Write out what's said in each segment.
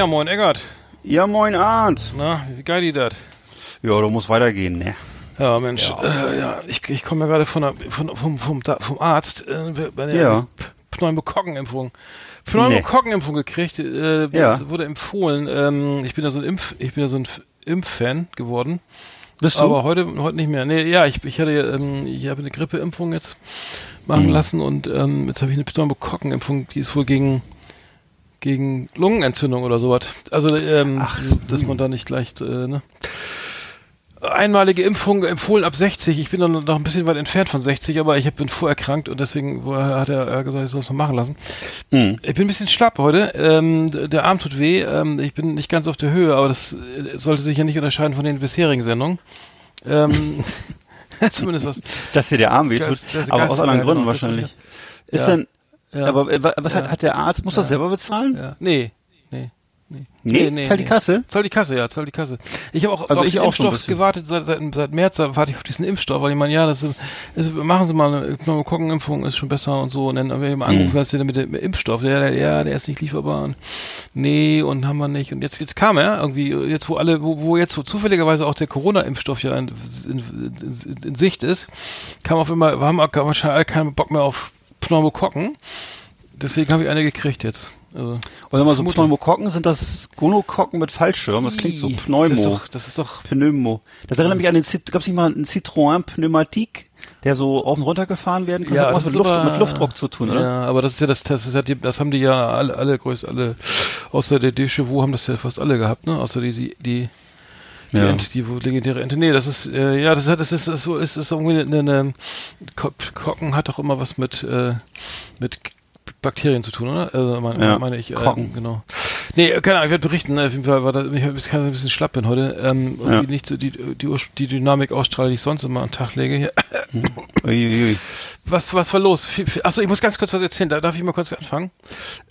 Ja, moin Eggert. Ja, moin Arndt. Na, wie geil die das? Ja, du musst weitergehen, ne? Ja, Mensch, ja, äh, ja ich, ich komme ja gerade von, der, von vom, vom, vom Arzt äh, bei der ja. Pneumokokkenimpfung. Pneumokokkenimpfung nee. gekriegt, äh, ja. wurde empfohlen. Ähm, ich bin ja so ein Impf, ich bin ja so ein Impffan geworden. Bist du? Aber heute, heute nicht mehr. Nee, ja, ich, ich hatte, ähm, ich habe eine Grippeimpfung jetzt machen mhm. lassen und ähm, jetzt habe ich eine Pneumokokkenimpfung, die ist wohl gegen gegen Lungenentzündung oder sowas. Also, ähm, Ach, dass man da nicht gleich, äh, ne? Einmalige Impfung empfohlen ab 60. Ich bin dann noch ein bisschen weit entfernt von 60, aber ich bin vorerkrankt und deswegen hat er gesagt, ich soll es noch machen lassen. Mhm. Ich bin ein bisschen schlapp heute. Ähm, der Arm tut weh. Ähm, ich bin nicht ganz auf der Höhe, aber das äh, sollte sich ja nicht unterscheiden von den bisherigen Sendungen. Ähm, zumindest was. Dass dir der Arm weh tut, aber aus anderen Gründen genau, wahrscheinlich. Ist ja. denn, ja. Aber äh, was hat, hat der Arzt, muss das selber bezahlen? Ja. Nee, nee. Nee, nee, nee, zahlt die Kasse? Zahlt die Kasse, ja, zahlt die Kasse. Ich habe auch also auf ich den auch Impfstoff gewartet, seit, seit, seit März da warte ich auf diesen Impfstoff, weil ich meine, ja, das ist, machen Sie mal eine Pneumokokkenimpfung, ist schon besser und so. Und dann haben wir angerufen, mhm. was ist denn mit dem Impfstoff? Ja, der, ja, der ist nicht lieferbar. Und nee, und haben wir nicht. Und jetzt, jetzt kam er irgendwie, jetzt wo alle, wo, wo jetzt wo zufälligerweise auch der Corona-Impfstoff ja in, in, in, in, Sicht ist, kam auf immer, haben, haben wahrscheinlich alle keinen Bock mehr auf Pneumokokken. Deswegen habe ich eine gekriegt jetzt. Also, Oder mal so Pneumokokken, sind das Gonokokken mit Fallschirm? Das klingt so Pneumo. Das ist doch, das ist doch Pneumo. Das erinnert mich an den, gab es nicht mal einen Citroën Pneumatik, der so auf und runter gefahren werden kann? Ja, das hat was mit, Luft, mit Luftdruck zu tun, oder? Ja, aber das ist ja das, das ist ja die, das haben die ja alle, alle größt, alle, außer der Deschevaux haben das ja fast alle gehabt, ne? Außer die, die, die die, ja. Ent, die legendäre Ente. Nee, das ist, äh, ja, das, das ist, das ist so, ist, ist irgendwie eine, eine, Kocken hat doch immer was mit, äh, mit Bakterien zu tun, oder? Also meine, ja, meine ich. Äh, genau. Nee, keine Ahnung, ich werde berichten. Ne? Auf jeden Fall war das, ich ein bisschen schlapp bin heute. Ähm, ja. nicht so die, die, die Dynamik ausstrahle, die ich sonst immer an den Tag lege. Uiuiui. Was, was war los? Achso, ich muss ganz kurz was erzählen. Da darf ich mal kurz anfangen.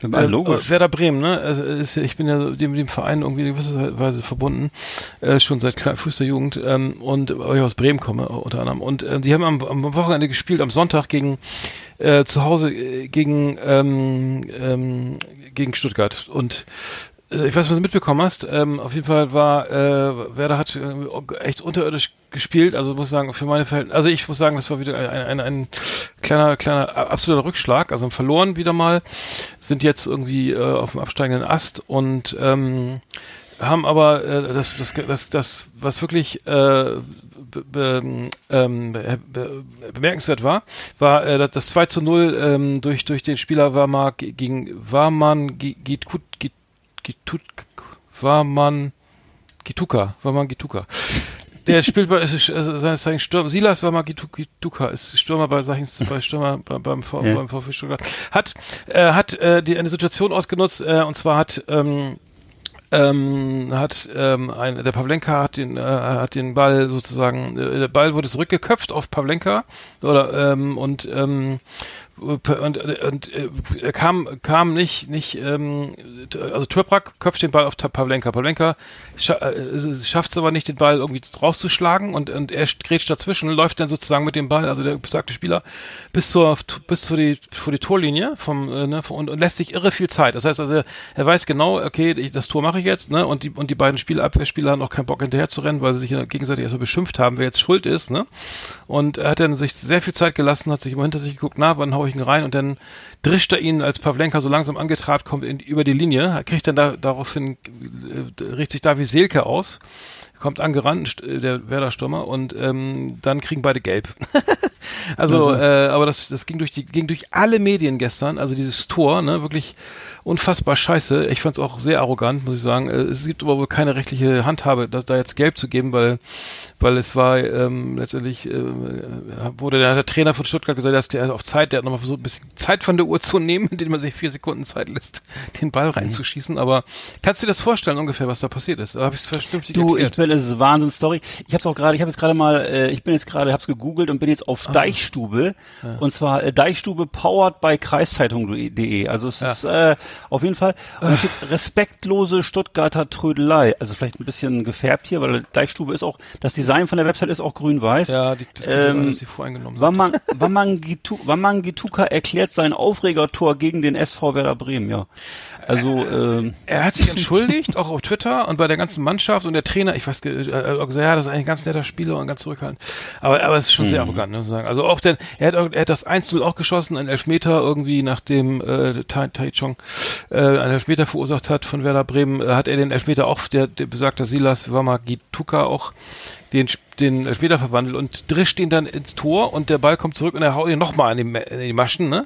Ja, logisch. Äh, Werder Bremen, ne? Also ist, ich bin ja dem, dem Verein irgendwie in gewisser Weise verbunden, äh, schon seit frühester Jugend ähm, und weil ich aus Bremen komme unter anderem. Und äh, die haben am, am Wochenende gespielt, am Sonntag gegen äh, zu Hause äh, gegen ähm, ähm, gegen Stuttgart und äh, ich weiß nicht, was du mitbekommen hast. Ähm, auf jeden Fall war äh, Werder hat äh, echt unterirdisch gespielt. Also muss sagen, für meine Verhältnisse, also ich muss sagen, das war wieder ein, ein, ein kleiner, kleiner absoluter Rückschlag. Also verloren wieder mal, sind jetzt irgendwie äh, auf dem absteigenden Ast und ähm, haben aber äh, das, das, das, das, was wirklich äh, be, ähm, be, bemerkenswert war, war äh, das 2 zu 0 ähm, durch, durch den Spieler war mal gegen Warman Gitkut Gitut Warman Gituka, Warman Gituka. Der spielt bei ist, also seines Zeichens Stürmer. Silas war mal Gituka, ist Stürmer bei Sachens, bei Stürmer bei, beim, v, ja. beim VfB Stuttgart. Hat äh, hat äh, die eine Situation ausgenutzt äh, und zwar hat ähm, ähm, hat ähm, ein, der Pavlenka hat den äh, hat den Ball sozusagen äh, der Ball wurde zurückgeköpft auf Pavlenka oder ähm, und ähm, und, und äh, er kam kam nicht nicht ähm, also Türbrak köpft den Ball auf Pavlenka. Pavlenka scha äh, schafft es aber nicht den Ball irgendwie rauszuschlagen und und er grätscht dazwischen läuft dann sozusagen mit dem Ball also der besagte Spieler bis zur bis vor die vor die Torlinie vom äh, ne, und, und lässt sich irre viel Zeit. Das heißt also er weiß genau okay ich, das Tor mache ich jetzt ne und die und die beiden Spieler Abwehrspieler haben auch keinen Bock hinterher zu rennen weil sie sich gegenseitig erstmal beschimpft haben wer jetzt schuld ist ne. Und er hat dann sich sehr viel Zeit gelassen hat sich immer hinter sich geguckt na wann hau ich ihn rein und dann drischt er ihn, als Pavlenka so langsam angetrabt kommt, in, über die Linie, kriegt dann da, daraufhin, äh, richtet sich Davi Selke aus, kommt angerannt, der Werder-Stürmer, und ähm, dann kriegen beide gelb. also, also. Äh, aber das, das ging durch die, ging durch alle Medien gestern, also dieses Tor, ne, wirklich unfassbar scheiße. Ich fand es auch sehr arrogant, muss ich sagen. Äh, es gibt aber wohl keine rechtliche Handhabe, da, da jetzt gelb zu geben, weil weil es war ähm, letztendlich äh, wurde der, der Trainer von Stuttgart gesagt, dass der auf Zeit, der hat nochmal versucht, ein bisschen Zeit von der Uhr zu nehmen, indem man sich vier Sekunden Zeit lässt, den Ball mhm. reinzuschießen. Aber kannst du dir das vorstellen ungefähr, was da passiert ist? Habe ich es vernünftig Du, erklärt? ich bin, es ist Wahnsinn Story. Ich habe es auch gerade, ich habe jetzt gerade mal, äh, ich bin jetzt gerade, habe es gegoogelt und bin jetzt auf ah. Deichstube. Ja. Und zwar äh, Deichstube powered by kreiszeitung.de. Also es ja. ist äh, auf jeden Fall und steht respektlose Stuttgarter Trödelei. Also vielleicht ein bisschen gefärbt hier, weil Deichstube ist auch, das Design von der Website ist auch grün-weiß. Ja, die, das ähm, dass sie voreingenommen sind. Wamangituka erklärt sein Aufregertor gegen den SV Werder Bremen, ja. Also äh, er hat sich entschuldigt, auch auf Twitter und bei der ganzen Mannschaft und der Trainer, ich weiß, äh, äh, gesagt, ja, das ist eigentlich ein ganz netter Spieler und ganz zurückhaltend. Aber, aber es ist schon mhm. sehr arrogant, ne, sagen. Also auch denn, er hat, er hat das 1-0 auch geschossen, ein Elfmeter irgendwie, nachdem äh, Tai, tai Chong äh, einen Elfmeter verursacht hat von Werder Bremen, äh, hat er den Elfmeter auch, der, der besagter Silas Wamagituka auch den, den Elfmeter verwandelt und drischt ihn dann ins Tor und der Ball kommt zurück und er haut ihn nochmal an die, in die Maschen, ne?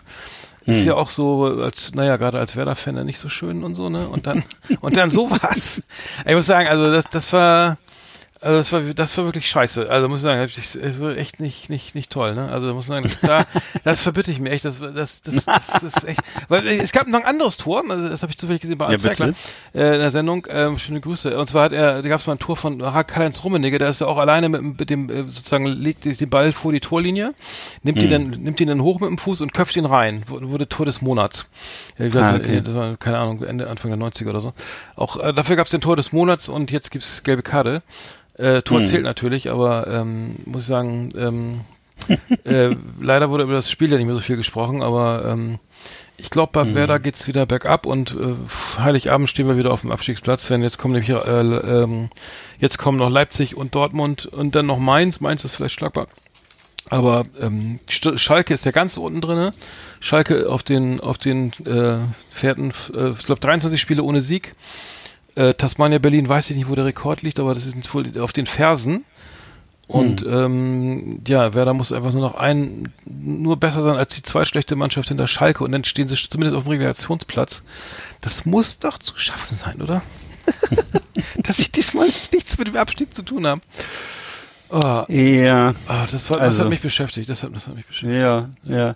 Ist hm. ja auch so, als, naja, gerade als Werder-Fan nicht so schön und so, ne? Und dann, und dann sowas. Ich muss sagen, also das, das war, also das war, das war wirklich scheiße. Also muss ich sagen, das war echt nicht, nicht, nicht toll. Ne? Also muss ich sagen, das, da, das verbitte ich mir echt. Das, das, das, das, ist echt. Weil es gab noch ein anderes Tor. Also das habe ich zufällig gesehen bei Anzeigler ja, äh, in der Sendung. Ähm, schöne Grüße. Und zwar hat er, da gab es mal ein Tor von Karl-Heinz Rummenigge. Der ist ja auch alleine mit, mit dem äh, sozusagen legt den Ball vor die Torlinie, nimmt hm. ihn dann, nimmt ihn dann hoch mit dem Fuß und köpft ihn rein. Wurde Tor des Monats. Ich weiß ah, okay. das war keine Ahnung Ende Anfang der 90er oder so. Auch äh, dafür gab es den Tor des Monats und jetzt gibt's gelbe Karte. Äh, Tor hm. zählt natürlich, aber ähm, muss ich sagen, ähm, äh, leider wurde über das Spiel ja nicht mehr so viel gesprochen, aber ähm, ich glaube, bei hm. Werder geht's wieder bergab und äh, Heiligabend stehen wir wieder auf dem Abstiegsplatz. Wenn jetzt kommen nämlich äh, ähm, jetzt kommen noch Leipzig und Dortmund und dann noch Mainz. Mainz ist vielleicht schlagbar. Aber ähm, Schalke ist ja ganz unten drinne. Schalke auf den auf den äh, Pferden, äh, ich glaube 23 Spiele ohne Sieg. Äh, Tasmania Berlin weiß ich nicht, wo der Rekord liegt, aber das ist wohl auf den Fersen. Und hm. ähm, ja, Werder muss einfach nur noch ein, nur besser sein als die zweitschlechte Mannschaft hinter Schalke und dann stehen sie zumindest auf dem Regulationsplatz. Das muss doch zu schaffen sein, oder? Dass sie diesmal nichts mit dem Abstieg zu tun haben. Oh. Ja. Oh, das, war, also. das hat mich beschäftigt. Das hat, das hat mich beschäftigt. Ja, ja.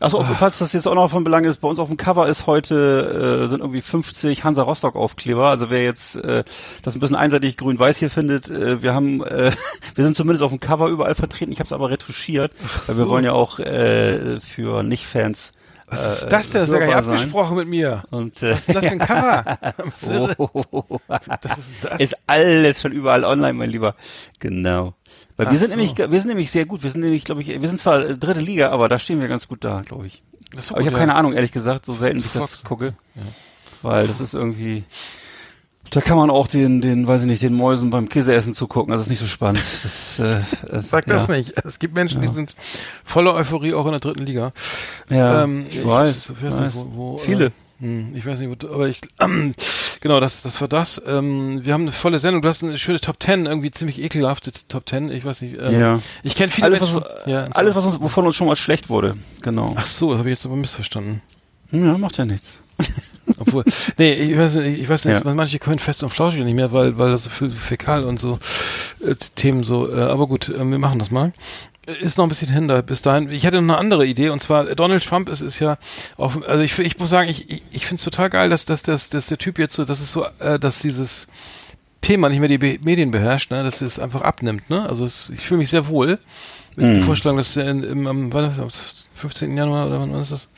Achso, ah. falls das jetzt auch noch von Belang ist, bei uns auf dem Cover ist heute, äh, sind irgendwie 50 Hansa Rostock Aufkleber. Also wer jetzt äh, das ein bisschen einseitig grün-weiß hier findet, äh, wir haben, äh, wir sind zumindest auf dem Cover überall vertreten. Ich habe es aber retuschiert, so. weil wir wollen ja auch äh, für Nicht-Fans was ist das denn? Das ist ja gar nicht abgesprochen mit mir. Und, äh, Was ist denn das für ein Cover? oh, das ist, das? ist alles schon überall online, mein Lieber. Genau. Weil Ach wir sind so. nämlich, wir sind nämlich sehr gut. Wir sind nämlich, glaube ich, wir sind zwar dritte Liga, aber da stehen wir ganz gut da, glaube ich. So aber ich habe ja. keine Ahnung, ehrlich gesagt, so selten wie ich das gucke. Ja. Weil das ist irgendwie, da kann man auch den, den, weiß ich nicht, den Mäusen beim Käseessen zugucken. Das ist nicht so spannend. Das, äh, das, Sag das ja. nicht. Es gibt Menschen, ja. die sind voller Euphorie auch in der dritten Liga. Ja, ähm, ich, weiß. Ich weiß, weiß. Nicht, wo, wo, Viele. Äh, hm, ich weiß nicht, aber ich, ähm, genau, das, das war das. Ähm, wir haben eine volle Sendung. Du hast eine schöne Top Ten, irgendwie ziemlich ekelhafte Top Ten. Ich weiß nicht. Ähm, ja. Ich kenne viele alles, Menschen. Was, ja, alles, was uns, wovon uns schon mal schlecht wurde. Genau. Ach so, das habe ich jetzt aber missverstanden. Ja, macht ja nichts. Obwohl, nee, ich weiß nicht, ich weiß nicht, ja. manche können fest und flauschig nicht mehr, weil, weil das so viel Fäkal und so äh, Themen so, äh, aber gut, äh, wir machen das mal ist noch ein bisschen hin da bis dahin. Ich hatte noch eine andere Idee und zwar Donald Trump ist, ist ja auf, also ich, ich muss sagen, ich, ich, ich finde es total geil, dass, dass, dass, dass der Typ jetzt so, dass es so, äh, dass dieses Thema nicht mehr die Be Medien beherrscht, ne, dass es einfach abnimmt, ne? Also es, ich fühle mich sehr wohl mit mhm. der Vorstellung, dass in, im, am, wann ist das, am 15. Januar oder wann, ist das?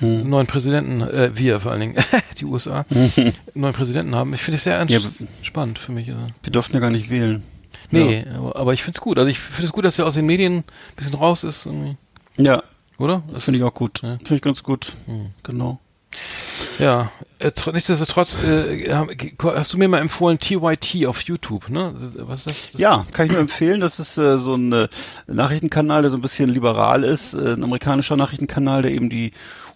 Mhm. neuen Präsidenten, äh, wir vor allen Dingen, die USA, mhm. neuen Präsidenten haben. Ich finde es sehr ja, spannend für mich. Also. Wir durften ja gar nicht wählen. Nee, ja. aber, ich finde es gut. Also ich finde es gut, dass er aus den Medien ein bisschen raus ist. Irgendwie. Ja. Oder? Das finde ich auch gut. Ja. Finde ich ganz gut. Mhm. Genau. Ja, äh, nichtsdestotrotz, äh, hast du mir mal empfohlen TYT auf YouTube, ne? Was ist das? das ja, kann ich nur empfehlen. Das ist äh, so ein äh, Nachrichtenkanal, der so ein bisschen liberal ist, äh, ein amerikanischer Nachrichtenkanal, der eben die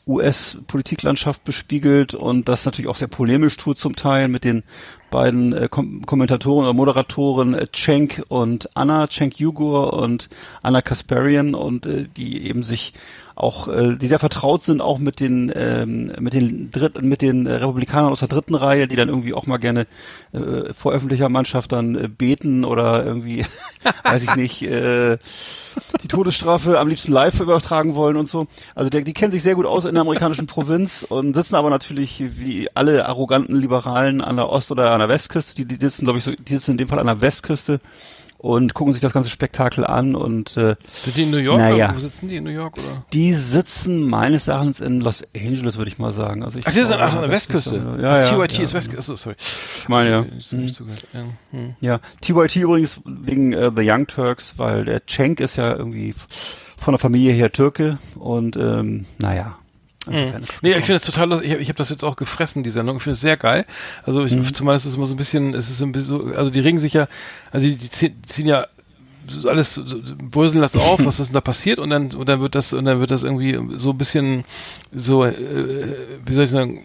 US-Politiklandschaft bespiegelt und das natürlich auch sehr polemisch tut zum Teil mit den beiden äh, Kom Kommentatoren oder Moderatoren äh, Cenk und Anna, Cenk Yugur und Anna Kasparian und äh, die eben sich auch, äh, die sehr vertraut sind auch mit den ähm, mit den dritten, mit den Republikanern aus der dritten Reihe, die dann irgendwie auch mal gerne äh, vor öffentlicher Mannschaft dann äh, beten oder irgendwie, weiß ich nicht, äh, die Todesstrafe am liebsten live übertragen wollen und so. Also der, die kennen sich sehr gut aus in der amerikanischen Provinz und sitzen aber natürlich wie alle arroganten Liberalen an der Ost- oder an der Westküste. Die, die sitzen, glaube ich, so, die sitzen in dem Fall an der Westküste und gucken sich das ganze Spektakel an und äh, Sind die in New York? Naja. Oder Wo sitzen die in New York? Oder? die sitzen meines Erachtens in Los Angeles, würde ich mal sagen. Also ich Ach, die sind an der Westküste. Ja, ja, TYT ja. ist Westküste. Achso, sorry. Ich meine, ja. Ja. Hm. Ja, TYT übrigens wegen äh, The Young Turks, weil der Cenk ist ja irgendwie von der Familie her Türke und ähm, naja. Insofern es Nee, ich finde es total lustig. Ich habe hab das jetzt auch gefressen, die Sendung. Ich finde es sehr geil. Also ich, Mhm. zumal ist es immer so ein bisschen, es ist ein bisschen, so- also die regen sich ja, also die, die ziehen, ziehen ja so alles, so- bröseln das auf, was ist denn da passiert und dann, und dann wird das, und dann wird das irgendwie so ein bisschen so, äh, wie soll ich sagen,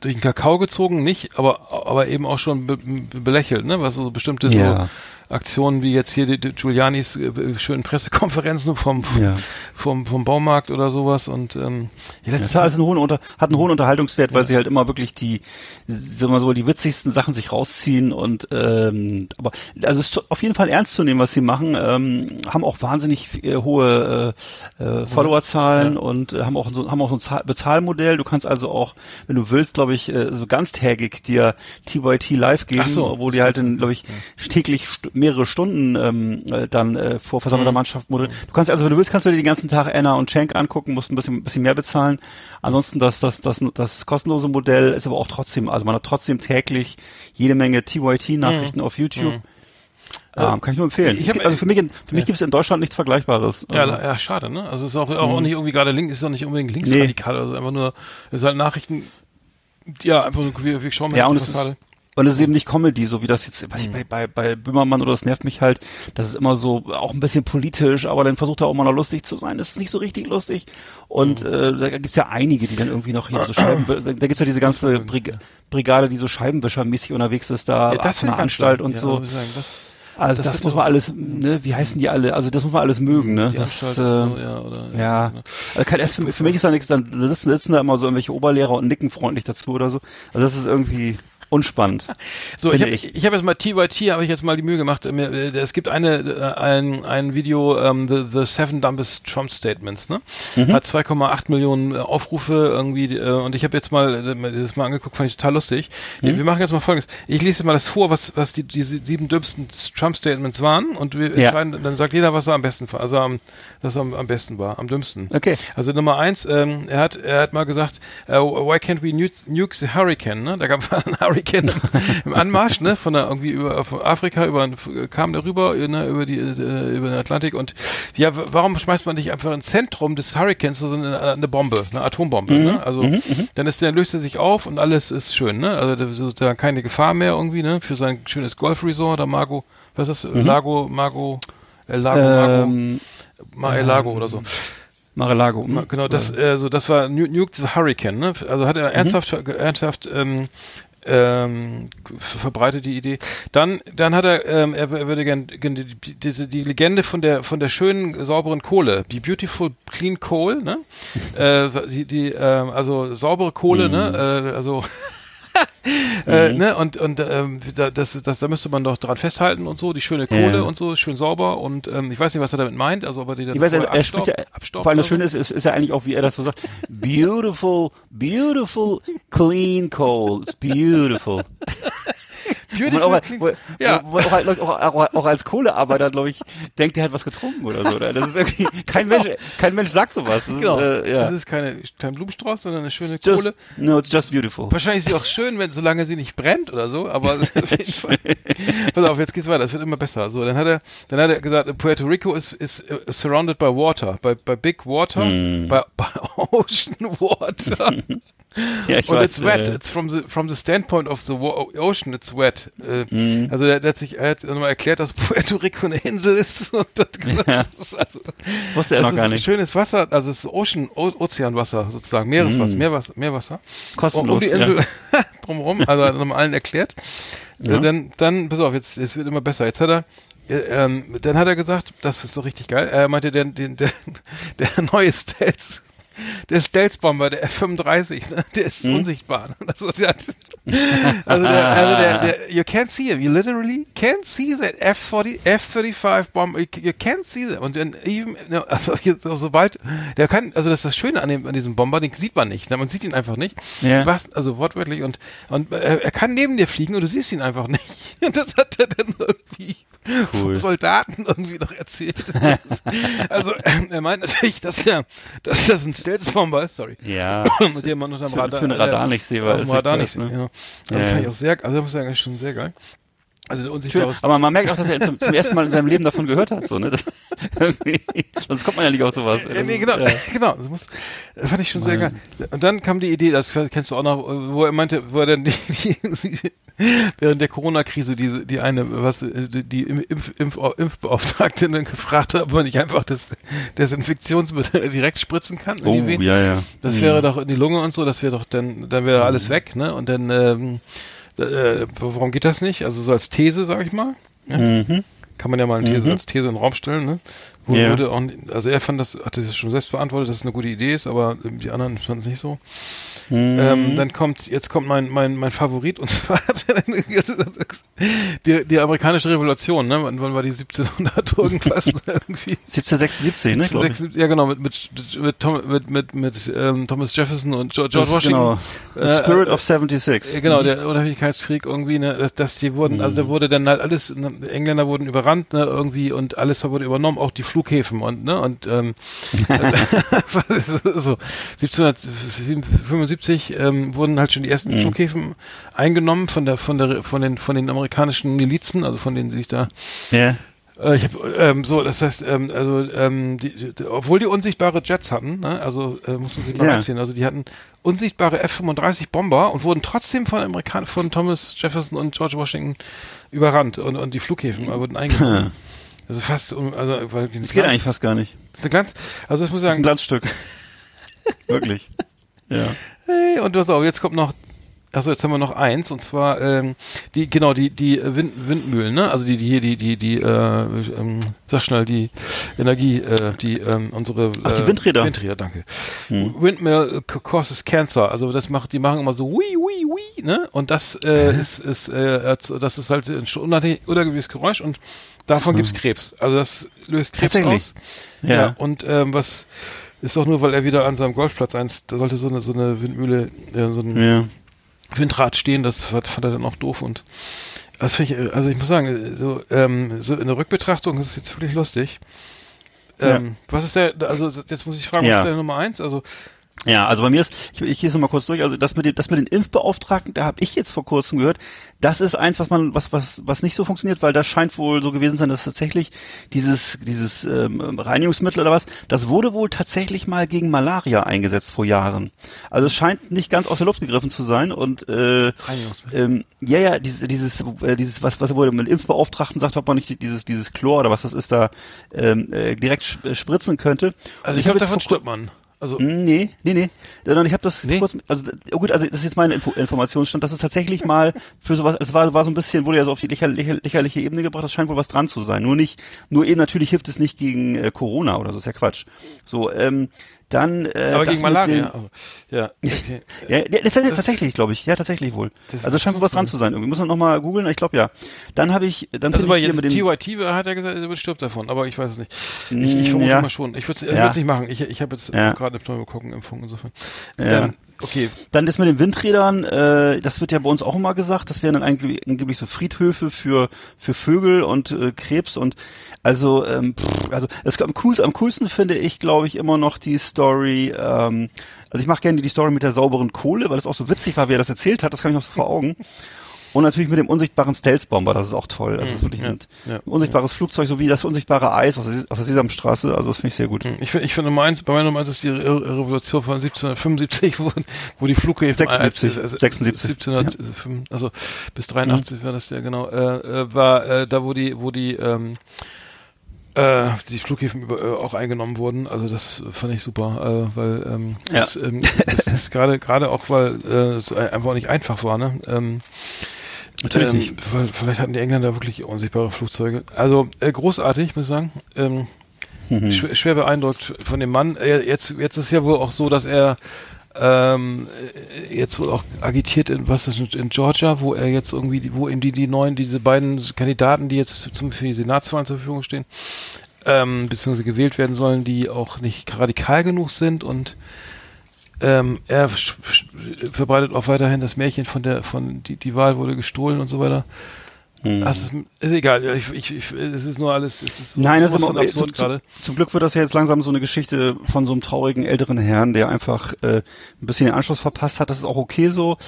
durch den Kakao gezogen, nicht, aber, aber eben auch schon be be belächelt, ne, was so bestimmte so Ja. Aktionen wie jetzt hier die, die Giulianis äh, schönen Pressekonferenzen vom, Ja. vom, vom Baumarkt oder sowas und ähm, ja, letztes hat alles einen hohen Unter hat einen hohen Unterhaltungswert, weil sie halt immer wirklich die, sagen wir so, die witzigsten Sachen sich rausziehen und ähm, aber also es ist auf jeden Fall ernst zu nehmen, was sie machen. Ähm, haben auch wahnsinnig äh, hohe äh, äh, Followerzahlen Ja. und äh, haben auch so, haben auch so ein Zahl Bezahlmodell. Du kannst also auch, wenn du willst, glaube ich, äh, so ganztägig dir TYT live geben, so. obwohl die halt, glaube ich, täglich st mehrere Stunden ähm, äh, dann äh, vor versammelter Mhm. Mannschaft moderieren. Du kannst also, wenn du willst, kannst du dir den ganzen Tag Anna und Schenk angucken, musst ein bisschen, bisschen mehr bezahlen. Ansonsten das, das, das, das kostenlose Modell ist aber auch trotzdem, also man hat trotzdem täglich jede Menge TYT-Nachrichten auf YouTube. Ähm, kann ich nur empfehlen. Ich hab- also für mich, in- für mich gibt es in Deutschland nichts Vergleichbares. Ja, Also, ja, schade, ne? Also es ist auch, auch nicht irgendwie gerade link, ist auch nicht unbedingt linksradikal, also einfach nur, es ist halt Nachrichten, ja, einfach nur, wir, wir schauen mal Ja, und die es ist, Und es ist eben nicht Comedy, so wie das jetzt, weiß ich, Mhm. bei, bei, bei Böhmermann oder das nervt mich halt, das ist immer so, auch ein bisschen politisch, aber dann versucht er auch mal noch lustig zu sein. Das ist nicht so richtig lustig. Und Mhm. äh, da gibt's ja einige, die dann irgendwie noch hier so Scheiben, da, gibt's ja diese ganze Brig Brigade, die so Scheibenwischermäßig unterwegs ist, da Ja, von finde der Anstalt und ja, so. das, Also das das, muss man alles, ne, wie heißen die alle? Also das muss man alles mögen, ne? die Das, Anstalt äh, so, ja, oder, ja. ne. Also kein, erst für, für mich ist da nichts, dann sitzen, sitzen da immer so irgendwelche Oberlehrer und nicken freundlich dazu oder so. Also das ist irgendwie unspannend. So, ich habe ich. ich hab jetzt mal TYT, habe ich jetzt mal die Mühe gemacht. äh, Es gibt eine äh, ein, ein Video, ähm, the, the Seven Dumbest Trump Statements, ne? Mhm. Hat 2,8 Millionen äh, Aufrufe irgendwie und ich habe jetzt mal das mal angeguckt, fand ich total lustig. Mhm. Wir machen jetzt mal folgendes. Ich lese jetzt mal das vor, was was die diese sieben dümmsten Trump Statements waren und wir Ja. entscheiden, dann sagt jeder, was er am besten war, also am, das am, am besten war, am dümmsten. Okay. Also Nummer eins, ähm, er hat er hat mal gesagt, äh, why can't we nuke, nuke the hurricane? Ne? Da gab es einen Hurricane im, im Anmarsch, ne? Von der irgendwie über von Afrika über kam der rüber, ne? über die äh, über den Atlantik und ja, warum schmeißt man nicht einfach ins Zentrum des Hurricanes so eine, eine Bombe, eine Atombombe? Mhm. Ne? Also dann ist der löst er sich auf und alles ist schön, ne? Also da ist sozusagen keine Gefahr mehr irgendwie, ne? Für sein schönes Golfresort, da Margo, was ist das? Lago, Margo, El Lago, Margo, Mhm. Ähm, Ma El Lago oder so. Mar-a-Lago. Na, Genau, das, äh, so, das war Nu- Nuke the Hurricane, ne? Also hat er ernsthaft, ernsthaft ähm, ähm, ver- verbreitet die Idee. Dann, dann hat er, ähm, er, er würde gerne die, diese, die Legende von der von der schönen sauberen Kohle, die beautiful clean coal, ne? äh, die, die ähm, also saubere Kohle, ne? Äh, also äh, ne, und und ähm, da, das, das, da müsste man doch dran festhalten und so, die schöne Kohle Ja. und so, schön sauber und ähm, ich weiß nicht, was er damit meint, also ob er die dann Ich weiß, er, er ja, abstaubt- vor allem das. Schöne ist, ist, ist ja eigentlich auch, wie er das so sagt, beautiful, beautiful, clean coal, it's beautiful. Man auch, Beautiful wo, ja. wo, wo auch, halt, auch, auch, auch als Kohlearbeiter, glaube ich, denkt, er hat was getrunken oder so. Oder? Das ist irgendwie, kein Mensch, kein Mensch sagt sowas. Das Genau. ist, äh, ja. Das ist keine, kein Blumenstrauß, sondern eine schöne just, Kohle. No, it's just beautiful. Wahrscheinlich ist sie auch schön, wenn, solange sie nicht brennt oder so, aber auf jeden Fall. Pass auf, jetzt geht's weiter, es wird immer besser. So, dann hat er, dann hat er gesagt, Puerto Rico is, is uh, surrounded by water, by, by big water, Hm. by, by ocean water. Ja, Und weiß, it's wet. It's from the from the standpoint of the ocean. It's wet. Äh, Hm. Also der, der hat sich, er hat nochmal erklärt, dass Puerto Rico eine Insel ist. Und das, Ja. das ist also, Wusste er das noch ist gar nicht. Schönes Wasser, also es ist Ocean, o Ozeanwasser sozusagen, Meereswasser, Meerwasser, Meerwasser. Hm. Kostenlos, Um die Insel drumherum, also hat nochmal allen erklärt. Ja. Äh, Dann, dann, pass auf, jetzt, es wird immer besser. Jetzt hat er, äh, ähm, dann hat er gesagt, das ist so richtig geil, er meinte, der, der, der, der neue Stealth, der Stealth-Bomber, der F-35, ne, der ist Hm? unsichtbar. Also, der, also, der, also der, der, you can't see him, you literally can't see that F-40, F-35 Bomber, you, you can't see them. Und dann even, also jetzt, sobald, der kann, also das ist das Schöne an, dem, an diesem Bomber, den sieht man nicht, ne, man sieht ihn einfach nicht. Ja. Was, also wortwörtlich und, und äh, er kann neben dir fliegen und du siehst ihn einfach nicht. Und das hat er dann irgendwie cool. Soldaten irgendwie noch erzählt. also er meint natürlich, dass er, dass das ein Stealth-Bomber ist, sorry. Ja. Mit dem man unter dem Radar, für ein Radar nicht sehbar ist. Radar nicht, ne? ja. Das ja. fand ich auch sehr, also das ist eigentlich schon sehr geil. Also der unsichtbare Aber man merkt auch, dass er zum, zum, ersten Mal in seinem Leben davon gehört hat, so, ne? Das, sonst kommt man ja nicht auf sowas. Ja, nee, genau, ja. genau. Das muss, das fand ich schon Mann. sehr geil. Und dann kam die Idee, das kennst du auch noch, wo er meinte, wo er dann die, die, während der Corona-Krise die, die eine, was, die, die Impf, Impf, Impfbeauftragte dann gefragt hat, ob man nicht einfach das Desinfektionsmittel direkt spritzen kann. Oh, ja, ja. Das wäre mhm. doch in die Lunge und so, das wäre doch dann, dann wäre alles weg, ne? Und dann, ähm, äh, warum geht das nicht? Also so als These, sag ich mal. Ja? Mhm. Kann man ja mal eine These, mhm. als These in den Raum stellen, ne? Wo ja. würde auch, also er fand das, hat das schon selbst beantwortet, dass es eine gute Idee ist, aber die anderen fanden es nicht so. Mhm. Ähm, dann kommt, jetzt kommt mein, mein, mein Favorit und zwar die, die amerikanische Revolution, ne? Wann, war die 1700 irgendwas? irgendwie? 1776, ne? 1776, ja, genau, mit, mit, mit, Tom, mit, mit, mit ähm, Thomas Jefferson und George, George Washington. Genau. The Spirit äh, of 76. Äh, genau, mhm. der Unabhängigkeitskrieg irgendwie, ne? Dass, dass die wurden, also da mhm. wurde dann halt alles, ne, Engländer wurden überrannt, ne? Irgendwie und alles wurde übernommen, auch die Flughäfen und, ne? Und ähm, so, 1775 1970 ähm, wurden halt schon die ersten mhm. Flughäfen eingenommen von der von der von den von den amerikanischen Milizen, also von denen die sich da ja. Äh, ich hab, ähm, so, das heißt, ähm, also ähm, die, die, obwohl die unsichtbare Jets hatten, ne, also äh, muss man sich mal ja. reinziehen, also die hatten unsichtbare F-35 Bomber und wurden trotzdem von Amerikanern, von Thomas Jefferson und George Washington überrannt und, und die Flughäfen wurden eingenommen. Also fast, also weil das geht eigentlich fast gar nicht. Das ist eine Glanz, also das muss ich sagen. Das ist ein Glanzstück. Wirklich. Ja. Hey, und was auch, jetzt kommt noch Achso, jetzt haben wir noch eins und zwar ähm, die genau die die Wind, Windmühlen, ne? Also die die hier die die die äh, ähm, sag schnell die Energie äh, die ähm, unsere äh, Ach, die Windräder. Windräder, danke. Hm. Windmill causes cancer. Also das macht die machen immer so wi wi wi, ne? Und das äh, ist ist äh, das ist halt ein unangenehmes Geräusch und davon so. gibt's Krebs. Also das löst Krebs aus. Ja. ja. Und ähm, was ist doch nur, weil er wieder an seinem Golfplatz eins, da sollte so eine, so eine Windmühle, ja, so ein ja. Windrad stehen, das fand, fand er dann auch doof und das finde ich, also ich muss sagen, so, ähm, so in der Rückbetrachtung ist es jetzt wirklich lustig. Ähm, ja. Was ist der, also jetzt muss ich fragen, was ist der Nummer eins? Also ja, also bei mir ist, ich, ich gehe es mal kurz durch, also das mit dem, das mit den Impfbeauftragten, da habe ich jetzt vor kurzem gehört, das ist eins, was man, was, was, was nicht so funktioniert, weil das scheint wohl so gewesen sein, dass tatsächlich dieses, dieses ähm, Reinigungsmittel oder was, das wurde wohl tatsächlich mal gegen Malaria eingesetzt vor Jahren. Also es scheint nicht ganz aus der Luft gegriffen zu sein und äh, ähm, ja, ja, dieses, dieses, äh, dieses, was, was wurde mit Impfbeauftragten sagt, ob man nicht dieses, dieses Chlor oder was das ist, da ähm, äh, direkt spritzen könnte. Also ich, ich glaube, davon stirbt man. Also hm, nee, nee, nee. Sondern ich habe das nee. kurz, also oh gut, also das ist jetzt meine Info Informationsstand, dass es tatsächlich mal für sowas, es war, war so ein bisschen, wurde ja so auf die lächer, lächer, lächerliche Ebene gebracht, das scheint wohl was dran zu sein. Nur nicht, nur eben natürlich hilft es nicht gegen äh, Corona oder so, ist ja Quatsch. So, ähm, dann äh, aber gegen Malaria. Den, oh, ja, okay. ja, ja das, das, tatsächlich, glaube ich. Ja, tatsächlich wohl. Also scheint wohl was dran zu sein. Irgendwie muss man noch mal googeln. Ich glaube ja. Dann habe ich, dann also ich hier mit dem TYT hat er gesagt, er stirbt davon, aber ich weiß es nicht. Ich, ich vermute ja. mal schon. Ich würde es ja. nicht machen. Ich, ich habe jetzt gerade eine Pneumokokken Impfung insofern. Ja. Ähm, okay. Dann das mit den Windrädern, äh, das wird ja bei uns auch immer gesagt. Das wären dann eigentlich angeblich so Friedhöfe für für Vögel und äh, Krebs und also, ähm, pff, also es, am, coolsten, am coolsten finde ich, glaube ich, immer noch die Story. Ähm, also ich mache gerne die Story mit der sauberen Kohle, weil es auch so witzig war, wie er das erzählt hat. Das kann ich noch so vor Augen. Und natürlich mit dem unsichtbaren Stealth-Bomber, das ist auch toll. Das ist mhm. wirklich ein, ja, unsichtbares ja. Flugzeug, so wie das unsichtbare Eis aus der, aus der Sesamstraße. Also das finde ich sehr gut. Ich finde, ich finde Nummer eins, bei meiner Nummer eins ist die Re Revolution von 1775, wo, wo die Flughäfen 76, äh, 76. 1705, ja. also bis 83 mhm. war das ja genau, äh, äh, war äh, da, wo die, wo die ähm, äh, die Flughäfen über, äh, auch eingenommen wurden. Also das fand ich super, äh, weil ähm, ja. das, ähm, das ist gerade gerade auch, weil äh, es einfach nicht einfach war. Ne? Ähm, Natürlich ähm, nicht. Vielleicht hatten die Engländer wirklich unsichtbare Flugzeuge. Also äh, großartig, muss ich sagen. Ähm, mhm. schwer, schwer beeindruckt von dem Mann. Er, jetzt, jetzt ist ja wohl auch so, dass er ähm, jetzt wohl auch agitiert in was ist in Georgia, wo er jetzt irgendwie, wo ihm die, die neuen, diese beiden Kandidaten, die jetzt zum, für die Senatswahlen zur Verfügung stehen, ähm, beziehungsweise gewählt werden sollen, die auch nicht radikal genug sind und ähm, er verbreitet auch weiterhin das Märchen von der, von die, die Wahl wurde gestohlen und so weiter. Mhm. Also, ist egal, ich, ich, ich, es ist nur alles, es ist so, Nein, das ist immer absurd gerade. Zum, zum Glück wird das ja jetzt langsam so eine Geschichte von so einem traurigen älteren Herrn, der einfach äh, ein bisschen den Anschluss verpasst hat. Das ist auch okay so.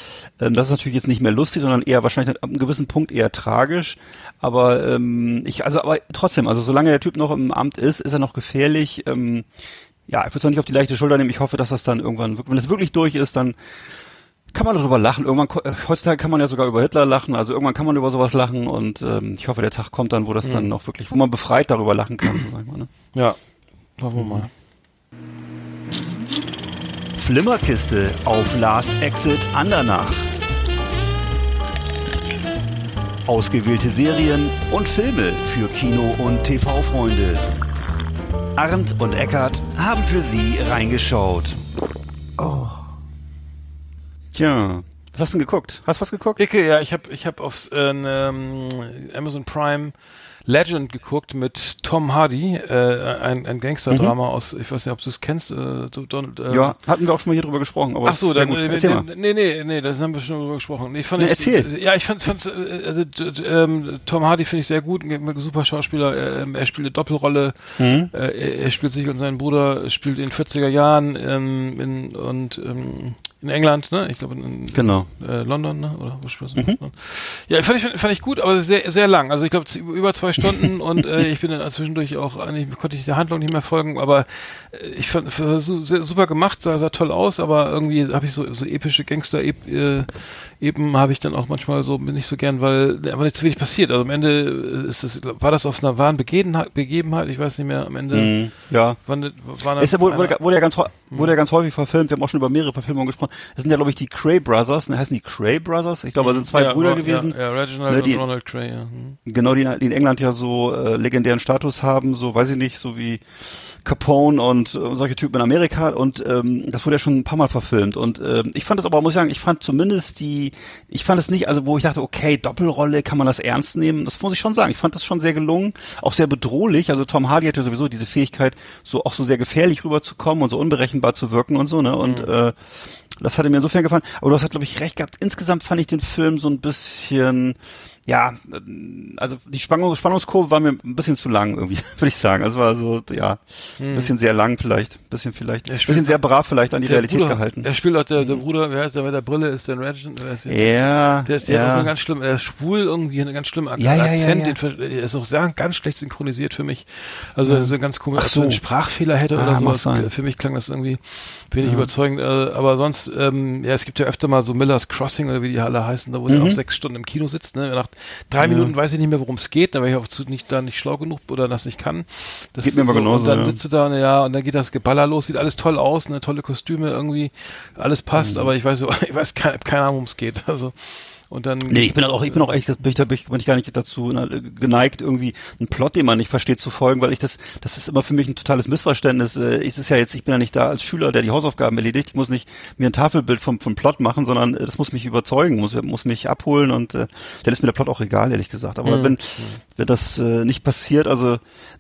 Ähm, das ist natürlich jetzt nicht mehr lustig, sondern eher wahrscheinlich ab einem gewissen Punkt eher tragisch. Aber ähm, ich, also aber trotzdem, also solange der Typ noch im Amt ist, ist er noch gefährlich. Ähm, ja, ich würde es auch nicht auf die leichte Schulter nehmen. Ich hoffe, dass das dann irgendwann, wenn es wirklich durch ist, dann kann man darüber lachen. Irgendwann äh, heutzutage kann man ja sogar über Hitler lachen. Also irgendwann kann man über sowas lachen und ähm, ich hoffe, der Tag kommt dann, wo das mhm. dann auch wirklich, wo man befreit darüber lachen kann, so sag ich mal. Ne? Ja, machen wir mal. Flimmerkiste auf Last Exit Andernach. Ausgewählte Serien und Filme für Kino- und TV-Freunde. Arndt und Eckart haben für Sie reingeschaut. Oh. Tja, was hast du denn geguckt? Hast du was geguckt? Ich, ja, ich habe ich hab auf äh, ähm, Amazon Prime Legend geguckt mit Tom Hardy, äh, ein, ein Gangsterdrama mhm. aus, ich weiß nicht, ob du es kennst. Äh, so, Don, äh, ja, hatten wir auch schon mal hier drüber gesprochen. Aber Ach so, dann, äh, nee, nee, nee, das haben wir schon drüber gesprochen. Nee, fand nee, ich, erzähl. Ja, ich fand, fand's, äh, also ähm, Tom Hardy finde ich sehr gut, ein super Schauspieler. Er, ähm, er spielt eine Doppelrolle. Mhm. Äh, er, er, spielt sich und seinen Bruder, spielt in 40er Jahren ähm, in, und ähm, in England, ne? Ich glaube in, genau. äh, London, ne? Oder wo spielst mhm. Ja, fand ich, fand ich gut, aber sehr, sehr lang. Also ich glaube über zwei Stunden und äh, ich bin dann zwischendurch auch, eigentlich konnte ich der Handlung nicht mehr folgen, aber äh, ich fand super gemacht, sah, sah toll aus, aber irgendwie habe ich so, so epische Gangster äh, eben habe ich dann auch manchmal so bin ich so gern, weil einfach nicht zu wenig passiert. Also am Ende ist es, war das auf einer wahren Begebenheit, Begebenheit ich weiß nicht mehr, am Ende. Mhm, ja. Wann, war ist ja, wurde, wurde, wurde, ja ganz, wurde ja ganz häufig verfilmt. Wir haben auch schon über mehrere Verfilmungen gesprochen. Das sind ja, glaube ich, die Cray Brothers. Ne, heißen die Cray Brothers? Ich glaube, das sind zwei ja, Brüder gewesen. Ja, ja Reginald ne, die, und Ronald Cray, ja. Hm. Genau, die, die in England ja so äh, legendären Status haben, so weiß ich nicht, so wie Capone und äh, solche Typen in Amerika und ähm, das wurde ja schon ein paar Mal verfilmt und ähm, ich fand das aber, muss ich sagen, ich fand zumindest die, ich fand es nicht, also wo ich dachte, okay, Doppelrolle, kann man das ernst nehmen? Das muss ich schon sagen. Ich fand das schon sehr gelungen, auch sehr bedrohlich. Also Tom Hardy hatte sowieso diese Fähigkeit, so auch so sehr gefährlich rüberzukommen und so unberechenbar zu wirken und so, ne? Und mhm. äh, das hatte mir insofern gefallen. Aber du hast halt, glaube ich, recht gehabt. Insgesamt fand ich den Film so ein bisschen ja, ähm, also die Spannung, Spannungskurve war mir ein bisschen zu lang irgendwie, würde ich sagen. Also war so, ja, ein hm. bisschen sehr lang vielleicht, ein bisschen vielleicht, ein bisschen sehr brav vielleicht an die Realität Bruder, gehalten. Er spielt auch der, der hm. Bruder, wer heißt der mit der Brille, ist der Regent, ja, der ist, der ja. ist so ganz schlimm, er ist schwul irgendwie, einen ganz schlimmen ja, ja, Akzent, ja, ja. Den, ist auch sehr, ganz schlecht synchronisiert für mich. Also ja. so ganz komisch, als so. einen Sprachfehler hätte ah, oder so. Für mich klang das irgendwie wenig ja. überzeugend, äh, aber sonst, ähm, ja, es gibt ja öfter mal so Miller's Crossing oder wie die alle heißen, da wo mhm. er auch sechs Stunden im Kino sitzt, ne, nach drei Minuten weiß ich nicht mehr, worum es geht, da wäre ich auch zu, nicht, da nicht schlau genug oder das nicht kann. Das geht mir aber genauso. Und dann ja. sitzt du da, und, ja, und dann geht das Geballer los, sieht alles toll aus, ne, tolle Kostüme irgendwie, alles passt, mhm. aber ich weiß, ich weiß keine, keine Ahnung, worum es geht. Also und dann. Nee, ich bin auch, ich bin auch echt, bin ich, bin ich, bin ich gar nicht dazu geneigt, irgendwie einen Plot, den man nicht versteht, zu folgen, weil ich das, das ist immer für mich ein totales Missverständnis. Äh, es ist ja jetzt, ich bin ja nicht da als Schüler, der die Hausaufgaben erledigt. Ich muss nicht mir ein Tafelbild vom, vom Plot machen, sondern äh, das muss mich überzeugen, muss, muss mich abholen und äh, dann ist mir der Plot auch egal, ehrlich gesagt. Aber mhm. wenn, wenn das äh, nicht passiert, also,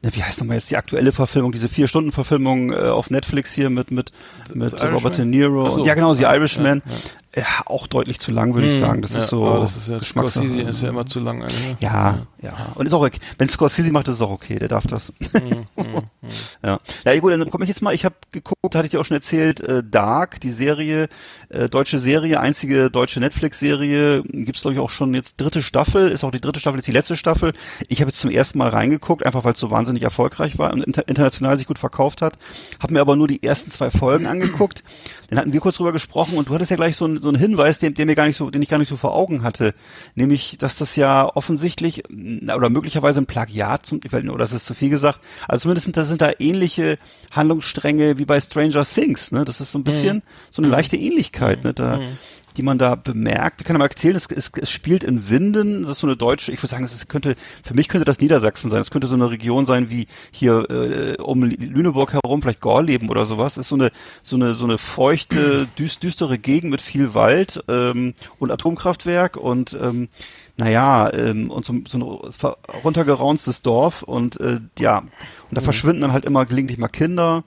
ne, wie heißt nochmal jetzt die aktuelle Verfilmung, diese vier-Stunden-Verfilmung äh, auf Netflix hier mit, mit, mit Robert De Niro. So. Ja, genau, The Irishman. Ja, ja ja, auch deutlich zu lang, würde hm, ich sagen. Das ja, ist so. das ist ja Scorsese ist ja immer zu lang. Eigentlich. Ja, ja, ja. Und ist auch okay. Wenn Scorsese macht, ist es auch okay. Der darf das. Hm, hm, hm. ja. Ja, gut, dann komme ich jetzt mal. Ich habe geguckt, hatte ich dir auch schon erzählt, äh, Dark, die Serie, äh, deutsche Serie, einzige deutsche Netflix-Serie, gibt's glaube ich auch schon jetzt dritte Staffel. Ist auch die dritte Staffel, ist die letzte Staffel. Ich habe jetzt zum ersten Mal reingeguckt, einfach weil es so wahnsinnig erfolgreich war und inter international sich gut verkauft hat. Habe mir aber nur die ersten zwei Folgen angeguckt. Dann hatten wir kurz drüber gesprochen und du hattest ja gleich so ein so ein Hinweis, den, den mir gar nicht so, den ich gar nicht so vor Augen hatte, nämlich, dass das ja offensichtlich oder möglicherweise ein Plagiat zum, oder das ist zu viel gesagt, also zumindest sind da, sind da ähnliche Handlungsstränge wie bei Stranger Things, ne? Das ist so ein bisschen mhm. so eine leichte Ähnlichkeit, ne? Da, mhm die man da bemerkt. Ich kann mal erzählen, es, es, es spielt in Winden, das ist so eine deutsche, ich würde sagen, es könnte, für mich könnte das Niedersachsen sein, es könnte so eine Region sein wie hier äh, um Lüneburg herum, vielleicht Gorleben oder sowas, es ist so eine, so eine, so eine feuchte, düst, düstere Gegend mit viel Wald ähm, und Atomkraftwerk und ähm, naja, ähm, und so, so ein runtergeraunstes Dorf und äh, ja, und da mhm. verschwinden dann halt immer gelegentlich mal Kinder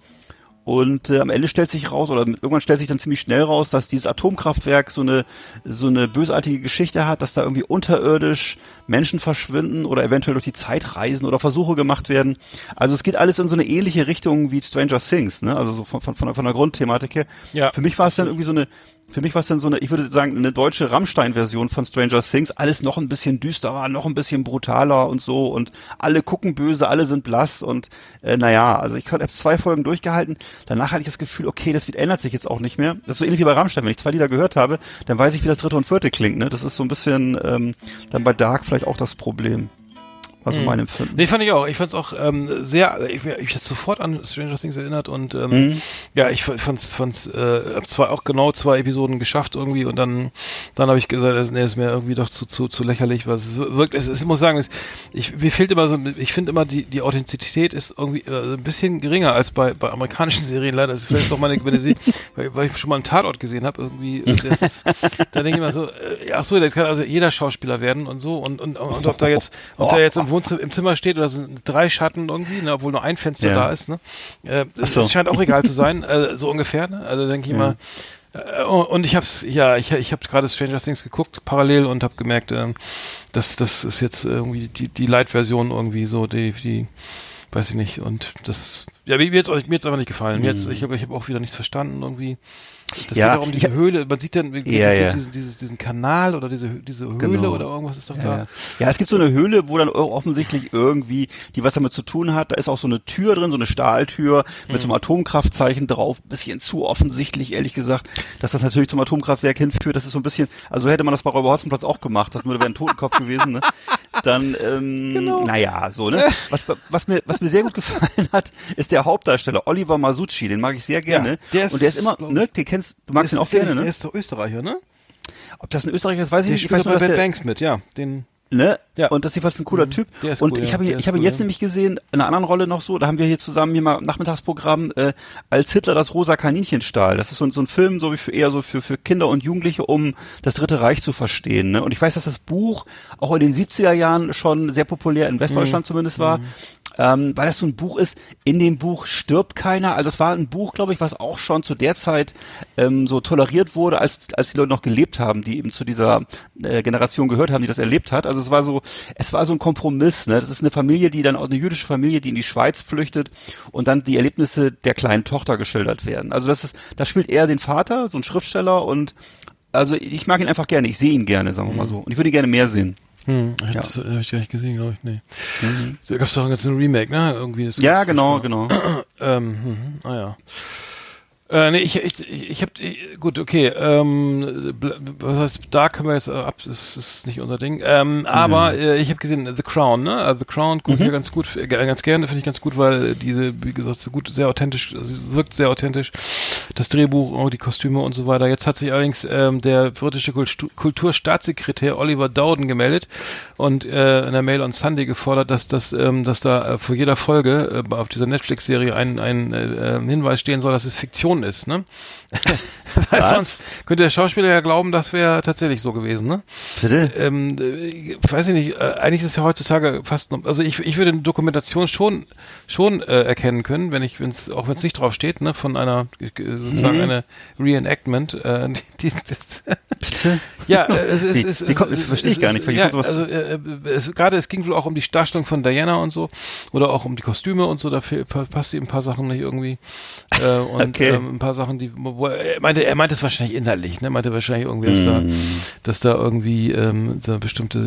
Und äh, am Ende stellt sich raus, oder irgendwann stellt sich dann ziemlich schnell raus, dass dieses Atomkraftwerk so eine, so eine bösartige Geschichte hat, dass da irgendwie unterirdisch Menschen verschwinden oder eventuell durch die Zeit reisen oder Versuche gemacht werden. Also es geht alles in so eine ähnliche Richtung wie Stranger Things, ne? Also so von, von, von der Grundthematik her. Ja. Für mich war es dann irgendwie so eine, für mich war es dann so eine, ich würde sagen, eine deutsche Rammstein-Version von Stranger Things. Alles noch ein bisschen düsterer, noch ein bisschen brutaler und so und alle gucken böse, alle sind blass und äh, naja, also ich habe zwei Folgen durchgehalten. Danach hatte ich das Gefühl, okay, das ändert sich jetzt auch nicht mehr. Das ist so ähnlich wie bei Rammstein. Wenn ich zwei Lieder gehört habe, dann weiß ich, wie das dritte und vierte klingt. Ne? Das ist so ein bisschen ähm, dann bei Dark vielleicht auch das Problem. Also Mhm. mein Empfinden. Nee, fand ich auch. Ich fand es auch ähm, sehr, ich, ich hatte sofort an Stranger Things erinnert und ähm, Mhm. ja, ich fand's, fand's, äh, hab zwar auch genau zwei Episoden geschafft irgendwie und dann, dann habe ich gesagt, nee, ist mir irgendwie doch zu, zu, zu lächerlich, weil es wirkt, es, es ich muss sagen, es, ich, mir fehlt immer so, ich finde immer die, die Authentizität ist irgendwie äh, ein bisschen geringer als bei, bei amerikanischen Serien leider. Das ist vielleicht auch meine, wenn ich sie, weil, weil ich schon mal einen Tatort gesehen habe, irgendwie, das ist, da denke ich immer so, äh, ach so, das kann also jeder Schauspieler werden und so und, und, und ob da jetzt, ob da jetzt im Wohnzimmer, im Zimmer steht oder sind drei Schatten irgendwie, ne, obwohl nur ein Fenster Ja. da ist, ne? Äh, so. es scheint auch egal zu sein, äh, so ungefähr, ne? Also denke ich Ja. mal. Äh, und ich hab's, ja, ich, ich habe gerade Stranger Things geguckt, parallel und habe gemerkt, ähm, dass das ist jetzt irgendwie die, die Light-Version irgendwie so, die, die, weiß ich nicht. Und das, ja, mir jetzt, mir jetzt einfach nicht gefallen. Mir Jetzt, ich habe ich hab auch wieder nichts verstanden irgendwie. Das Ja, geht auch um diese hab- Höhle. Man sieht dann Ja, ja. Diesen, dieses, diesen Kanal oder diese, diese Höhle Genau. oder irgendwas ist doch Ja, da. ja. ja, es gibt so eine Höhle, wo dann offensichtlich irgendwie, die was damit zu tun hat, da ist auch so eine Tür drin, so eine Stahltür mit so einem Atomkraftzeichen drauf, bisschen zu offensichtlich, ehrlich gesagt, dass das natürlich zum Atomkraftwerk hinführt, das ist so ein bisschen, also hätte man das bei Räuber Hotzenplatz auch gemacht, das wäre ein Totenkopf gewesen, ne? Dann, ähm, Genau. naja, so, ne? Was, was mir, was mir sehr gut gefallen hat, ist der Hauptdarsteller, Oliver Masucci, den mag ich sehr gerne. Ja, der ist, Und der ist immer, glaub ne, den kennst, du magst ihn auch gerne, ne? Der ist doch Österreicher, ne? Ob das ein Österreicher ist, weiß ich Der nicht. Ich weiß nur, bei Bad Banks mit, ja. Den, Ne? Ja. Und das ist jedenfalls ein cooler Mhm. Typ. Und cool, ich ja. habe ihn, Der ich habe cool, jetzt ja. nämlich gesehen, in einer anderen Rolle noch so, da haben wir hier zusammen hier mal Nachmittagsprogramm, äh, als Hitler das rosa Kaninchen stahl. Das ist so, ein- so ein Film, so wie für eher so für, für Kinder und Jugendliche, um das Dritte Reich zu verstehen. Ne? Und ich weiß, dass das Buch auch in den 70er Jahren schon sehr populär in Westdeutschland Mhm. zumindest war. Ähm, weil das so ein Buch ist, in dem Buch stirbt keiner. Also es war ein Buch, glaube ich, was auch schon zu der Zeit ähm, so toleriert wurde, als, als die Leute noch gelebt haben, die eben zu dieser äh, Generation gehört haben, die das erlebt hat. Also es war so, es war so ein Kompromiss. Ne? Das ist eine Familie, die dann auch eine jüdische Familie, die in die Schweiz flüchtet und dann die Erlebnisse der kleinen Tochter geschildert werden. Also das ist, da spielt er den Vater, so ein Schriftsteller und also ich mag ihn einfach gerne, ich sehe ihn gerne, sagen wir mal so. Und ich würde ihn gerne mehr sehen. Hm, Ja. das habe ich gar nicht gesehen, glaube ich, nee. Da gab's doch jetzt ein Remake, ne? Irgendwie das Ja, genau, genau. Ähm, mhm, ah ja. Äh, nee, ich, ich, ich, ich hab, ich, gut, okay, ähm, was heißt, da können wir jetzt äh, ab, das ist nicht unser Ding, ähm, aber äh, ich habe gesehen, The Crown, ne, äh, The Crown gucke ich ja ganz gut, äh, ganz gerne, finde ich ganz gut, weil diese, wie gesagt, so gut, sehr authentisch, also wirkt sehr authentisch, das Drehbuch, oh, die Kostüme und so weiter. Jetzt hat sich allerdings ähm, der britische Kultu- Kulturstaatssekretär Oliver Dowden gemeldet und äh, in der Mail on Sunday gefordert, dass, dass, ähm, dass da vor jeder Folge äh, auf dieser Netflix-Serie ein, ein äh, Hinweis stehen soll, dass es Fiktion ist, ne? Weil Was? sonst könnte der Schauspieler ja glauben, das wäre tatsächlich so gewesen, ne? Bitte? Ähm, äh, weiß ich nicht, äh, eigentlich ist es ja heutzutage fast, noch- also ich, ich würde eine Dokumentation schon schon äh, erkennen können, wenn ich, wenn's, auch wenn es nicht drauf steht, ne, von einer äh, sozusagen Mhm. eine Reenactment, äh, die, die, das, Bitte? ja, es, es, Wie- es, es, verstehe ich gar nicht, Ja, also äh, es, gerade es ging wohl auch um die Darstellung von Diana und so oder auch um die Kostüme und so. Da passt ihm ein paar Sachen nicht irgendwie äh, und Okay. ähm, ein paar Sachen, die er meinte, er meinte es wahrscheinlich inhaltlich, ne? Meinte wahrscheinlich irgendwie, dass da, Mm. dass da irgendwie ähm, da bestimmte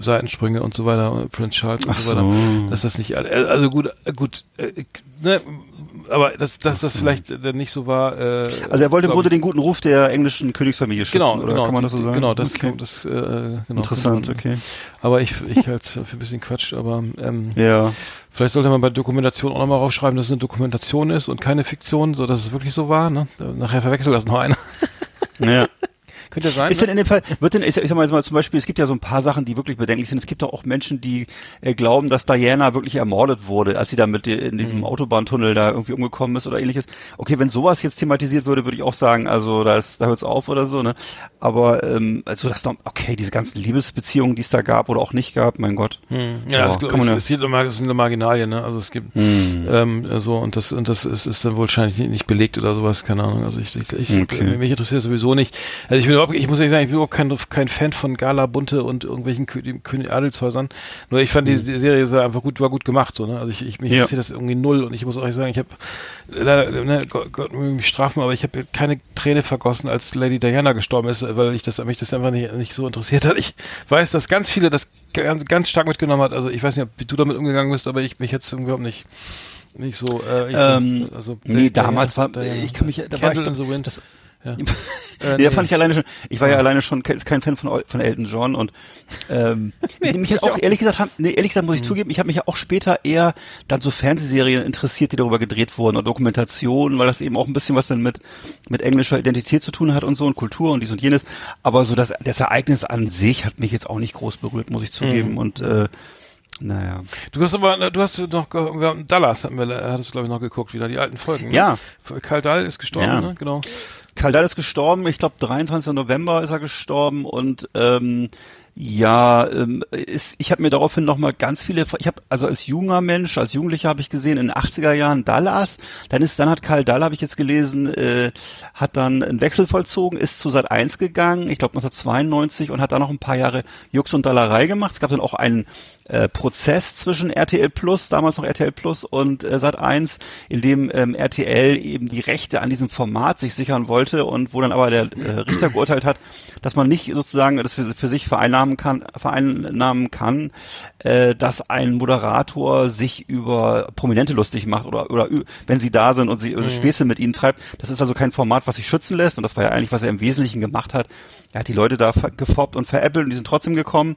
äh, Seitensprünge und so weiter, Prince Charles und Ach so weiter, so. dass das nicht, also gut, äh, gut, äh, ne? Aber dass, dass das vielleicht äh, nicht so war. Äh, Also er wollte im Grunde den guten Ruf der englischen Königsfamilie schützen, Genau, oder genau, kann man das so sagen? Genau, das, okay. das äh, genau, Interessant, man- okay. Aber ich, ich halte es für ein bisschen Quatsch, aber ähm, Ja. vielleicht sollte man bei Dokumentation auch nochmal raufschreiben, dass es eine Dokumentation ist und keine Fiktion, so dass es wirklich so war. Ne? Nachher verwechselt das noch einer. Ja. Könnte sein. Ist denn in dem Fall, wird denn, ich sag mal, zum Beispiel, es gibt ja so ein paar Sachen, die wirklich bedenklich sind. Es gibt doch auch Menschen, die äh, glauben, dass Diana wirklich ermordet wurde, als sie da mit in diesem mhm. Autobahntunnel da irgendwie umgekommen ist oder ähnliches. Okay, wenn sowas jetzt thematisiert würde, würde ich auch sagen, also da ist, da hört's auf oder so, ne? Aber ähm, also das doch, okay, diese ganzen Liebesbeziehungen, die es da gab oder auch nicht gab, mein Gott. Hm. Ja, ja, es, ja. es, es sind Marginalien, ne? Also es gibt hm. ähm, so und das und das ist, ist dann wahrscheinlich nicht belegt oder sowas, keine Ahnung. Also ich, ich, ich okay. mich interessiert sowieso nicht. Also ich bin überhaupt, ich muss ehrlich sagen, ich bin überhaupt kein, kein Fan von Gala Bunte und irgendwelchen König Adelshäusern. Nur ich fand hm. die, Serie ist einfach gut, war gut gemacht, so, ne? Also ich, ich mich ja. das irgendwie null und ich muss euch sagen, ich habe leider, ne, Gott, Gott mich strafen, aber ich habe keine Träne vergossen, als Lady Diana gestorben ist, weil ich das mich das einfach nicht, nicht so interessiert hat. Ich weiß, dass ganz viele das ganz, ganz stark mitgenommen hat. Also ich weiß nicht, wie du damit umgegangen bist, aber ich mich jetzt überhaupt nicht nicht so. Äh, ich, ähm, also nee, damals war ich kann mich da Candle war ich. Das, ja. äh, nee, da fand ich alleine schon, ich war ja, ja alleine schon kein Fan von, von Elton John und ähm, nee, mich hat auch ehrlich gesagt, haben, nee, ehrlich gesagt muss ich mhm. zugeben, ich habe mich ja auch später eher dann so Fernsehserien interessiert, die darüber gedreht wurden oder Dokumentationen, weil das eben auch ein bisschen was dann mit mit englischer Identität zu tun hat und so und Kultur und dies und jenes. Aber so das das Ereignis an sich hat mich jetzt auch nicht groß berührt, muss ich zugeben mhm. und äh, naja. Du hast aber, du hast noch, Dallas hatten wir, hattest du glaube ich noch geguckt, wieder die alten Folgen. Ne? Ja. Karl Dahl ist gestorben, ja. ne? Genau. Kaldal ist gestorben, ich glaube 23. November ist er gestorben und ähm, ja, ähm, ist, ich habe mir daraufhin nochmal ganz viele, ich habe also als junger Mensch, als Jugendlicher habe ich gesehen in den 80er Jahren Dallas, dann ist, dann hat Karl Dall, habe ich jetzt gelesen, äh, hat dann einen Wechsel vollzogen, ist zu Sat 1 gegangen, ich glaube 1992 und hat da noch ein paar Jahre Jux und Dallerei gemacht. Es gab dann auch einen äh, Prozess zwischen RTL Plus, damals noch RTL Plus und äh, Sat 1, in dem ähm, RTL eben die Rechte an diesem Format sich sichern wollte und wo dann aber der äh, Richter geurteilt hat, dass man nicht sozusagen das für, für sich vereinnahmen kann, vereinnahmen kann, äh, dass ein Moderator sich über Prominente lustig macht oder oder wenn sie da sind und sie mhm. Späße mit ihnen treibt. Das ist also kein Format, was sich schützen lässt und das war ja eigentlich, was er im Wesentlichen gemacht hat. Er hat die Leute da gefoppt und veräppelt und die sind trotzdem gekommen.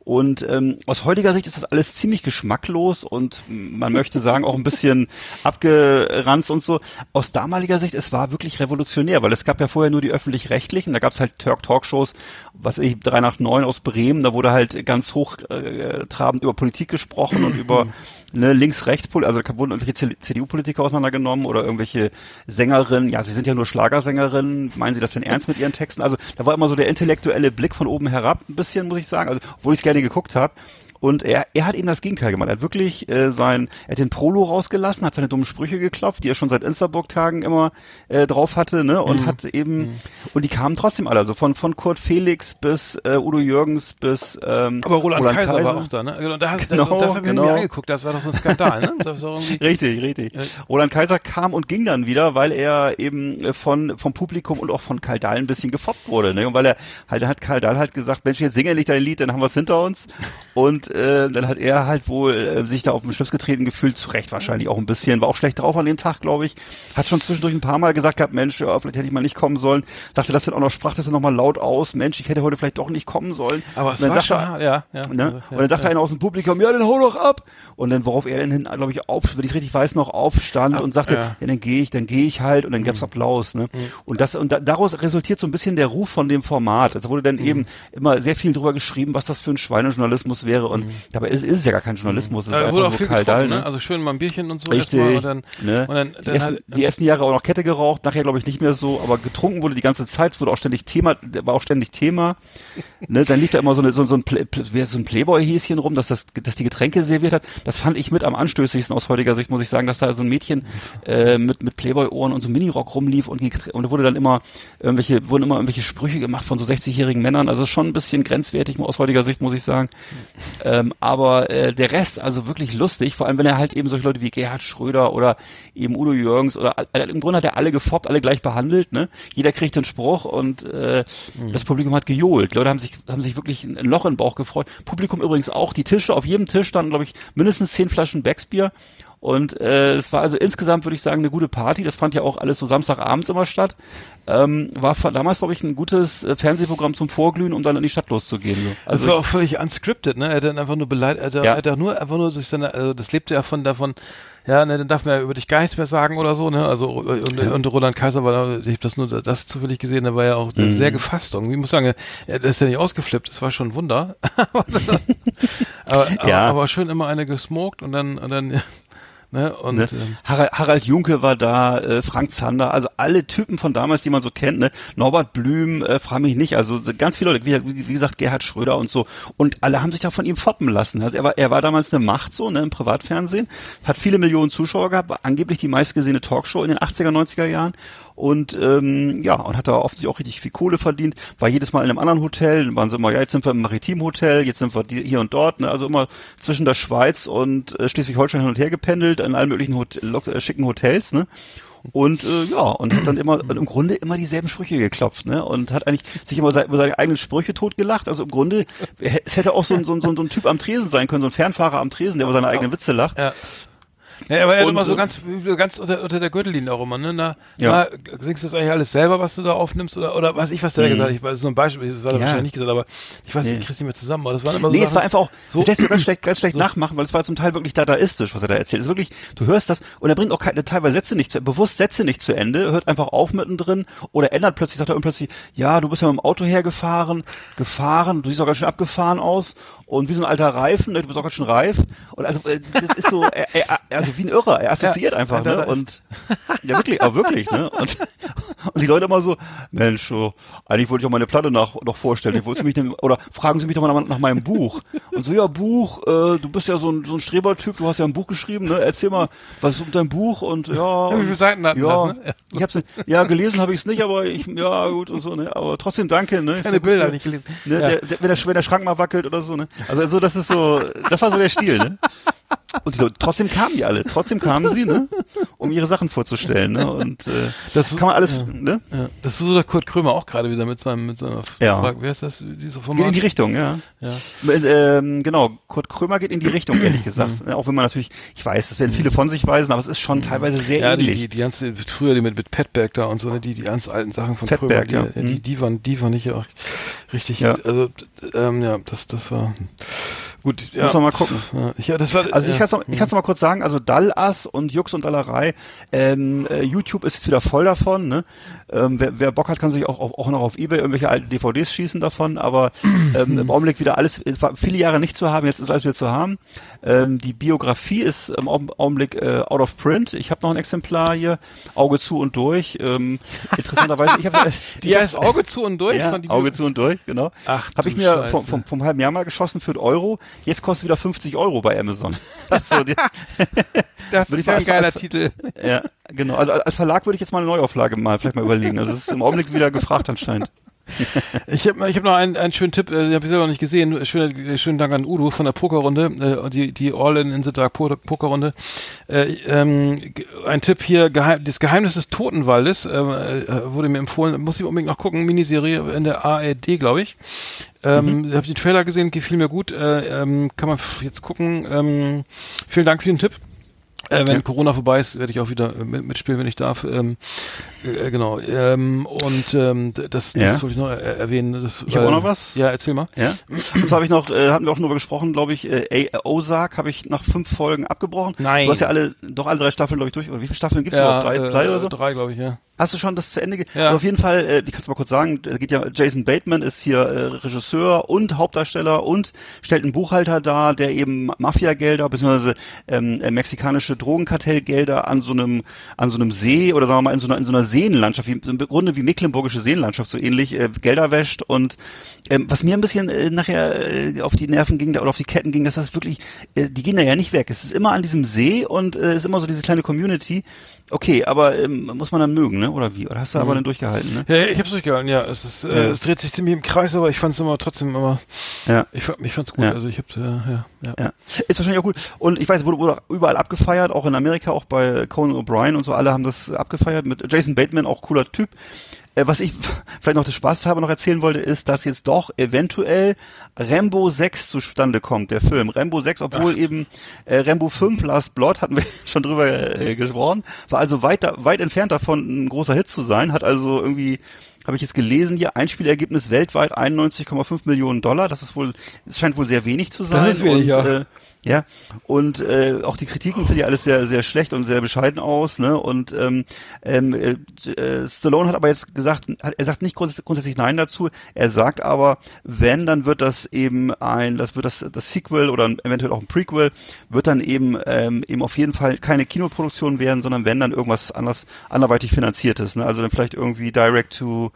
Und ähm, aus heutiger Sicht ist das alles ziemlich geschmacklos und man möchte sagen auch ein bisschen abgeranzt und so. Aus damaliger Sicht, es war wirklich revolutionär, weil es gab ja vorher nur die öffentlich-rechtlichen, da gab es halt Talkshows, was ich, 3 nach 9 aus Bremen, da wurde halt ganz hochtrabend äh, über Politik gesprochen und über ne, links-rechts, also da wurden irgendwelche CDU-Politiker auseinandergenommen oder irgendwelche Sängerinnen, ja, sie sind ja nur Schlagersängerinnen, meinen sie das denn ernst mit ihren Texten? Also da war immer so der intellektuelle Blick von oben herab, ein bisschen, muss ich sagen, also obwohl ich es gerne geguckt habe. Und er, er hat eben das Gegenteil gemacht. Er hat wirklich äh, sein, er hat den Prolo rausgelassen, hat seine dummen Sprüche geklopft, die er schon seit Instaburg-Tagen immer äh, drauf hatte, ne? Und mhm. hat eben, mhm. und die kamen trotzdem alle, also von von Kurt Felix bis äh, Udo Jürgens bis ähm, Aber Roland, Roland Kaiser, Kaiser, war auch da, ne? Und da hast, genau, das haben wir genau. mir angeguckt, das war doch so ein Skandal, ne? Das richtig, richtig. Ja. Roland Kaiser kam und ging dann wieder, weil er eben äh, von vom Publikum und auch von Karl Dahl ein bisschen gefoppt wurde, ne? Und weil er halt hat Karl Dahl halt gesagt, Mensch, jetzt singe nicht dein Lied, dann haben wir es hinter uns. Und äh, dann hat er halt wohl äh, sich da auf den Schlips getreten gefühlt, zu Recht wahrscheinlich auch ein bisschen, war auch schlecht drauf an dem Tag, glaube ich. Hat schon zwischendurch ein paar Mal gesagt gehabt, Mensch, ja, vielleicht hätte ich mal nicht kommen sollen. Sagte das dann auch noch, sprach das dann nochmal laut aus, Mensch, ich hätte heute vielleicht doch nicht kommen sollen. Aber es war schon, er, ja, ja, ne? ja, Und dann sagte ja. einer aus dem Publikum, ja, dann hau doch ab. Und dann, worauf er dann hin, glaube ich, auf, wenn ich es richtig weiß, noch aufstand Ab, und sagte, ja, ja dann gehe ich, dann gehe ich halt und dann gab's mhm. Applaus. Ne? Mhm. Und das und da, daraus resultiert so ein bisschen der Ruf von dem Format. Also wurde dann mhm. eben immer sehr viel drüber geschrieben, was das für ein Schweinejournalismus wäre. Und mhm. dabei ist, ist es ja gar kein Journalismus. Es ist wurde auch viel getrunken, ne? Also schön mal ein Bierchen und so. Richtig. Und dann, ne? und dann, die, dann ersten, halt, die ersten Jahre auch noch Kette geraucht, nachher glaube ich nicht mehr so, aber getrunken wurde die ganze Zeit, wurde auch ständig Thema, war auch ständig Thema. ne? Dann lief da immer so, eine, so, so ein, Play, so ein Playboy-Häschen rum, dass, das, dass die Getränke serviert hat. Das fand ich mit am anstößigsten aus heutiger Sicht, muss ich sagen, dass da so ein Mädchen äh, mit, mit Playboy-Ohren und so Minirock rumlief und, und da wurde dann immer irgendwelche, wurden immer irgendwelche Sprüche gemacht von so 60-jährigen Männern. Also schon ein bisschen grenzwertig aus heutiger Sicht, muss ich sagen. Ähm, aber äh, der Rest, also wirklich lustig, vor allem wenn er halt eben solche Leute wie Gerhard Schröder oder eben Udo Jürgens oder äh, im Grunde hat er alle gefoppt, alle gleich behandelt, ne? Jeder kriegt einen Spruch und äh, mhm. das Publikum hat gejohlt. Die Leute haben sich, haben sich wirklich ein Loch im Bauch gefreut. Publikum übrigens auch, die Tische, auf jedem Tisch standen, glaube ich, mindestens zehn Flaschen Backsbier Und äh, es war also insgesamt, würde ich sagen, eine gute Party. Das fand ja auch alles so Samstagabends immer statt. Ähm, war damals, glaube ich, ein gutes äh, Fernsehprogramm zum Vorglühen, um dann in die Stadt loszugehen. So. Also das war auch völlig unscripted, ne? Er hat dann einfach nur beleidigt, er, Ja. er hat nur einfach nur durch seine, also das lebte ja von davon, ja, ne, dann darf man ja über dich gar nichts mehr sagen oder so, ne? Also und, und Roland Kaiser war, da- ich habe das nur das zufällig gesehen, der war ja auch Mhm. sehr gefasst irgendwie. Ich muss sagen, er, ist ja nicht ausgeflippt, das war schon ein Wunder. aber, aber, Ja. aber schön immer eine gesmoked und dann und dann ne und Ne? ähm, Harald, Harald Junke war da, äh, Frank Zander, also alle Typen von damals, die man so kennt, ne? Norbert Blüm, äh, frage mich nicht, also ganz viele Leute, wie, wie gesagt, Gerhard Schröder und so. Und alle haben sich da von ihm foppen lassen. Also er war, er war damals eine Macht so, ne, im Privatfernsehen, hat viele Millionen Zuschauer gehabt, war angeblich die meistgesehene Talkshow in den 80er, 90er Jahren. Und ähm, ja, und hat da offensichtlich auch richtig viel Kohle verdient, war jedes Mal in einem anderen Hotel, dann waren sie immer, ja, jetzt sind wir im Maritimhotel, jetzt sind wir hier und dort, ne? also immer zwischen der Schweiz und äh, Schleswig-Holstein hin und her gependelt, in allen möglichen Hot äh, schicken Hotels, ne? Und äh, ja, und hat dann immer im Grunde immer dieselben Sprüche geklopft, ne? Und hat eigentlich sich immer über seine eigenen Sprüche totgelacht. Also im Grunde, äh, es hätte auch so ein, so, ein, so ein so ein Typ am Tresen sein können, so ein Fernfahrer am Tresen, der über seine eigenen Witze lacht. ja. Ja, aber er Und, immer so ganz, ganz unter, unter der Gürtellinie auch immer, ne? Na, Ja. na, singst du das eigentlich alles selber, was du da aufnimmst, oder, oder weiß ich, was der gesagt hat? Ich weiß, so ein Beispiel, das war Mhm. ja. Ja. wahrscheinlich nicht gesagt, aber ich weiß, Nee. ich krieg's nicht mehr zusammen, aber das waren immer so Nee, es Sachen- war einfach auch, so- so, das lässt sich ganz schlecht, ganz schlecht nachmachen, weil es war zum Teil wirklich dadaistisch, was er da erzählt. Es ist wirklich, du hörst das und er bringt auch keine, teilweise Sätze nicht zu, bewusst Sätze nicht zu Ende, hört einfach auf mittendrin oder ändert plötzlich, sagt er plötzlich, ja, du bist ja mit dem Auto hergefahren, gefahren, du siehst auch ganz schön abgefahren aus und wie so ein alter Reifen, ne, du bist auch ganz schön reif und also, äh, das ist so, er, er, also wie ein Irrer, er assoziiert Ja, einfach, ne, und, ja wirklich, aber wirklich, ne, und, und die Leute immer so, Mensch, so, eigentlich wollte ich auch meine Platte nach, noch vorstellen. Ich wollte mich denn, oder fragen Sie mich doch mal nach, nach meinem Buch. Und so, ja, Buch, äh, du bist ja so ein, so ein Strebertyp, du hast ja ein Buch geschrieben, ne? Erzähl mal, was ist mit deinem Buch und ja. Wie viele Seiten hatten ja, das, ne? ich hab's nicht, ja, gelesen habe ich es nicht, aber ich, ja, gut und so, ne? Aber trotzdem danke, ne? Keine Bilder ne? nicht gelesen. Ne, Ja. der, der, wenn, der, wenn der Schrank mal wackelt oder so, ne? Also so, das ist so, das war so der Stil, ne? Und die Leute, trotzdem kamen die alle, trotzdem kamen sie, ne? Um ihre Sachen vorzustellen, ne? Und äh, Das- kann man alles, ja. ne? Ja, das ist so der Kurt Krömer auch gerade wieder mit seinem, mit seiner Ja. Frage, wer ist das, diese Geht Format? in die Richtung, ja. ja. Ähm, genau, Kurt Krömer geht in die Richtung, ehrlich gesagt. Auch wenn man natürlich, ich weiß, das werden viele von sich weisen, aber es ist schon teilweise sehr Ja, die, ähnlich. die, die ganze, früher die mit, mit Petberg da und so, ne, die, die ganz alten Sachen von Petberg, Krömer, ja. die, die, Mhm. die waren, die waren nicht auch richtig, Ja. also, ähm, ja, das, das war, gut, ja. Muss man mal gucken. Ja, ja, das war, Also ich ja. kann es noch mal kurz sagen, also Dallas und Jux und Dallerei, ähm, äh, YouTube ist jetzt wieder voll davon, ne? Ähm, wer, wer Bock hat, kann sich auch, auch, auch noch auf Ebay irgendwelche alten DVDs schießen davon, aber ähm, im Augenblick wieder alles, viele Jahre nicht zu haben, jetzt ist alles wieder zu haben. Ähm, die Biografie ist im Augen- Augenblick äh, out of print. Ich habe noch ein Exemplar hier, Auge zu und durch. Ähm, interessanterweise, ich habe die heißt Auge zu und durch ja, von die Auge zu und durch, genau. Ach, Habe ich mir vom, vom, vom halben Jahr mal geschossen für einen Euro. Jetzt kostet wieder 50 Euro bei Amazon. Also, die, Das ist ja ein geiler Titel. ja, genau. Also als Verlag würde ich jetzt mal eine Neuauflage mal vielleicht mal überlegen. Also es ist im Augenblick wieder gefragt anscheinend. Ich habe ich hab noch einen, einen schönen Tipp, äh, den habe ich selber noch nicht gesehen. Schönen, schönen Dank an Udo von der Pokerrunde, äh, die, die All in, in the Dark Poker- Pokerrunde. Äh, ähm, ein Tipp hier, Geheim, das Geheimnis des Totenwaldes, äh, äh, wurde mir empfohlen, muss ich unbedingt noch gucken, Miniserie in der ARD, glaube ich. Ähm, Habe ich den Trailer gesehen, gefiel mir gut, äh, ähm, kann man jetzt gucken. Ähm, vielen Dank für den Tipp. Äh, wenn Ja. Corona vorbei ist, werde ich auch wieder äh, mit, mitspielen, wenn ich darf. Ähm, äh, genau. Ähm, und ähm, das, das Ja. sollte ich noch er erwähnen. Das, Ich hab auch noch was. Ja, erzähl mal. Ja. Und zwar habe ich noch, äh, hatten wir auch schon drüber gesprochen, glaube ich, äh, A- Ozark habe ich nach fünf Folgen abgebrochen. Nein. Du hast ja alle, doch alle drei Staffeln, glaube ich, durch. Oder wie viele Staffeln gibt's überhaupt? Drei, äh, drei oder so? Drei, glaube ich, ja. Hast du schon das zu Ende? Ge Ja. Also auf jeden Fall, äh, ich kann es mal kurz sagen, da geht ja Jason Bateman ist hier äh, Regisseur und Hauptdarsteller und stellt einen Buchhalter dar, der eben Mafiagelder bzw. Ähm, äh, mexikanische Drogenkartellgelder an so einem an so einem See oder sagen wir mal in so einer in so einer Seenlandschaft, wie, im Grunde wie mecklenburgische Seenlandschaft so ähnlich äh, Gelder wäscht und ähm, was mir ein bisschen äh, nachher äh, auf die Nerven ging oder auf die Ketten ging, dass das wirklich, äh, die gehen da ja nicht weg. Es ist immer an diesem See und äh, es ist immer so diese kleine Community. Okay, aber ähm, muss man dann mögen, ne? Oder wie? Oder hast du aber dann durchgehalten, ne? Ja, ich hab's durchgehalten, ja. Es ist, äh, Ja. es dreht sich ziemlich im Kreis, aber ich fand's immer trotzdem immer, Ja. ich, ich fand's gut. Ja. Also ich hab, äh, ja, ja. Ja, ist wahrscheinlich auch gut. Und ich weiß, wurde, wurde überall abgefeiert, auch in Amerika, auch bei Conan O'Brien und so, alle haben das abgefeiert. Mit Jason Bateman, auch cooler Typ. Äh, was ich vielleicht noch des Spaß habe noch erzählen wollte, ist, dass jetzt doch eventuell Rambo 6 zustande kommt, der Film. Rambo 6, obwohl Ach. eben äh, Rambo 5 Last Blood, hatten wir schon drüber äh, gesprochen, war also weit, weit entfernt davon, ein großer Hit zu sein, hat also irgendwie habe ich jetzt gelesen hier, Einspielergebnis weltweit 91,5 Millionen Dollar. Das ist wohl, es scheint wohl sehr wenig zu sein. Das ist wenig, und, ja. Äh, ja, und äh, auch die Kritiken finde ich alles sehr, sehr schlecht und sehr bescheiden aus. Ne? Und ähm, ähm, äh, Stallone hat aber jetzt gesagt, er sagt nicht grunds grundsätzlich Nein dazu. Er sagt aber, wenn, dann wird das eben ein, das wird das, das Sequel oder eventuell auch ein Prequel, wird dann eben ähm, eben auf jeden Fall keine Kinoproduktion werden, sondern wenn dann irgendwas anders anderweitig finanziertes. Ne? Also dann vielleicht irgendwie Direct to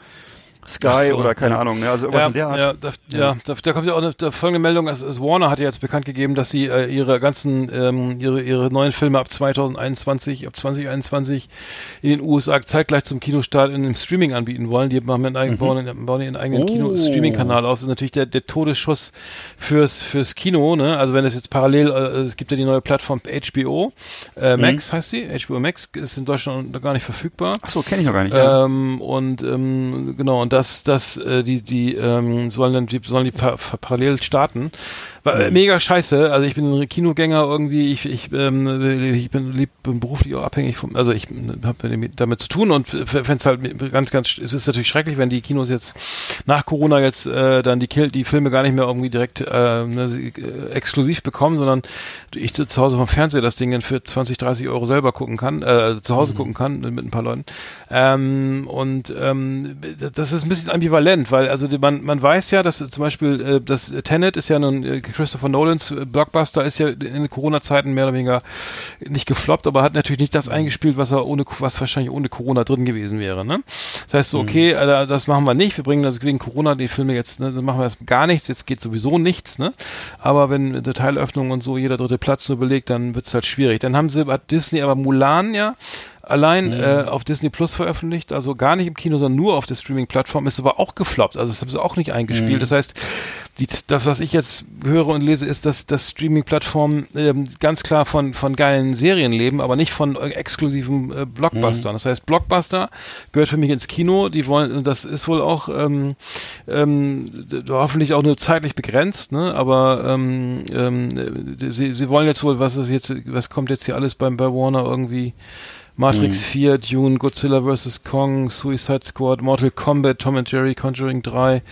Sky so, oder keine ja. Ahnung, ne? also irgendwas ja, in der Art. Ja, da, ja. ja da, da, kommt ja auch eine da folgende Meldung, also, also Warner hat ja jetzt bekannt gegeben, dass sie äh, ihre ganzen, ähm, ihre, ihre neuen Filme ab 2021, ab 2021 in den USA zeitgleich zum Kinostart in dem Streaming anbieten wollen. Die machen einen eigenen, mhm. bauen, bauen ihren eigenen oh. Kino-Streaming-Kanal auf. Das ist natürlich der, der Todesschuss fürs, fürs Kino, ne? Also wenn es jetzt parallel, äh, es gibt ja die neue Plattform HBO, äh, mhm. Max heißt sie, HBO Max ist in Deutschland noch gar nicht verfügbar. Ach so, kenne ich noch gar nicht. Ähm, und ähm, genau, und dass, dass äh, die, die ähm, sollen dann die, sollen die pa parallel starten. War, äh, mega scheiße. Also ich bin ein Kinogänger irgendwie, ich, ich, ähm, ich bin, lieb, bin beruflich auch abhängig vom, also ich habe damit zu tun und fände es halt ganz, ganz, es ist natürlich schrecklich, wenn die Kinos jetzt nach Corona jetzt äh, dann die, die Filme gar nicht mehr irgendwie direkt äh, ne, äh, exklusiv bekommen, sondern ich zu Hause vom Fernseher das Ding dann für 20, 30 Euro selber gucken kann, äh, zu Hause mhm. gucken kann mit ein paar Leuten. Ähm, und ähm, das ist ein bisschen ambivalent, weil also man, man weiß ja, dass zum Beispiel äh, das Tenet ist ja nun äh, Christopher Nolans äh, Blockbuster ist ja in Corona-Zeiten mehr oder weniger nicht gefloppt, aber hat natürlich nicht das mhm. eingespielt, was er ohne, was wahrscheinlich ohne Corona drin gewesen wäre. Ne? Das heißt so, mhm. okay, mhm. das machen wir nicht, wir bringen das wegen Corona die Filme jetzt, ne, dann machen wir das gar nichts, jetzt geht sowieso nichts, ne? Aber wenn eine Teilöffnung und so jeder dritte Platz nur belegt, dann wird es halt schwierig. Dann haben sie, hat Disney aber Mulan ja allein mhm. äh, auf Disney Plus veröffentlicht, also gar nicht im Kino, sondern nur auf der Streaming-Plattform, ist aber auch gefloppt. Also das haben sie auch nicht eingespielt. Mhm. Das heißt, die, das, was ich jetzt höre und lese, ist, dass dass Streaming-Plattformen ähm, ganz klar von von geilen Serien leben, aber nicht von äh, exklusiven äh, Blockbustern. Mhm. Das heißt, Blockbuster gehört für mich ins Kino. Die wollen, das ist wohl auch ähm, ähm, hoffentlich auch nur zeitlich begrenzt, ne? Aber ähm, ähm, sie, sie wollen jetzt wohl, was ist jetzt, was kommt jetzt hier alles beim bei Warner irgendwie Matrix mhm. 4, Dune, Godzilla vs. Kong, Suicide Squad, Mortal Kombat, Tom and Jerry, Conjuring 3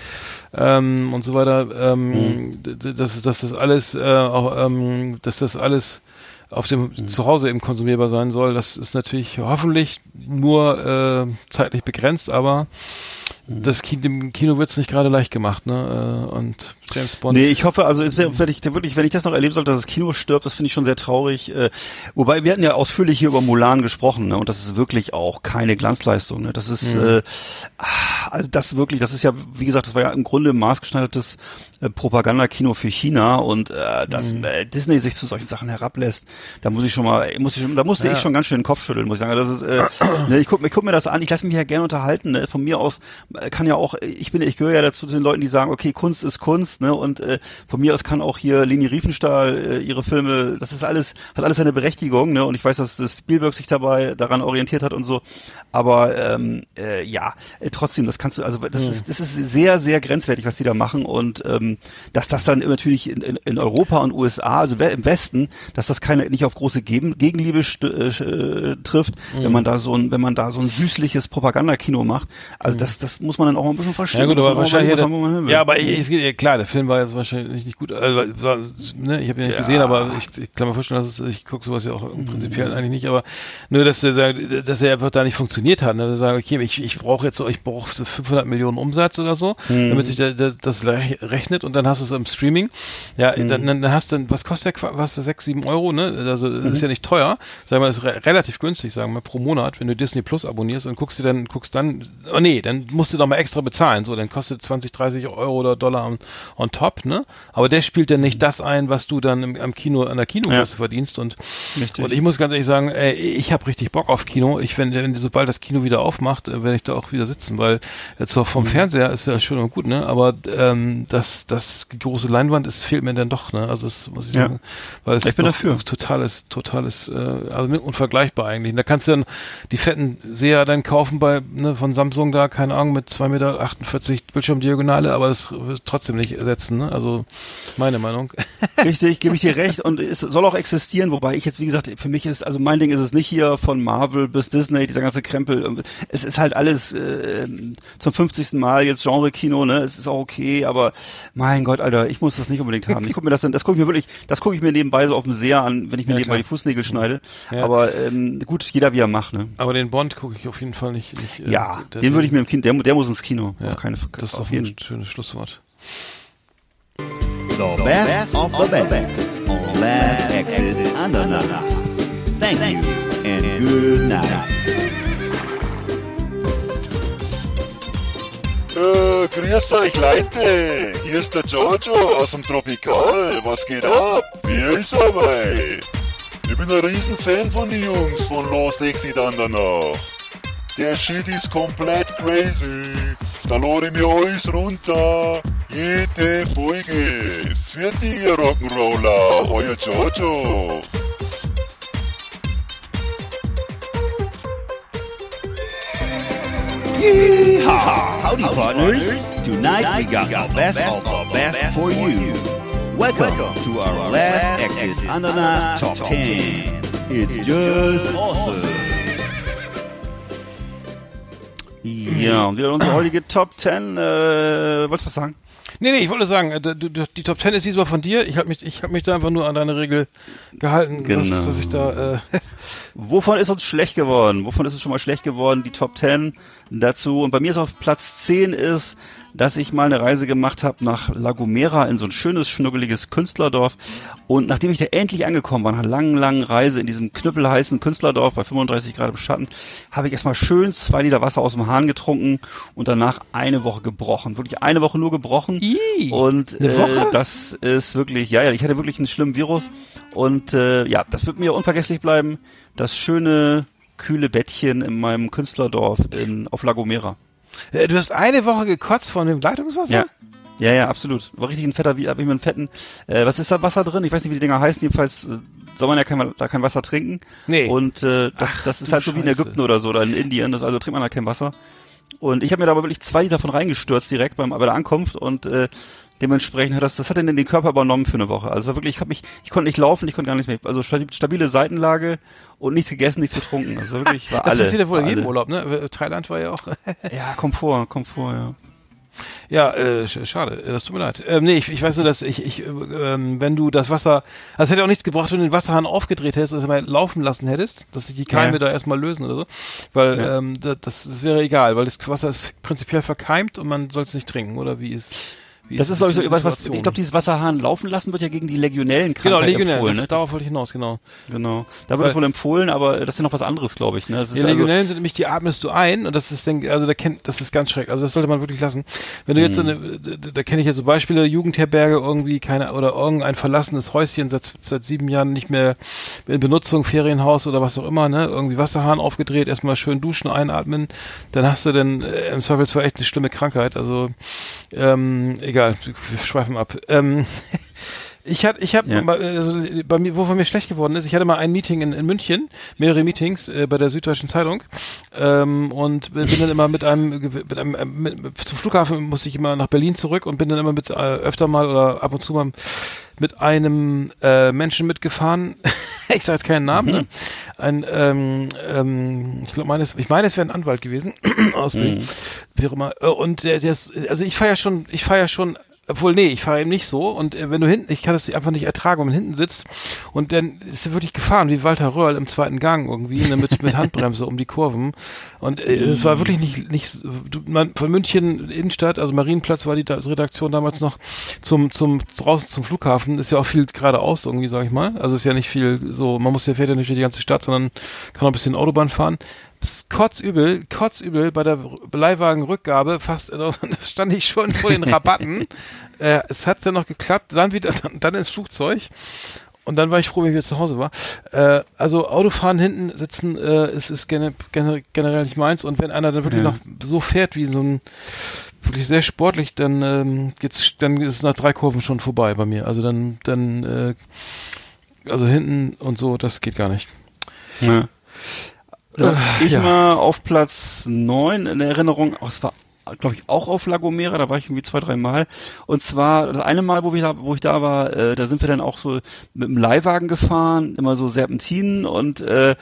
ähm, und so weiter. Ähm, mhm. dass, dass das alles äh, auch, ähm, dass das alles auf dem mhm. Zuhause eben konsumierbar sein soll, das ist natürlich hoffentlich nur äh, zeitlich begrenzt, aber das Kino, dem Kino wird's nicht gerade leicht gemacht, ne? Äh, und James Bond. Nee, ich hoffe, also wenn ich wirklich, wenn ich das noch erleben sollte, dass das Kino stirbt, das finde ich schon sehr traurig. Äh, wobei wir hatten ja ausführlich hier über Mulan gesprochen, ne? Und das ist wirklich auch keine Glanzleistung, ne? Das ist, mhm. äh, also das wirklich, das ist ja, wie gesagt, das war ja im Grunde maßgeschneidertes äh, Propagandakino für China und äh, dass mhm. äh, Disney sich zu solchen Sachen herablässt, da muss ich schon mal, muss ich, da musste ja. ich schon ganz schön den Kopf schütteln, muss ich sagen. Das ist, äh, ne, ich guck, ich guck mir das an, ich lasse mich ja gerne unterhalten. Ne? Von mir aus kann ja auch, ich bin, ich gehöre ja dazu zu den Leuten, die sagen, okay, Kunst ist Kunst, ne? Und äh, von mir aus kann auch hier Leni Riefenstahl äh, ihre Filme, das ist alles, hat alles eine Berechtigung, ne? Und ich weiß, dass, dass Spielberg sich dabei daran orientiert hat und so. Aber ähm, äh, ja, äh, trotzdem, das kannst du, also das mhm. ist, das ist sehr, sehr grenzwertig, was die da machen. Und ähm, dass das dann natürlich in, in, in Europa und USA, also im Westen, dass das keine nicht auf große Gegen Gegenliebe äh, trifft, mhm. wenn man da so ein, wenn man da so ein süßliches Propagandakino macht. Also mhm. das, das muss man dann auch mal ein bisschen verstehen. Ja gut, aber wahrscheinlich hätte, ja, aber ich, ich, klar, der Film war jetzt wahrscheinlich nicht gut. Also, war, ne, ich habe ihn nicht ja. gesehen, aber ich, ich kann mir vorstellen, dass es, ich gucke sowas ja auch prinzipiell mhm. eigentlich nicht, aber nur, dass er, dass er einfach da nicht funktioniert hat. Ne? Sagen, okay, ich, ich brauche jetzt ich brauche 500 Millionen Umsatz oder so, mhm. damit sich der, der, das rechnet und dann hast du es im Streaming. Ja, mhm. dann, dann hast du, was kostet der, was, 6, 7 Euro, ne? Also, das ist mhm. ja nicht teuer. Sagen wir, das ist re relativ günstig, sagen wir, pro Monat, wenn du Disney Plus abonnierst und guckst dir dann, guckst dann, oh nee, dann musst du doch mal extra bezahlen, so, dann kostet 20, 30 Euro oder Dollar on, on top, ne? Aber der spielt dann nicht mhm. das ein, was du dann im, am Kino, an der Kinokasse ja. verdienst und, richtig. und ich muss ganz ehrlich sagen, ey, ich habe richtig Bock auf Kino. Ich, wenn, wenn sobald das Kino wieder aufmacht, äh, werde ich da auch wieder sitzen, weil jetzt auch vom mhm. Fernseher ist ja schön und gut, ne? Aber ähm, das das große Leinwand ist, fehlt mir dann doch, ne? Also das muss ich Ja. sagen. Weil es Ich bin dafür. totales, totales, äh, also unvergleichbar eigentlich. Und da kannst du dann die fetten Seher dann kaufen bei, ne, von Samsung da, keine Ahnung, mit 2,48 Meter Bildschirmdiagonale, aber es wird trotzdem nicht ersetzen, ne? Also meine Meinung. Richtig, gebe ich dir recht und es soll auch existieren, wobei ich jetzt, wie gesagt, für mich ist, also mein Ding ist es nicht hier von Marvel bis Disney, dieser ganze Krempel. Es ist halt alles äh, zum 50. Mal jetzt Genre-Kino, ne? Es ist auch okay, aber mein Gott, Alter, ich muss das nicht unbedingt haben. Ich gucke mir das dann, das gucke ich mir wirklich, das gucke ich mir nebenbei so auf dem Seher an, wenn ich mir Ja, nebenbei klar. die Fußnägel schneide. Ja. Aber ähm, gut, jeder wie er macht, ne? Aber den Bond gucke ich auf jeden Fall nicht. nicht äh, Ja, der- den würde ich mir im Kind, der, der muss ins Kino. ja, Auf keine Das ist auf jeden ein schönes Schlusswort. The best of the best on Last Exit Andernach. Thank you and good night. Äh, grüß euch Leute, hier ist der Giorgio aus dem Tropikal. Was geht ab? Wie ist dabei? Ich bin ein Riesenfan von den Jungs von Lost Exit Andernach. Der Shit ist komplett crazy. Da lade ich mir alles runter. Jede Folge. Für die Rock'n'Roller, euer Giorgio. Yeehaw! Howdy, partners. Tonight we got the best of the best for you. Welcome to our last exit Andernach Top 10. It's just awesome. Ja, und wieder unsere heutige Top 10, uh, äh, wolltest du was sagen? Nee, nee, ich wollte sagen, äh, die Top 10 ist diesmal von dir. Ich habe mich, ich hab mich da einfach nur an deine Regel gehalten, Genau. was, was ich da. Äh, Wovon ist uns schlecht geworden? Wovon ist es schon mal schlecht geworden? Die Top 10 dazu. Und bei mir ist auf Platz 10 ist, dass ich mal eine Reise gemacht habe nach La Gomera in so ein schönes, schnuckeliges Künstlerdorf. Und nachdem ich da endlich angekommen war, nach einer langen, langen Reise in diesem knüppelheißen Künstlerdorf bei 35 Grad im Schatten, habe ich erstmal schön zwei Liter Wasser aus dem Hahn getrunken und danach eine Woche gebrochen. Wirklich eine Woche nur gebrochen. Ih, und äh, das ist wirklich, ja, ja, ich hatte wirklich einen schlimmen Virus. Und äh, ja, das wird mir unvergesslich bleiben. Das schöne, kühle Bettchen in meinem Künstlerdorf in, auf La Gomera. Äh, du hast eine Woche gekotzt von dem Leitungswasser? Ja. Ja, ja, absolut. War richtig ein fetter, wie habe ich mir einen fetten, äh, was ist da Wasser drin? Ich weiß nicht, wie die Dinger heißen, jedenfalls äh, soll man ja kein, da kein Wasser trinken. Nee. Und äh, das, Ach, das ist halt so wie in. Ägypten oder so, oder in Indien, das, also trinkt man da kein Wasser. Und ich habe mir da aber wirklich zwei Liter von reingestürzt direkt beim, bei der Ankunft und äh, dementsprechend hat das, das hat dann den Körper übernommen für eine Woche. Also war wirklich, ich habe mich, ich konnte nicht laufen, ich konnte gar nichts mehr, also stabi- stabile Seitenlage und nichts gegessen, nichts getrunken. Also wirklich war das alle. passiert ja wohl in jedem alle. Urlaub, ne? Äh, Thailand war ja auch. Ja, Komfort, Komfort, ja. Ja, äh, sch- schade, äh, das tut mir leid. Ähm, nee, ich, ich weiß nur, dass ich, ich äh, ähm, wenn du das Wasser, also es hätte auch nichts gebracht, wenn du den Wasserhahn aufgedreht hättest und es mal laufen lassen hättest, dass sich die Keime Ja. da erstmal lösen oder so, weil Ja. ähm, das, das, das wäre egal, weil das Wasser ist prinzipiell verkeimt und man soll es nicht trinken, oder wie ist? Wie Das ist, glaube ich, so, was, Situation? ich glaube, dieses Wasserhahn laufen lassen wird ja gegen die legionellen genau, Krankheit Legionär, empfohlen, das, ne? darauf wollte ich hinaus, genau. Genau. Da wird es wohl empfohlen, aber das ist ja noch was anderes, glaube ich. Ne? Das Die also, Legionellen sind nämlich, die atmest du ein und das ist, denk, also da kennt, das ist ganz schrecklich. Also das sollte man wirklich lassen. Wenn du jetzt so Mhm. eine, da, da kenne ich jetzt so Beispiele, Jugendherberge irgendwie keine oder irgendein verlassenes Häuschen seit, seit sieben Jahren nicht mehr in Benutzung, Ferienhaus oder was auch immer, ne? Irgendwie Wasserhahn aufgedreht, erstmal schön duschen, einatmen, dann hast du dann äh, im Zweifelsfall echt eine schlimme Krankheit. Also ähm, egal, wir schweifen ab. Ähm, Ich hatte, ich habe, Ja. also bei mir, wovon mir schlecht geworden ist, ich hatte mal ein Meeting in, in München, mehrere Meetings äh, bei der Süddeutschen Zeitung ähm, und bin dann immer mit einem, mit einem äh, mit, mit, zum Flughafen musste ich immer nach Berlin zurück und bin dann immer mit äh, öfter mal oder ab und zu mal mit einem äh, Menschen mitgefahren. ich sage jetzt keinen Namen. Ne? Ein, ähm, ähm, ich glaube, meines, ich meine, es wäre ein Anwalt gewesen aus Berlin, wie auch immer. Äh, Und der, der ist, also ich ja schon, ich ja schon obwohl, nee, ich fahre eben nicht so. Und äh, wenn du hinten, ich kann das einfach nicht ertragen, wenn man hinten sitzt. Und dann ist er wirklich gefahren, wie Walter Röhrl im zweiten Gang irgendwie, ne, mit, mit Handbremse um die Kurven. Und äh, es war wirklich nicht, nicht, du, man, von München Innenstadt, also Marienplatz war die da, Redaktion damals noch, zum, zum, draußen zum Flughafen, ist ja auch viel geradeaus irgendwie, sag ich mal. Also ist ja nicht viel so, man muss ja fährt ja nicht durch die ganze Stadt, sondern kann auch ein bisschen Autobahn fahren. Kotzübel, kotzübel bei der Leihwagenrückgabe, fast, da stand ich schon vor den Rabatten. äh, es hat dann noch geklappt, dann wieder, dann, dann ins Flugzeug. Und dann war ich froh, wenn ich wieder zu Hause war. Äh, also Autofahren hinten sitzen äh, ist, ist gene, gene, generell nicht meins. Und wenn einer dann wirklich Ja. noch so fährt wie so ein wirklich sehr sportlich, dann ähm, geht's, dann ist es nach drei Kurven schon vorbei bei mir. Also dann, dann, äh, also hinten und so, das geht gar nicht. Ja. Da Äh, ich ja. mal auf Platz neun in Erinnerung, oh, es war glaube ich auch auf La Gomera, da war ich irgendwie zwei, drei Mal. Und zwar das eine Mal, wo ich da, wo ich da war, äh, da sind wir dann auch so mit dem Leihwagen gefahren, immer so Serpentinen und äh,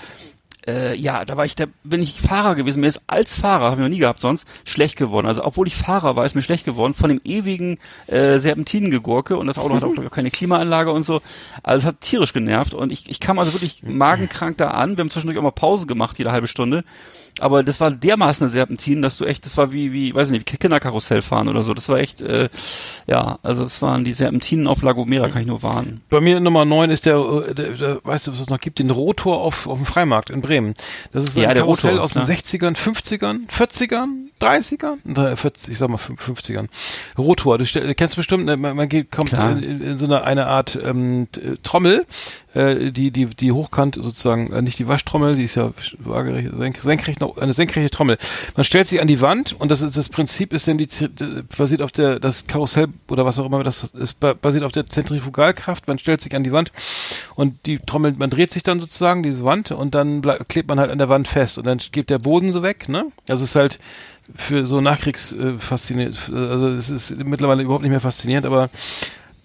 äh, ja, da war ich, da bin ich Fahrer gewesen. Mir ist als Fahrer, habe ich noch nie gehabt sonst, schlecht geworden. Also obwohl ich Fahrer war, ist mir schlecht geworden von dem ewigen äh, Serpentinengegurke und das Auto hat auch, glaub ich, keine Klimaanlage und so. Also es hat tierisch genervt und ich, ich kam also wirklich magenkrank da an. Wir haben zwischendurch auch mal Pause gemacht, jede halbe Stunde. Aber das war dermaßen eine Serpentin, dass du echt, das war wie, wie, weiß ich nicht, wie Kinderkarussell fahren oder so. Das war echt, äh, ja, also es waren die Serpentinen auf La Gomera, kann ich nur warnen. Bei mir Nummer 9 ist der, äh, der, der, weißt du, was es noch gibt, den Rotor auf, auf dem Freimarkt in Bremen. Das ist Ja, ein der Karussell Rotor, aus den klar. 60ern, 50ern, 40ern, 30ern, Drei- 40, ich sag mal fün- 50ern. Rotor, du kennst bestimmt, ne, man, man geht, kommt in, in, so eine, eine Art ähm, äh, Trommel, äh, die, die, die hochkant sozusagen, äh, nicht die Waschtrommel, die ist ja waagerecht, senk, senkrecht, eine senkrechte Trommel. Man stellt sich an die Wand und das ist das Prinzip ist denn die basiert auf der das Karussell oder was auch immer das ist ba- basiert auf der Zentrifugalkraft. Man stellt sich an die Wand und die Trommel, man dreht sich dann sozusagen diese Wand und dann bleib, klebt man halt an der Wand fest und dann geht der Boden so weg, ne? Also es ist halt für so Nachkriegs äh, faszinierend, also es ist mittlerweile überhaupt nicht mehr faszinierend, aber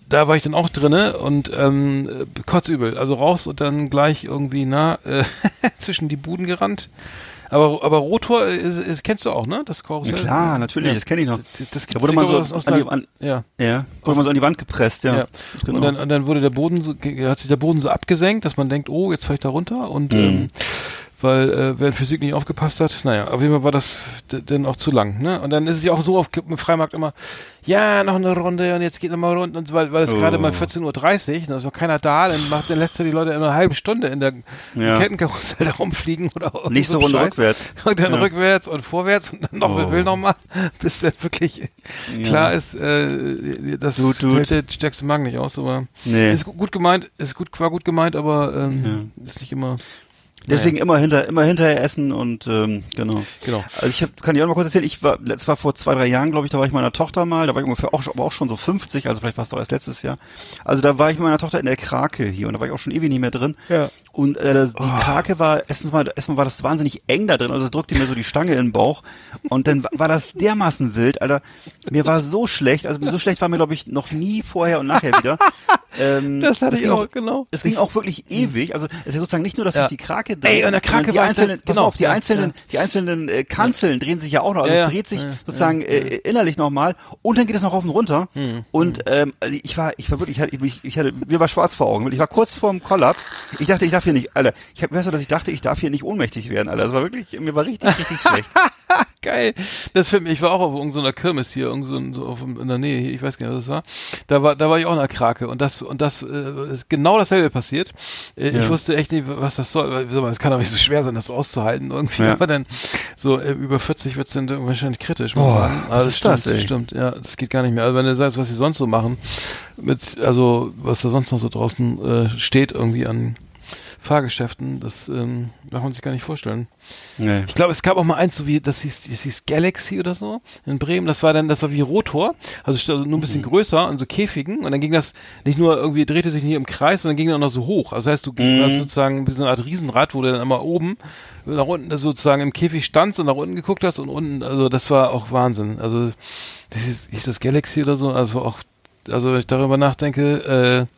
da war ich dann auch drinne und ähm, äh, kotzübel. Also raus und dann gleich irgendwie na äh, zwischen die Buden gerannt. Aber aber Rotor äh, ist, ist, kennst du auch, ne? Das Ja, Karussell. klar, natürlich, Ja. das kenne ich noch. Das, das Da wurde man so aus, aus an die, an, ja. ja, wurde man so an die Wand gepresst, ja. Ja. Genau. Und, dann, und dann wurde der Boden so, hat sich der Boden so abgesenkt, dass man denkt, oh, jetzt falle ich da runter und Mhm. ähm, weil äh, wer in Physik nicht aufgepasst hat, naja, auf jeden Fall war das dann auch zu lang, ne? Und dann ist es ja auch so auf im Freimarkt immer, ja, noch eine Runde und jetzt geht noch mal rund und so, weil, weil es Oh. gerade mal 14.30 Uhr, und da ist noch keiner da, dann macht, dann lässt er die Leute in einer halben Stunde in der Ja. Kettenkarussell da rumfliegen oder Nächste so Runde Scheiß. rückwärts. Und dann Ja. rückwärts und vorwärts und dann noch, Oh. will noch mal, bis dann wirklich Ja. klar ist, äh, das Tut, tut. hält der stärkste Magen nicht aus, aber Nee. ist gu- gut gemeint, ist gut, war gut gemeint, aber ähm, ist nicht immer. Deswegen immer hinter, immer hinterher essen und ähm, genau. Genau. Also ich hab, kann dir auch mal kurz erzählen, ich war, letztes war vor zwei, drei Jahren, glaube ich, da war ich mit meiner Tochter mal, da war ich ungefähr auch, schon- aber auch schon so 50, also vielleicht war es doch erst letztes Jahr. Also da war ich mit meiner Tochter in der Krake hier und da war ich auch schon ewig nicht mehr drin. Ja. Und äh, die Oh. Krake war, erstens mal, erstmal war das wahnsinnig eng da drin, also drückte mir so die Stange in den Bauch. Und dann war das dermaßen wild, Alter. Mir war so schlecht, also so schlecht war mir, glaube ich, noch nie vorher und nachher wieder. Ähm, Das hatte ich auch, genau. Es ging auch wirklich ewig. Also es ist sozusagen nicht nur, dass Ja. die Krake dreht, Ey, und der Krake die war- einzelnen, pass genau, mal auf, die ja, einzelnen, ja. die einzelnen äh, Kanzeln drehen sich ja auch noch. Also es dreht sich sozusagen äh, innerlich nochmal und dann geht es noch rauf und runter. Hm, Und ähm, also ich war, ich war wirklich, ich hatte, ich, ich hatte, mir war schwarz vor Augen. Ich war kurz vorm Kollaps. Ich dachte, ich darf hier nicht, Alter. Ich hab, weißt du, dass ich dachte, ich darf hier nicht ohnmächtig werden, Alter. Das war wirklich, mir war richtig, richtig schlecht. Geil. Das mich, ich war auch auf irgendeiner Kirmes hier, irgend so, auf, in der Nähe hier, ich weiß gar nicht, was das war. Da war, da war ich auch in der Krake und das, und das äh, ist genau dasselbe passiert. Äh, Ja. Ich wusste echt nicht, was das soll. Es kann doch nicht so schwer sein, das auszuhalten irgendwie. Ja. Aber dann, so äh, über 40 wird's dann wahrscheinlich kritisch. Boah, Also ist stimmt, das, ey? Stimmt, ja, das geht gar nicht mehr. Also wenn du sagst, was sie sonst so machen, mit, also was da sonst noch so draußen äh, steht irgendwie an Fahrgeschäften, das ähm, darf man sich gar nicht vorstellen. Nee. Ich glaube, es gab auch mal eins, so wie, das hieß, das hieß Galaxy oder so in Bremen. Das war dann, das war wie Rotor, also st- nur ein bisschen größer und so Käfigen. Und dann ging das nicht nur irgendwie, drehte sich nicht im Kreis, sondern ging auch noch so hoch. Also das heißt, du Mhm. hast sozusagen wie so eine Art Riesenrad, wo du dann immer oben nach unten sozusagen im Käfig standst und nach unten geguckt hast und unten, also das war auch Wahnsinn. Also das hieß, hieß das Galaxy oder so, also auch, also wenn ich darüber nachdenke, äh,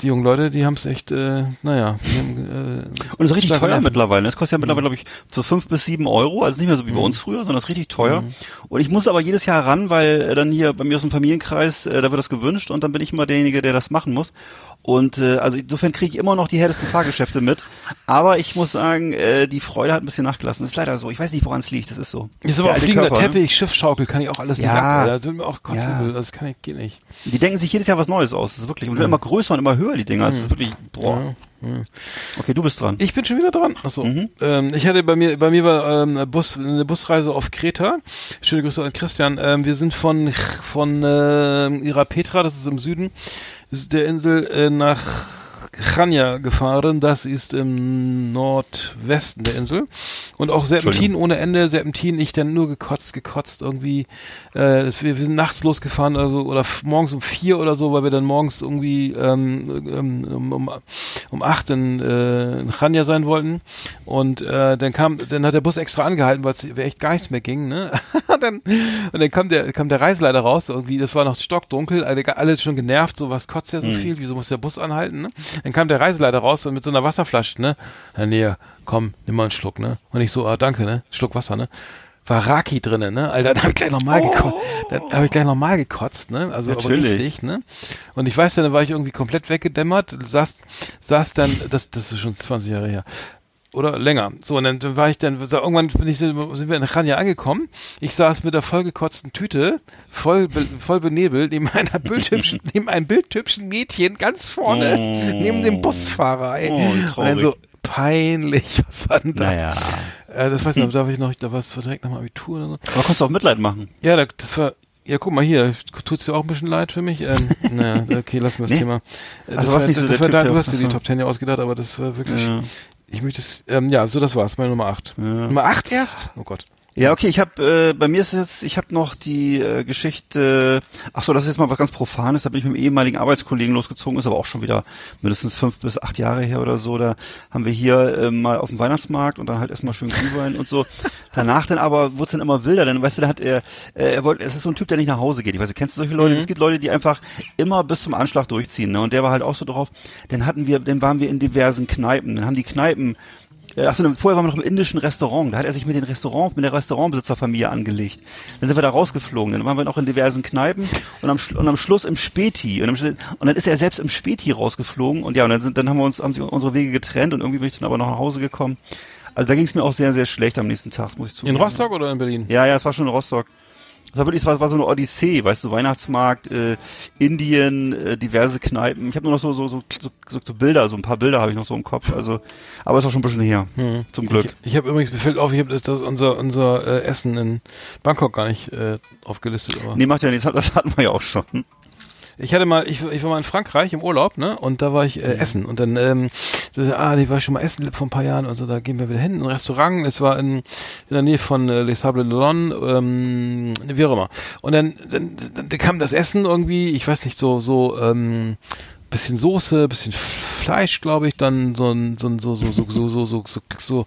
die jungen Leute, die haben es echt, äh, naja, die haben, äh, Und es ist richtig teuer Nerven. mittlerweile. Das kostet ja mittlerweile, glaube ich, so fünf bis sieben Euro. Also nicht mehr so wie bei uns früher, sondern es ist richtig teuer. Und ich muss aber jedes Jahr ran, weil äh, dann hier bei mir aus dem Familienkreis, äh, da wird das gewünscht und dann bin ich immer derjenige, der das machen muss. Und äh, also insofern kriege ich immer noch die härtesten Fahrgeschäfte mit. Aber ich muss sagen, äh, die Freude hat ein bisschen nachgelassen. Das ist leider so. Ich weiß nicht, woran es liegt. Das ist so. Ist aber auch fliegender Körper, ne? Teppich, Schiffsschaukel, kann ich auch alles Ja. nicht ab. Da tut mir auch kotzübel. Ja. Das kann ich, geht nicht. Die denken sich jedes Jahr was Neues aus. Das ist wirklich. Und werden immer größer und immer höher, die Dinger. Das ist wirklich. Boah. Ja, ja. Okay, du bist dran. Ich bin schon wieder dran. Achso. Mhm. Ähm, ich hatte bei mir, bei mir war ähm, eine, Bus, eine Busreise auf Kreta. Schöne Grüße an Christian. Ähm, wir sind von von äh, Irapetra, das ist im Süden der Insel, äh, nach Chania gefahren. Das ist im Nordwesten der Insel. Und auch Serpentin ohne Ende. Serpentin, ich dann nur gekotzt, gekotzt irgendwie. Äh, das, wir, wir sind nachts losgefahren also, oder morgens um vier oder so, weil wir dann morgens irgendwie ähm, ähm, um, um, um acht in, äh, in Chania sein wollten. Und äh, dann kam, dann hat der Bus extra angehalten, weil es echt gar nichts mehr ging. Ne? dann, und dann kam der, kam der Reiseleiter raus, irgendwie, das war noch stockdunkel, alle, alle schon genervt, so was kotzt ja so viel, wieso muss der Bus anhalten, ne? Dann kam der Reiseleiter raus und mit so einer Wasserflasche, ne? Herr Näher, komm, nimm mal einen Schluck, ne? Und ich so, ah, danke, ne? Schluck Wasser, ne? War Raki drinnen, ne? Alter, dann hab ich gleich nochmal gekotzt. Dann hab ich gleich nochmal gekotzt, ne? Also aber richtig, ne? Und ich weiß, dann war ich irgendwie komplett weggedämmert, saß, saß dann, das, das ist schon 20 Jahre her oder länger. So, und dann, dann war ich dann, irgendwann bin ich, sind wir in Chania angekommen. Ich saß mit der vollgekotzten Tüte, voll, voll benebelt, neben einer bildhübschen, neben einem bildhübschen Mädchen ganz vorne, Oh. neben dem Busfahrer, ey. Oh, und dann so, peinlich, was war denn da? Naja. Äh, das weiß ich noch, da war ich noch, da war es direkt nach dem Abitur oder so. Aber kannst du auch Mitleid machen. Ja, da, das war, ja, guck mal hier, tut's dir auch ein bisschen leid für mich? Ähm, naja, okay, lassen wir das Nee. Thema. Äh, Also das warst war, nicht so das der war Typ, da, du hast dir die. Top Ten ja ausgedacht, aber das war wirklich, Ja. Ich möchte es, ähm, ja, so das war's, meine Nummer 8. Ja. Nummer 8 erst? Oh Gott. Ja, okay, ich habe äh, bei mir ist es jetzt, ich habe noch die äh, Geschichte, ach so, das ist jetzt mal was ganz Profanes, da bin ich mit einem ehemaligen Arbeitskollegen losgezogen, ist aber auch schon wieder mindestens fünf bis acht Jahre her oder so, da haben wir hier äh, mal auf dem Weihnachtsmarkt und dann halt erstmal schön Glühwein und so. Danach dann aber wurde es dann immer wilder, dann weißt du, da hat er, äh, er wollte, es ist so ein Typ, der nicht nach Hause geht. Ich weiß, du kennst du solche Leute? Mhm. Es gibt Leute, die einfach immer bis zum Anschlag durchziehen, ne? Und der war halt auch so drauf. Dann hatten wir, dann waren wir in diversen Kneipen, dann haben die Kneipen äh, Achso, vorher waren wir noch im indischen Restaurant. Da hat er sich mit den Restaurant, mit der Restaurantbesitzerfamilie angelegt. Dann sind wir da rausgeflogen. Dann waren wir noch in diversen Kneipen und am, und am Schluss im Späti. Und, am, und dann ist er selbst im Späti rausgeflogen. Und ja, und dann, sind, dann haben wir uns, haben sich unsere Wege getrennt und irgendwie bin ich dann aber noch nach Hause gekommen. Also da ging es mir auch sehr, sehr schlecht am nächsten Tag, muss ich In zugeben. Rostock oder in Berlin? Ja, ja, es war schon in Rostock. Es war wirklich, es war, so eine Odyssee, weißt du, Weihnachtsmarkt, äh, Indien, äh, diverse Kneipen. Ich habe nur noch so, so, so, so, so, so Bilder, so ein paar Bilder habe ich noch so im Kopf. Also, aber es ist auch schon ein bisschen her, Hm. zum Glück. Ich, ich habe übrigens, mir fällt auf, ich habe das, das unser, unser äh, Essen in Bangkok gar nicht äh, aufgelistet. Aber Nee, macht ja nichts, das hatten wir ja auch schon. Ich hatte mal, ich, ich war mal in Frankreich im Urlaub, ne? Und da war ich äh, essen. Und dann, ähm, so, ah, die war ich schon mal essen vor ein paar Jahren und so, da gehen wir wieder hin, in ein Restaurant. Es war in, in der Nähe von äh, Les Sables d'Olonne, ähm, wie auch immer. Und dann, dann, dann, dann kam das Essen irgendwie, ich weiß nicht, so, so, ähm, bisschen Soße, bisschen Fleisch, glaube ich, dann so ein so so so so so so so, so, so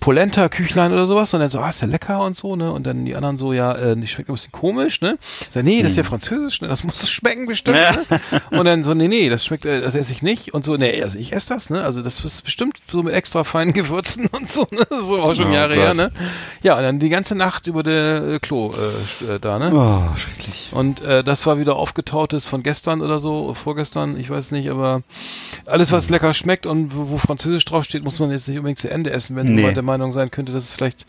Polenta Küchlein oder sowas und dann so, ah, ist ja lecker und so, ne? Und dann die anderen so, ja, äh, schmeckt ein bisschen komisch, ne? Sag, nee, das ist ja hm. französisch, ne? Das muss schmecken bestimmt, ne? Und dann so, nee, nee, das schmeckt äh, das esse ich nicht und so, nee, also ich esse das, ne? Also das ist bestimmt so mit extra feinen Gewürzen und so, ne? So auch schon oh, Jahre Gott. her, ne? Ja, und dann die ganze Nacht über der äh, Klo äh, äh, da, ne? Oh, schrecklich. Und äh, das war wieder aufgetautes von gestern oder so, vorgestern, ich weiß nicht, aber alles, was lecker schmeckt und wo, wo Französisch draufsteht, muss man jetzt nicht unbedingt zu Ende essen, wenn Nee. man der Meinung sein könnte, dass es vielleicht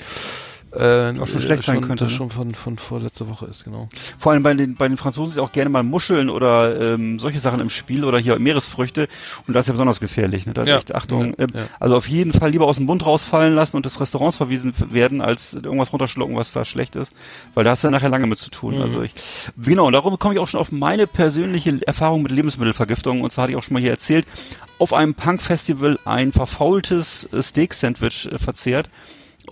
äh, Auch schon schlecht sein schon, könnte, Das ne? schon von, von vorletzter Woche ist, genau. Vor allem bei den, bei den Franzosen ist auch gerne mal Muscheln oder ähm, solche Sachen im Spiel oder hier Meeresfrüchte. Und das ist ja besonders gefährlich. Ne? Da ist Ja. echt Achtung. Ja, ähm, ja. Also auf jeden Fall lieber aus dem Mund rausfallen lassen und des Restaurants verwiesen werden, als irgendwas runterschlucken, was da schlecht ist. Weil da hast du ja nachher lange mit zu tun. Mhm. Also ich, genau, und darum komme ich auch schon auf meine persönliche Erfahrung mit Lebensmittelvergiftung. Und zwar hatte ich auch schon mal hier erzählt, auf einem Punk-Festival ein verfaultes äh, Steak-Sandwich äh, verzehrt.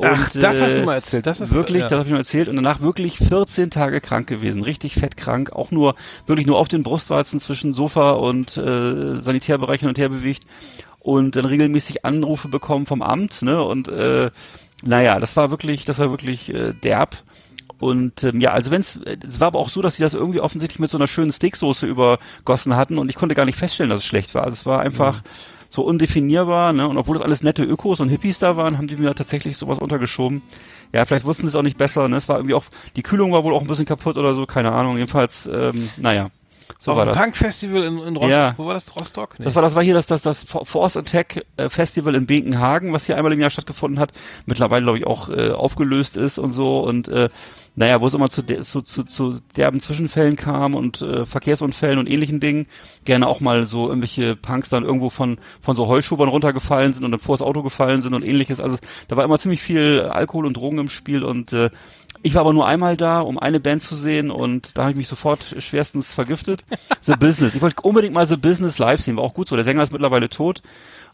Ach, Und, das hast äh, du mal erzählt. Das ist wirklich, ja. das habe ich mir erzählt und danach wirklich 14 Tage krank gewesen, richtig fett krank, auch nur wirklich nur auf den Brustwarzen zwischen Sofa und äh, Sanitärbereich hin und her bewegt und dann regelmäßig Anrufe bekommen vom Amt, ne? Und äh, naja, das war wirklich, das war wirklich äh, derb. Und ähm, ja, also wenn es, es war aber auch so, dass sie das irgendwie offensichtlich mit so einer schönen Steaksoße übergossen hatten und ich konnte gar nicht feststellen, dass es schlecht war. Also es war einfach so undefinierbar, ne? Und obwohl das alles nette Ökos und Hippies da waren, haben die mir tatsächlich sowas untergeschoben. Ja, vielleicht wussten sie es auch nicht besser, ne? Es war irgendwie auch, die Kühlung war wohl auch ein bisschen kaputt oder so, keine Ahnung. Jedenfalls, ähm, naja, so Auf war dem das. Punk-Festival in, in Rostock. Ja. Wo war das? Rostock? Nee. Das war, das war hier das, das, das Force Attack äh, Festival in Bekenhagen, was hier einmal im Jahr stattgefunden hat. Mittlerweile, glaube ich, auch äh, aufgelöst ist und so. Und äh, naja, wo es immer zu, de- zu, zu, zu derben Zwischenfällen kam und äh, Verkehrsunfällen und ähnlichen Dingen, gerne auch mal so irgendwelche Punks dann irgendwo von, von so Heuschubern runtergefallen sind und dann vor das Auto gefallen sind und ähnliches. Also da war immer ziemlich viel Alkohol und Drogen im Spiel und äh, ich war aber nur einmal da, um eine Band zu sehen und da habe ich mich sofort schwerstens vergiftet. The Business. Ich wollte unbedingt mal The Business live sehen, war auch gut so. Der Sänger ist mittlerweile tot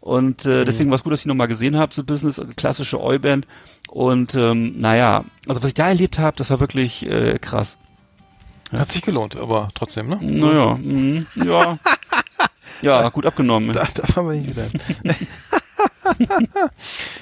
und äh, deswegen war es gut, dass ich noch mal gesehen habe, The Business, klassische Oi-Band. Und ähm, naja, also was ich da erlebt habe, das war wirklich äh, krass. Hat sich gelohnt, aber trotzdem, ne? Naja, mhm, ja. Ja, gut abgenommen. Da, da fahren wir nicht wieder.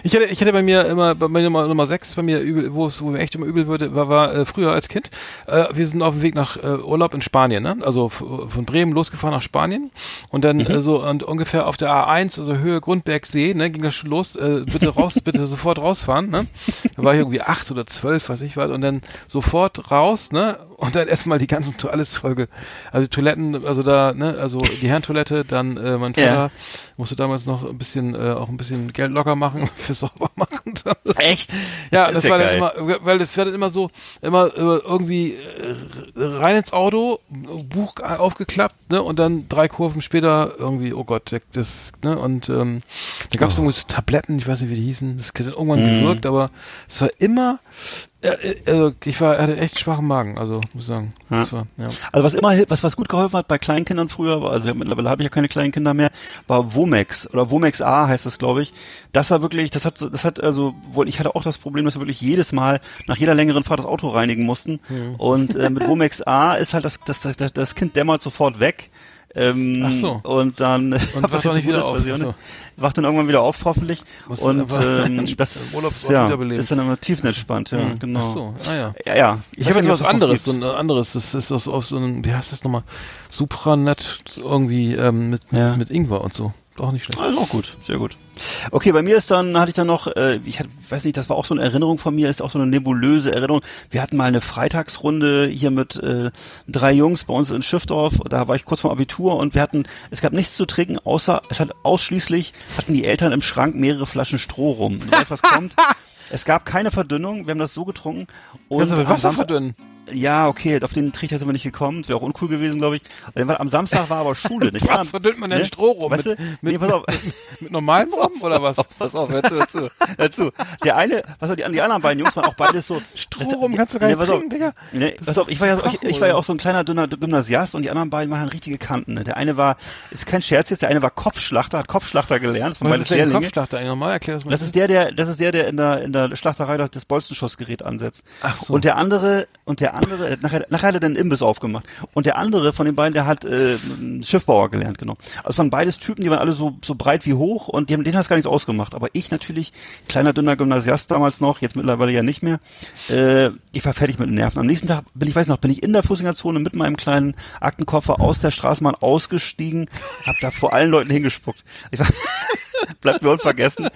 Ich hatte, ich hatte bei mir immer, bei mir Nummer, Nummer 6, bei mir übel, wo es, wo mir echt immer übel wurde, war, war äh, früher als Kind. Äh, wir sind auf dem Weg nach äh, Urlaub in Spanien, ne? Also von Bremen losgefahren nach Spanien und dann äh, so und ungefähr auf der A1, also Höhe Grundbergsee, ne, ging das schon los. Äh, bitte raus, bitte sofort rausfahren, ne? Da war ich irgendwie acht oder zwölf, weiß ich was, und dann sofort raus, ne? Und dann erstmal die ganzen alles Folge, also Toiletten, also da, ne, also die Herrentoilette, dann äh, mein Ja. Vater musste damals noch ein bisschen, äh, auch ein bisschen Geld locker machen für sauber machen. Echt? ja, Das das, ja war geil. dann immer, weil das war dann immer so, immer äh, irgendwie äh, rein ins Auto, Buch aufgeklappt, ne, und dann drei Kurven später irgendwie, oh Gott, das, ne, und ähm, da gab es Oh. irgendwie so Tabletten, ich weiß nicht, wie die hießen, das hat dann irgendwann Mhm. gewirkt, aber es war immer, also ich war, hatte echt schwachen Magen, also muss ich sagen, das war, ja. Also was immer, was, was gut geholfen hat bei Kleinkindern früher, also mittlerweile habe ich ja keine Kleinkinder mehr, war Womex oder Womex A heißt das, glaube ich. Das war wirklich, das hat, das hat also, ich hatte auch das Problem, dass wir wirklich jedes Mal nach jeder längeren Fahrt das Auto reinigen mussten. Und äh, mit Womex A ist halt das, das, das, das Kind dämmert sofort weg. Ähm, Ach so. Und dann Und wacht auch nicht wieder auf, ich ach so. wacht dann irgendwann wieder auf, hoffentlich. Muss und ähm, das ja, ist dann immer tiefenentspannt, ja, Hm. genau. Ach so, ah ja. Ja, ja. Ich, weiß habe jetzt was anderes, so ein anderes. Das ist aus, aus so einem, wie heißt das nochmal? Supranet irgendwie ähm, mit, Ja. mit, mit Ingwer und so. Auch nicht schlecht. Also auch gut, sehr gut. Okay, bei mir ist dann, hatte ich dann noch, äh, ich hatte, weiß nicht, das war auch so eine Erinnerung von mir, ist auch so eine nebulöse Erinnerung. Wir hatten mal eine Freitagsrunde hier mit äh, drei Jungs bei uns in Schiffdorf, da war ich kurz vorm Abitur und wir hatten, es gab nichts zu trinken, außer, es hat ausschließlich, hatten die Eltern im Schrank mehrere Flaschen Stroh rum. Du weißt, was kommt? Es gab keine Verdünnung, wir haben das so getrunken. Und Kannst du mit Wasser verdünnen? Ja, okay, auf den Trichter sind wir nicht gekommen, wäre auch uncool gewesen, glaube ich. Am Samstag war aber Schule, nicht Was verdünnt man denn Stroh rum? Weißt mit, du? mit, Nee, pass auf. mit normalem rum oder was? Pass auf, hör zu, hör zu, hör zu. Der eine, was war die, die anderen beiden Jungs waren auch beides so. Strohrum kannst du gar nicht pass auf. trinken, Digga. Nee, Das pass auf, ich war ja, ich, ich war ja auch so ein kleiner, dünner Gymnasiast und die anderen beiden waren richtige Kanten. Ne? Der eine war, ist kein Scherz jetzt, der eine war Kopfschlachter, hat Kopfschlachter gelernt, das waren Was beides ist Lehrlinge. Kopfschlachter nochmal? Erklär das mal. Das ist der, der, das ist der, der in der, in der Schlachterei das- das Bolzenschussgerät ansetzt. Ach so. Und der andere, und der andere, äh, nachher, nachher hat er den Imbiss aufgemacht. Und der andere von den beiden, der hat äh, Schiffbauer gelernt, genau. Also waren beides Typen, die waren alle so, so breit wie hoch und die haben, denen hat es gar nichts ausgemacht. Aber ich natürlich, kleiner, dünner Gymnasiast damals noch, jetzt mittlerweile ja nicht mehr, äh, ich war fertig mit den Nerven. Am nächsten Tag bin ich, weiß noch, bin ich in der Fußgängerzone mit meinem kleinen Aktenkoffer aus der Straßenbahn ausgestiegen, hab da vor allen Leuten hingespuckt. Ich war, bleibt mir unvergessen.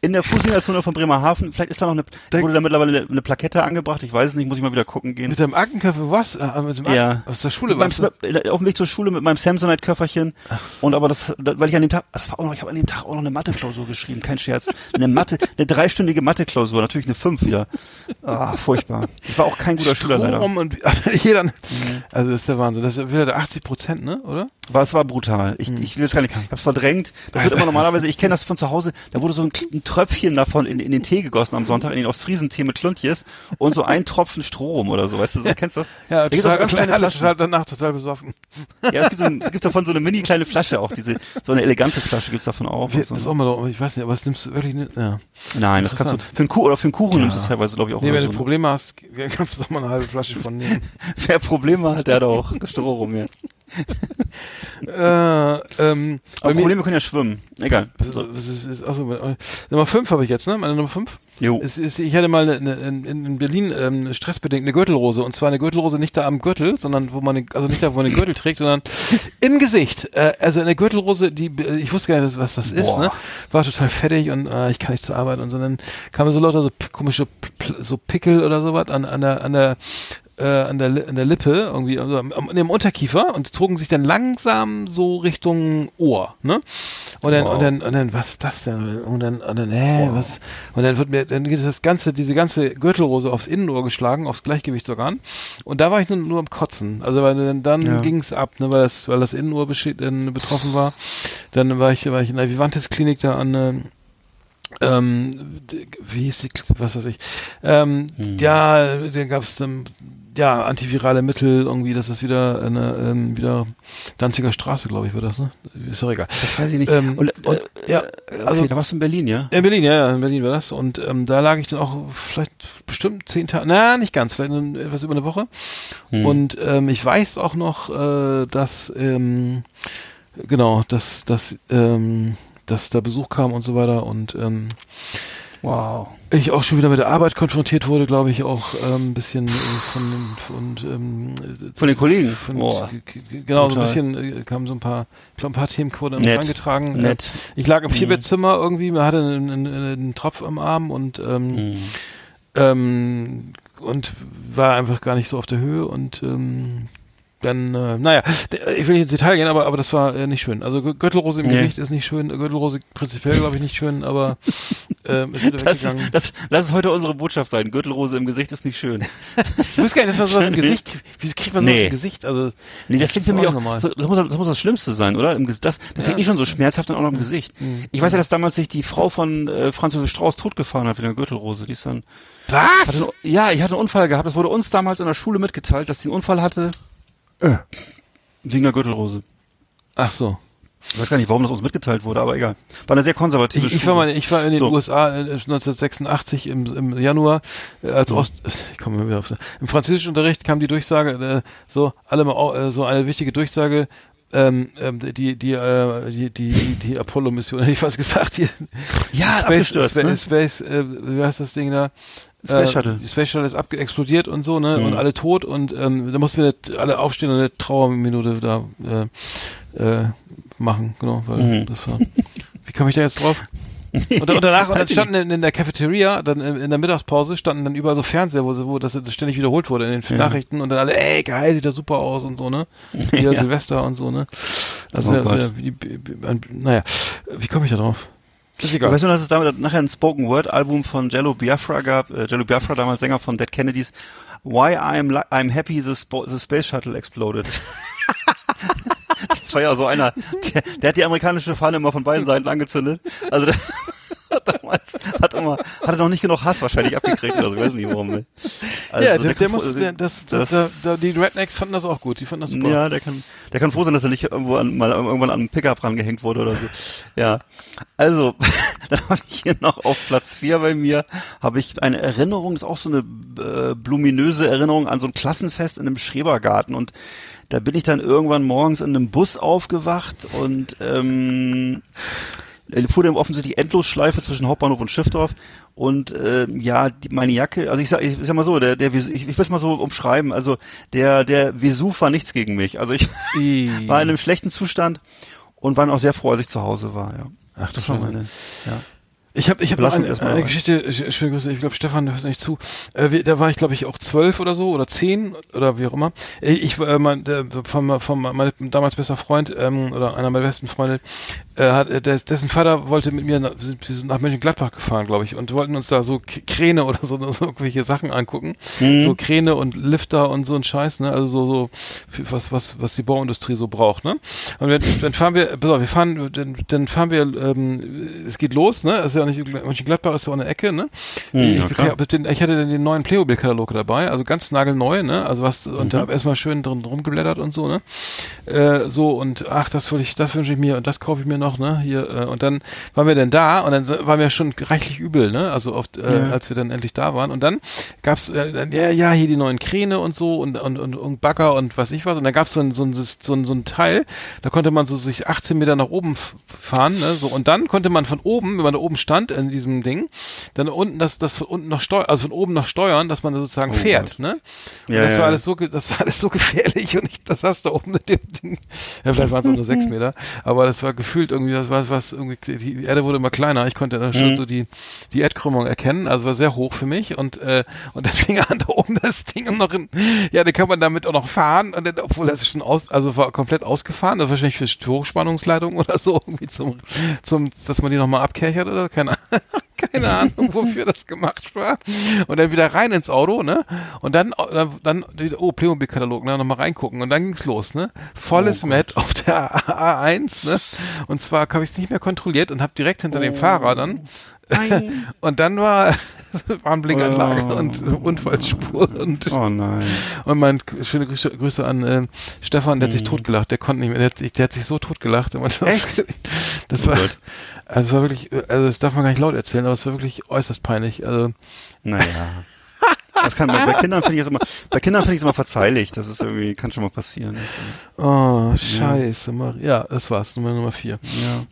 In der Fußgängerzone von Bremerhaven, vielleicht ist da noch eine, wurde da mittlerweile eine, Plakette angebracht, ich weiß es nicht, muss ich mal wieder gucken gehen. mit dem Aktenköpfe was? Äh, mit dem Ja. Aus der Schule was? du? auf dem Weg zur Schule mit meinem Samsonite-Köfferchen. Und aber das, das, weil ich an dem Tag, das war auch noch, ich habe an dem Tag auch noch eine Mathe-Klausur geschrieben, kein Scherz. Eine Mathe, eine dreistündige Mathe-Klausur, natürlich eine fünf wieder. Ah, furchtbar. Ich war auch kein guter Schüler leider. Strom und jeder. Also das ist der Wahnsinn. Das ist wieder der 80 Prozent, ne? Oder? Aber es war brutal. Ich, ich will es gar nicht, ich hab's verdrängt. Das wird immer normalerweise, ich kenne das von zu Hause, da wurde so ein, ein Tröpfchen davon in, in den Tee gegossen am Sonntag, in den Ostfriesentee mit Kluntjes und so ein Tropfen Strom oder so, weißt du, so, kennst du das? Ja, da total, ganz kleine Flaschen. total danach total besoffen. Ja, es gibt, so ein, es gibt davon so eine mini kleine Flasche auch, diese, so eine elegante Flasche gibt's davon auch. Wir, so. das ist auch mal, doch- ich weiß nicht, aber das nimmst du wirklich nicht. Ja. Nein, das kannst du, für einen Kuchen oder für einen Kuchen nimmst du es teilweise, glaube ich, auch. Nee, wenn so, du Probleme hast, kannst du doch mal eine halbe Flasche von nehmen. ne? Wer Probleme hat, der hat auch Stroh rum, ja. äh, ähm, Aber Probleme können ja schwimmen. Egal. Was ist, ist, achso, äh, Nummer 5 habe ich jetzt, ne? Meine Nummer 5? Jo. Es ist, ich hatte mal eine, eine, in, in Berlin ähm, stressbedingt eine Gürtelrose und zwar eine Gürtelrose nicht da am Gürtel, sondern wo man den, also nicht da, wo man den Gürtel trägt, sondern im Gesicht. Äh, also eine Gürtelrose, die äh, ich wusste gar nicht, was das ist, Boah. ne? War total fettig und äh, ich kann nicht zur Arbeit und so dann kamen so lauter so komische so Pickel oder sowas an an der an der äh, an der an der Lippe irgendwie also am, am, im Unterkiefer und zogen sich dann langsam so Richtung Ohr, ne? Und dann Wow. und dann und dann was ist das denn? Und dann und dann hä, was und dann wird mir dann geht das ganze diese ganze Gürtelrose aufs Innenohr geschlagen, aufs Gleichgewichtsorgan und da war ich nur, nur am Kotzen. Also weil dann, dann Ja. ging's ab, ne, weil das weil das Innenohr betroffen war. Dann war ich war ich in der Vivantes Klinik da an äh, ähm, d- wie hieß die, was weiß ich, ähm, ja, dann gab es dann, ja, antivirale Mittel, irgendwie, das ist wieder eine, ähm, wieder Danziger Straße, glaube ich, war das, ne? Ist doch egal. Das weiß ich nicht. Ähm, und, und, äh, ja, okay, also da warst du in Berlin, ja? in Berlin, ja, ja, in Berlin war das. Und ähm, da lag ich dann auch vielleicht bestimmt zehn Tage, na, nicht ganz, vielleicht etwas über eine Woche. Hm. Und ähm, ich weiß auch noch, äh, dass, ähm, genau, dass, dass, ähm, dass da Besuch kam und so weiter und ähm, Wow. ich auch schon wieder mit der Arbeit konfrontiert wurde, glaube ich, auch ähm, ein bisschen äh, von, von ähm, äh, Von den Kollegen? von, g- genau, so ein bisschen äh, kamen so ein paar, ich glaube, ein paar Themen wurden angetragen. Nett. ich lag im Mhm. Vierbettzimmer irgendwie, man hatte einen, einen, einen Tropf am Arm und ähm, Mhm. ähm, und war einfach gar nicht so auf der Höhe und ähm, dann, äh, naja, d- ich will nicht ins Detail gehen, aber, aber das war äh, nicht schön. Also Gürtelrose im Nee. Gesicht ist nicht schön, Gürtelrose prinzipiell glaube ich nicht schön, aber ähm, ist wieder Das, weggegangen. das, lass es heute unsere Botschaft sein. Gürtelrose im Gesicht ist nicht schön. Ich wusste gar nicht, dass man sowas im Gesicht, wieso kriegt man sowas Nee. im Gesicht? Also, Nee, das, Das klingt für mich auch normal. so, das, muss, das muss das Schlimmste sein, oder? Im, das das klingt nicht schon so schmerzhaft und auch noch im Gesicht. Ich weiß ja, dass damals sich die Frau von äh, Franz Josef Strauß totgefahren hat wegen der Gürtelrose. Die ist dann, hatte was? einen, ja, ich hatte einen Unfall gehabt. Das wurde uns damals in der Schule mitgeteilt, dass sie einen Unfall hatte. Äh. Wegen der Gürtelrose. Ach so. Ich weiß gar nicht, warum das uns mitgeteilt wurde, aber egal. War eine sehr konservative Ich, ich war mal, ich war in den So. USA äh, 1986 im, im Januar äh, als Ost, ich komme wieder auf, im Französischunterricht kam die Durchsage, äh, so alle mal, äh, so eine wichtige Durchsage, ähm, ähm, die die äh, die die die, Apollo-Mission, hätte ich fast gesagt, die, Ja, Space, abgestürzt, Space, ne? Space äh, wie heißt das Ding da? Space Äh, Shuttle. Die Space Shuttle ist abge explodiert und so, ne? Mhm. Und alle tot und ähm, da mussten wir alle aufstehen und eine Trauerminute da äh, äh, machen, genau, weil Mhm. das war. Wie komme ich da jetzt drauf? Und, und danach, und dann standen in, in der Cafeteria, dann in, in der Mittagspause, standen dann überall so Fernseher, wo, sie- wo das ständig wiederholt wurde in den Ja. Nachrichten und dann alle, ey, geil, sieht das super aus und so, ne? Hier Ja. Silvester und so, ne? Also, Oh Gott. sehr, wie, wie, naja, wie komme ich da drauf? Ist Ich weiß nur, dass es damals nachher ein Spoken Word Album von Jello Biafra gab. Äh, Jello Biafra, damals Sänger von Dead Kennedys. Why I'm I'm happy the, the space shuttle exploded. das war ja so einer, der, der hat die amerikanische Fahne immer von beiden Seiten angezündet. Also der hat damals hat immer hat er noch nicht genug Hass wahrscheinlich abgekriegt oder so, ich weiß nicht warum. Also ja, der, der kann- muss, der, das, das- da, da, die Rednecks fanden das auch gut, die fanden das super. Ja, der kann, der kann froh sein, dass er nicht irgendwo an, mal irgendwann an einen Pickup rangehängt wurde oder so. Ja. Also, dann habe ich hier noch auf Platz vier bei mir, habe ich eine Erinnerung, ist auch so eine äh, bluminöse Erinnerung an so ein Klassenfest in einem Schrebergarten und da bin ich dann irgendwann morgens in einem Bus aufgewacht und ähm, äh, fuhr dann offensichtlich Endlosschleife zwischen Hauptbahnhof und Schiffdorf und äh, ja, die, meine Jacke, also ich sag, ich sag mal so, der, der ich, ich will es mal so umschreiben, also der, der Vesuv war nichts gegen mich. Also ich I. war in einem schlechten Zustand und war auch sehr froh, als ich zu Hause war, ja. Ach, Das war meine, ja. Ich habe ich hab eine, eine. Geschichte, sch- schöne Grüße, ich glaube Stefan hört nicht zu. Äh, wir, da war ich glaube ich auch zwölf oder so oder zehn oder wie auch immer. Äh, Ich war äh, mein, der, von, von mein damals bester Freund ähm, oder einer meiner besten Freunde, hat, äh, des, dessen Vater wollte mit mir, nach, wir sind, nach Mönchengladbach gefahren, glaube ich, und wollten uns da so Kräne oder so, so irgendwelche Sachen angucken. Mhm. So Kräne und Lifter und so ein Scheiß, ne? Also so, so was, was, was die Bauindustrie so braucht, ne? Und dann, dann fahren wir, pass auf, wir fahren, dann, dann fahren wir, ähm, es geht los, ne? Ist ja nicht, Mönchengladbach ist ja auch eine Ecke, ne? Mhm, ich, hab den, ich hatte dann den neuen Playmobil-Katalog dabei, also ganz nagelneu, ne? Also was, und da hab erstmal schön drin rumgeblättert und so, ne? Äh, so, und ach, das will ich, das wünsche ich mir und das kaufe ich mir noch, ne? Hier, äh, und dann waren wir dann da und dann waren wir schon reichlich übel, ne? Also oft, äh, Ja. als wir dann endlich da waren. Und dann gab's, äh, ja, ja, hier die neuen Kräne und so und, und, und, und Bagger und was ich was. Und dann gab's so ein, so ein, so ein, so ein Teil, da konnte man so sich 18 Meter nach oben fahren, ne? So, und dann konnte man von oben, wenn man da oben stand in diesem Ding, dann unten das, das von unten noch steuern, also von oben noch steuern, dass man da sozusagen Oh fährt, Gott. ne? Und Ja, das ja, war alles so, das war alles so gefährlich und ich, das hast da oben mit dem Ding, ja, vielleicht waren es auch nur sechs Meter, aber das war gefühlt irgendwie, das war was, irgendwie, die Erde wurde immer kleiner. Ich konnte da schon Mhm. so die, die Erdkrümmung erkennen. Also war sehr hoch für mich und, äh, und dann fing an da oben das Ding und noch in, ja, dann kann man damit auch noch fahren und dann, obwohl das ist schon aus, also war komplett ausgefahren, das war wahrscheinlich für Hochspannungsleitung oder so, irgendwie zum, zum, dass man die nochmal abkerchert oder keine, keine Ahnung, wofür das gemacht war. Und dann wieder rein ins Auto, ne? Und dann, dann, dann oh, Playmobil-Katalog, ne? Nochmal reingucken. Und dann ging's los, ne? Volles Met auf der A1, ne? Und zwar habe ich es nicht mehr kontrolliert und habe direkt hinter dem Fahrer dann. und dann war Warnblinkanlage Oh. und Unfallspur und Oh nein. und mein schöne Grüße, Grüße an äh, Stefan, der hat Mhm. sich totgelacht, der konnte nicht mehr, der hat, sich- der hat sich so totgelacht. Das, Echt? das Oh war, Gott. Also es war wirklich, also das darf man gar nicht laut erzählen, aber es war wirklich äußerst peinlich. Also Naja. Das kann bei, bei Kindern finde ich es immer, bei Kindern finde ich es immer verzeihlich. Das ist irgendwie, kann schon mal passieren. Oh, scheiße. Mar- Ja, das war's, Nummer Nummer vier. Ja.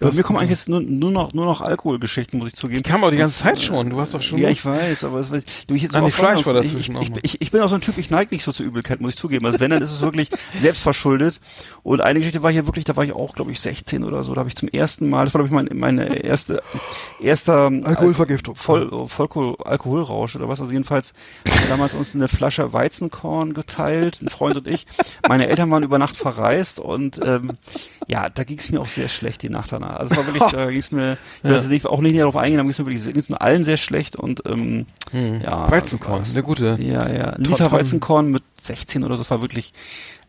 Bei mir kommen eigentlich jetzt nur, nur noch, nur noch Alkoholgeschichten, muss ich zugeben. Die kam aber die ganze Das, Zeit äh, schon. Du hast doch schon. Ja, ich weiß, aber es, du, ich, nee, oft Fleisch war dazwischen ich, auch ich, ich, ich bin auch so ein Typ, ich neige nicht so zur Übelkeit, muss ich zugeben. Also wenn, dann ist es wirklich selbstverschuldet. Und eine Geschichte war hier wirklich, da war ich auch, glaube ich, 16 oder so. Da habe ich zum ersten Mal, das war, glaube ich, mein, meine erste, erster Alkoholvergiftung. Voll, Vollkohl, Alkoholrausch oder was. Also jedenfalls haben wir damals uns eine Flasche Weizenkorn geteilt, ein Freund und ich. Meine Eltern waren über Nacht verreist und ähm, ja, da ging es mir auch sehr schlecht die Nacht danach. Also es war wirklich, da ging es mir, ich weiß nicht, auch nicht näher darauf eingehen, aber ging es mir wirklich, ging es mir allen sehr schlecht und ähm, Hm. ja. Weizenkorn, eine gute. Ja, ja. Ein Liter. Weizenkorn mit 16 oder so war wirklich,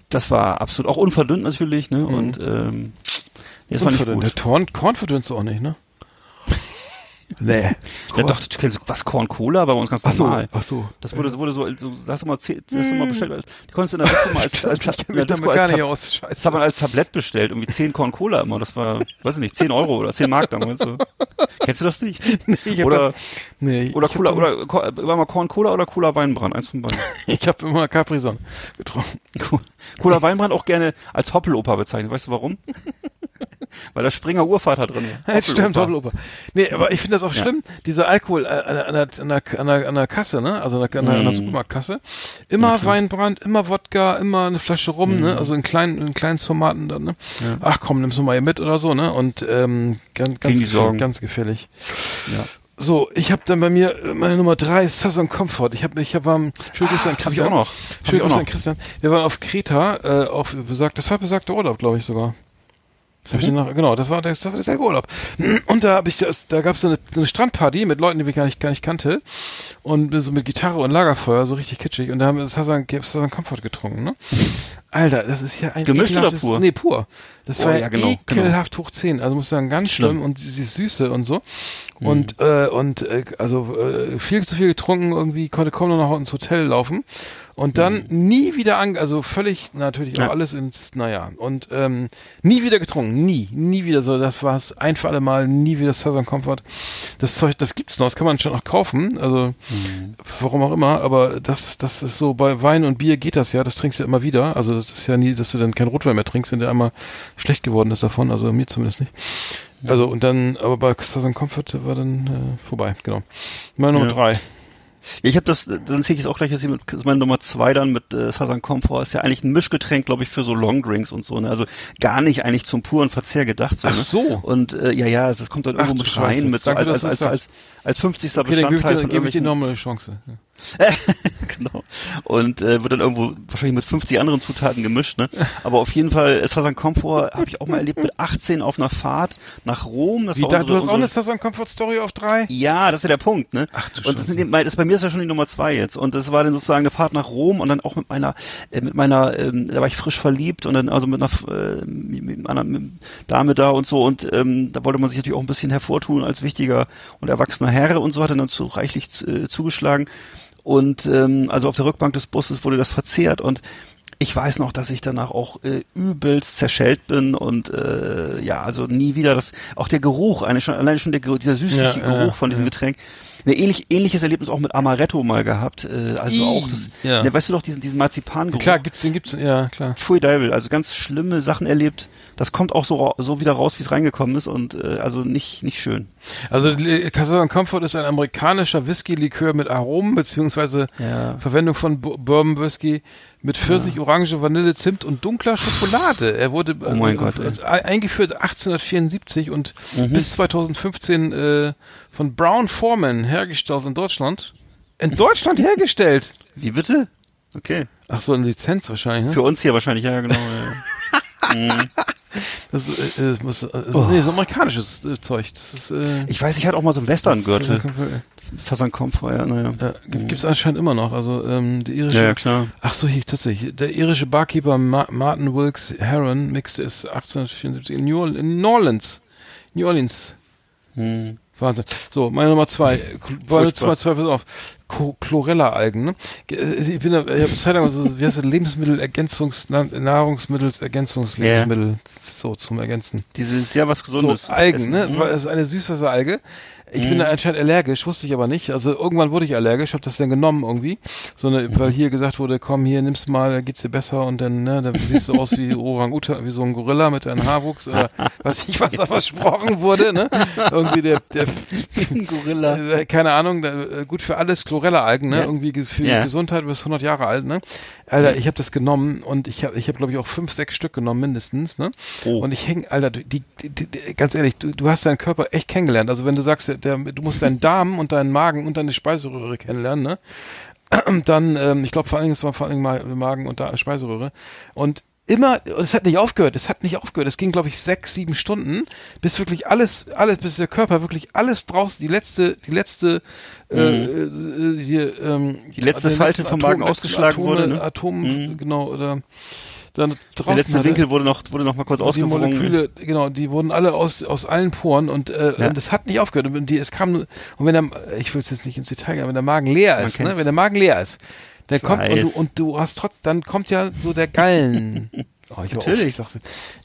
das war absolut, auch unverdünnt natürlich, ne? Und ähm, das war nicht gut. Korn verdünnst du auch nicht, ne? Nee. Ja, doch, du kennst was Korn Cola, aber bei uns ganz Ach so, normal. ach so. Das wurde, wurde so, so hast du mal, hast du mal bestellt. Die konntest du in der Disco mal als, als, ich als, damit Disco gar als, nicht aus. das hat man als Tablett bestellt, irgendwie 10 Korn Cola immer. Das war, weiß ich nicht, 10 Euro oder 10 Mark damals. So. Kennst du das nicht? Ich hab Oder, das- nee, oder Cola, das- oder, war mal Korn Cola oder Cola Weinbrand? Eins von beiden. Ich habe immer Capri Sonne getrunken. Cola Weinbrand auch gerne als Hoppeloper bezeichnet. Weißt du warum? Weil da Springer Urvater drin ist. Ja, stimmt. Doppelopper. Nee, aber ich finde das auch Ja. schlimm, dieser Alkohol äh, an, der- an, der, an, der, an, der, an Kasse, ne? Also an der, an der, an Mm. Supermarktkasse. Immer Weinbrand, immer Wodka, immer eine Flasche rum, Mm. ne? Also in kleinen, in kleinen Tomaten dann, ne? Ach komm, nimmst du mal hier mit oder so, ne? Und ähm, ganz, ganz, gefährlich, ganz gefährlich. Ja. So, ich habe dann bei mir äh, meine Nummer drei ist Southern Comfort. Ich habe, ich hab, ähm, schöne Grüße an hab ich Christian. auch noch. Hab ich auch Grüße noch. an Christian. Wir waren auf Kreta, äh, auf besagt, das war besagter Urlaub, glaube ich sogar. Das hab ich noch, genau, das war, das war derselbe Urlaub. Und da habe ich das, da gab's so eine, so eine Strandparty mit Leuten, die wir gar nicht, gar nicht kannte. Und so mit Gitarre und Lagerfeuer, so richtig kitschig. Und da haben wir Southern, Southern Comfort getrunken, ne? Alter, das ist ja ein Gemischt oder pur? Nee, pur. Das Oh, war ja, ja genau, ekelhaft hoch 10. Also muss ich sagen, ganz schlimm. Schlimm. Und sie ist Süße und so. Mhm. Und, äh, und äh, also äh, viel zu viel getrunken, irgendwie konnte kaum noch ins Hotel laufen. Und dann nie wieder an, also völlig natürlich auch Mhm. Ja. alles ins, naja, und ähm, nie wieder getrunken, nie, nie wieder so, das war's ein für alle Mal, nie wieder Southern Comfort. Das Zeug, das gibt's noch, das kann man schon noch kaufen, also Mhm. warum auch immer, aber das, das ist so, bei Wein und Bier geht das ja, das trinkst du ja immer wieder, also das ist ja nie, dass du dann kein Rotwein mehr trinkst, wenn der einmal schlecht geworden ist davon, also mir zumindest nicht. Also und dann, aber bei Southern Comfort war dann äh, vorbei, genau. Meine Nummer Ja. drei. Ja, ich habe das, dann sehe ich es auch gleich jetzt hier mit, ist meine Nummer zwei dann mit äh, Southern Comfort. Ist ja eigentlich ein Mischgetränk, glaube ich, für so Longdrinks und so. Ne? Also gar nicht eigentlich zum puren Verzehr gedacht. So, Ach ne? so. Und äh, ja, ja, das kommt dann Ach irgendwo du mit rein, mit so Danke, als, dass als, als, als, als 50. Okay, dann gebe ich, Bestandteil gebe ich dir nochmal eine Chance. Ja. genau. Und äh, wird dann irgendwo wahrscheinlich mit 50 anderen Zutaten gemischt, ne? Aber auf jeden Fall, es Southern Comfort habe ich auch mal erlebt mit 18 auf einer Fahrt nach Rom. Das Wie, war da, unsere, du hast auch eine Southern Comfort Story auf drei? ja, das ist ja der Punkt, ne? Ach du Und das, sind, das bei mir ist ja schon die Nummer zwei jetzt. Und das war dann sozusagen eine Fahrt nach Rom und dann auch mit meiner, äh, mit meiner, ähm, da war ich frisch verliebt und dann also mit einer, äh, mit einer Dame da und so und ähm, da wollte man sich natürlich auch ein bisschen hervortun als wichtiger und erwachsener Herr und so hat er dann zu reichlich äh, zugeschlagen. Und ähm, also auf der Rückbank des Busses wurde das verzehrt und ich weiß noch, dass ich danach auch äh, übelst zerschellt bin und äh, ja, also nie wieder das, auch der Geruch, eine schon, alleine schon der, dieser süßliche Ja, Geruch von diesem ja. Getränk, ein ähnlich, ähnliches Erlebnis auch mit Amaretto mal gehabt. Äh, also Ih, auch das, ja. ne, weißt du doch, diesen, diesen Marzipangeruch. Klar, gibt's, den gibt's, ja, klar. Pfui Deibel, also ganz schlimme Sachen erlebt. Das kommt auch so, so wieder raus, wie es reingekommen ist und äh, also nicht, nicht schön. Also Li- Castle Comfort ist ein amerikanischer Whisky-Likör mit Aromen beziehungsweise Ja. Verwendung von Bu- Bourbon Whisky mit Pfirsich, Orange, Vanille, Zimt und dunkler Schokolade. Er wurde Oh äh, Gott, äh, eingeführt 1874 und Mhm. bis 2015 äh, von Brown Foreman hergestellt in Deutschland. In Deutschland hergestellt. Wie bitte? Okay. Ach so, eine Lizenz wahrscheinlich. Ne? Für uns hier wahrscheinlich, ja, genau. ja. Das, äh, äh, muss, äh, so, nee, so amerikanisches äh, Zeug. Das ist äh, Ich weiß, ich hatte auch mal so einen Western-Gürtel. Das ist- Sazan Comfort, ja, naja. Ja, gibt es anscheinend immer noch. Also ähm, der irische. Ja, ja, klar. Ach so, hier tatsächlich. Der irische Barkeeper Ma Martin Wilkes Heron mixte es 1874 in New, Orleans, in New Orleans. New Orleans. Hm. Wahnsinn. So, meine Nummer zwei. Nummer zwei, pass auf. Chlorella-Algen. Ne? Äh, Ich bin, da- ich habe Zeit lang so, wie heißt das, Lebensmittel-Ergänzungs-, Na- Nahrungsmittels-Ergänzungslebensmittel, so zum Ergänzen. Dieses, ja, was Gesundes. So, Algen, ne? Essen. Mhm. Weil Es ist eine Süßwasseralge. Ich bin da anscheinend allergisch, wusste ich aber nicht. Also irgendwann wurde ich allergisch, habe das dann genommen irgendwie. So eine, weil hier gesagt wurde, komm hier, nimm's mal, da geht's dir besser und dann, ne, dann siehst du aus wie Orang-Utan, wie so ein Gorilla mit einem Haarwuchs oder weiß ich, was da versprochen wurde, ne? Irgendwie der, der Gorilla. äh, keine Ahnung, äh, gut für alles Chlorella-Algen, ne? Ja. Irgendwie ge- für Ja. Gesundheit bis 100 Jahre alt, ne? Alter, ich habe das genommen und ich habe, ich habe glaube ich auch fünf, sechs Stück genommen mindestens, ne? Oh. Und ich häng, Alter, die, die, die, ganz ehrlich, du, du hast deinen Körper echt kennengelernt. Also wenn du sagst, der, du musst deinen Darm und deinen Magen und deine Speiseröhre kennenlernen, ne? Dann, ähm, ich glaube vor allen Dingen, es war vor allen Dingen Magen und da Speiseröhre und immer, es hat nicht aufgehört, es hat nicht aufgehört. Es ging, glaube ich, sechs, sieben Stunden, bis wirklich alles, alles, bis der Körper wirklich alles draußen, die letzte, die letzte, äh, äh, hier, ähm, Mhm. Die letzte Falte vom Magen ausgeschlagen Atome, wurde, ne? Atom, Mhm. genau, oder dann draußen Der letzte hatte. Winkel wurde noch, wurde noch mal kurz Und die. Moleküle, genau, die wurden alle aus, aus allen Poren und, äh, Ja. und es hat nicht aufgehört. Und die, es kam, und wenn der, ich will es jetzt nicht ins Detail gehen, aber wenn der Magen leer Man ist, ne, wenn der Magen leer ist, dann kommt, und du, und du hast trotz, dann kommt ja so der Gallen. Oh, ich Natürlich. Auch, ich sag's,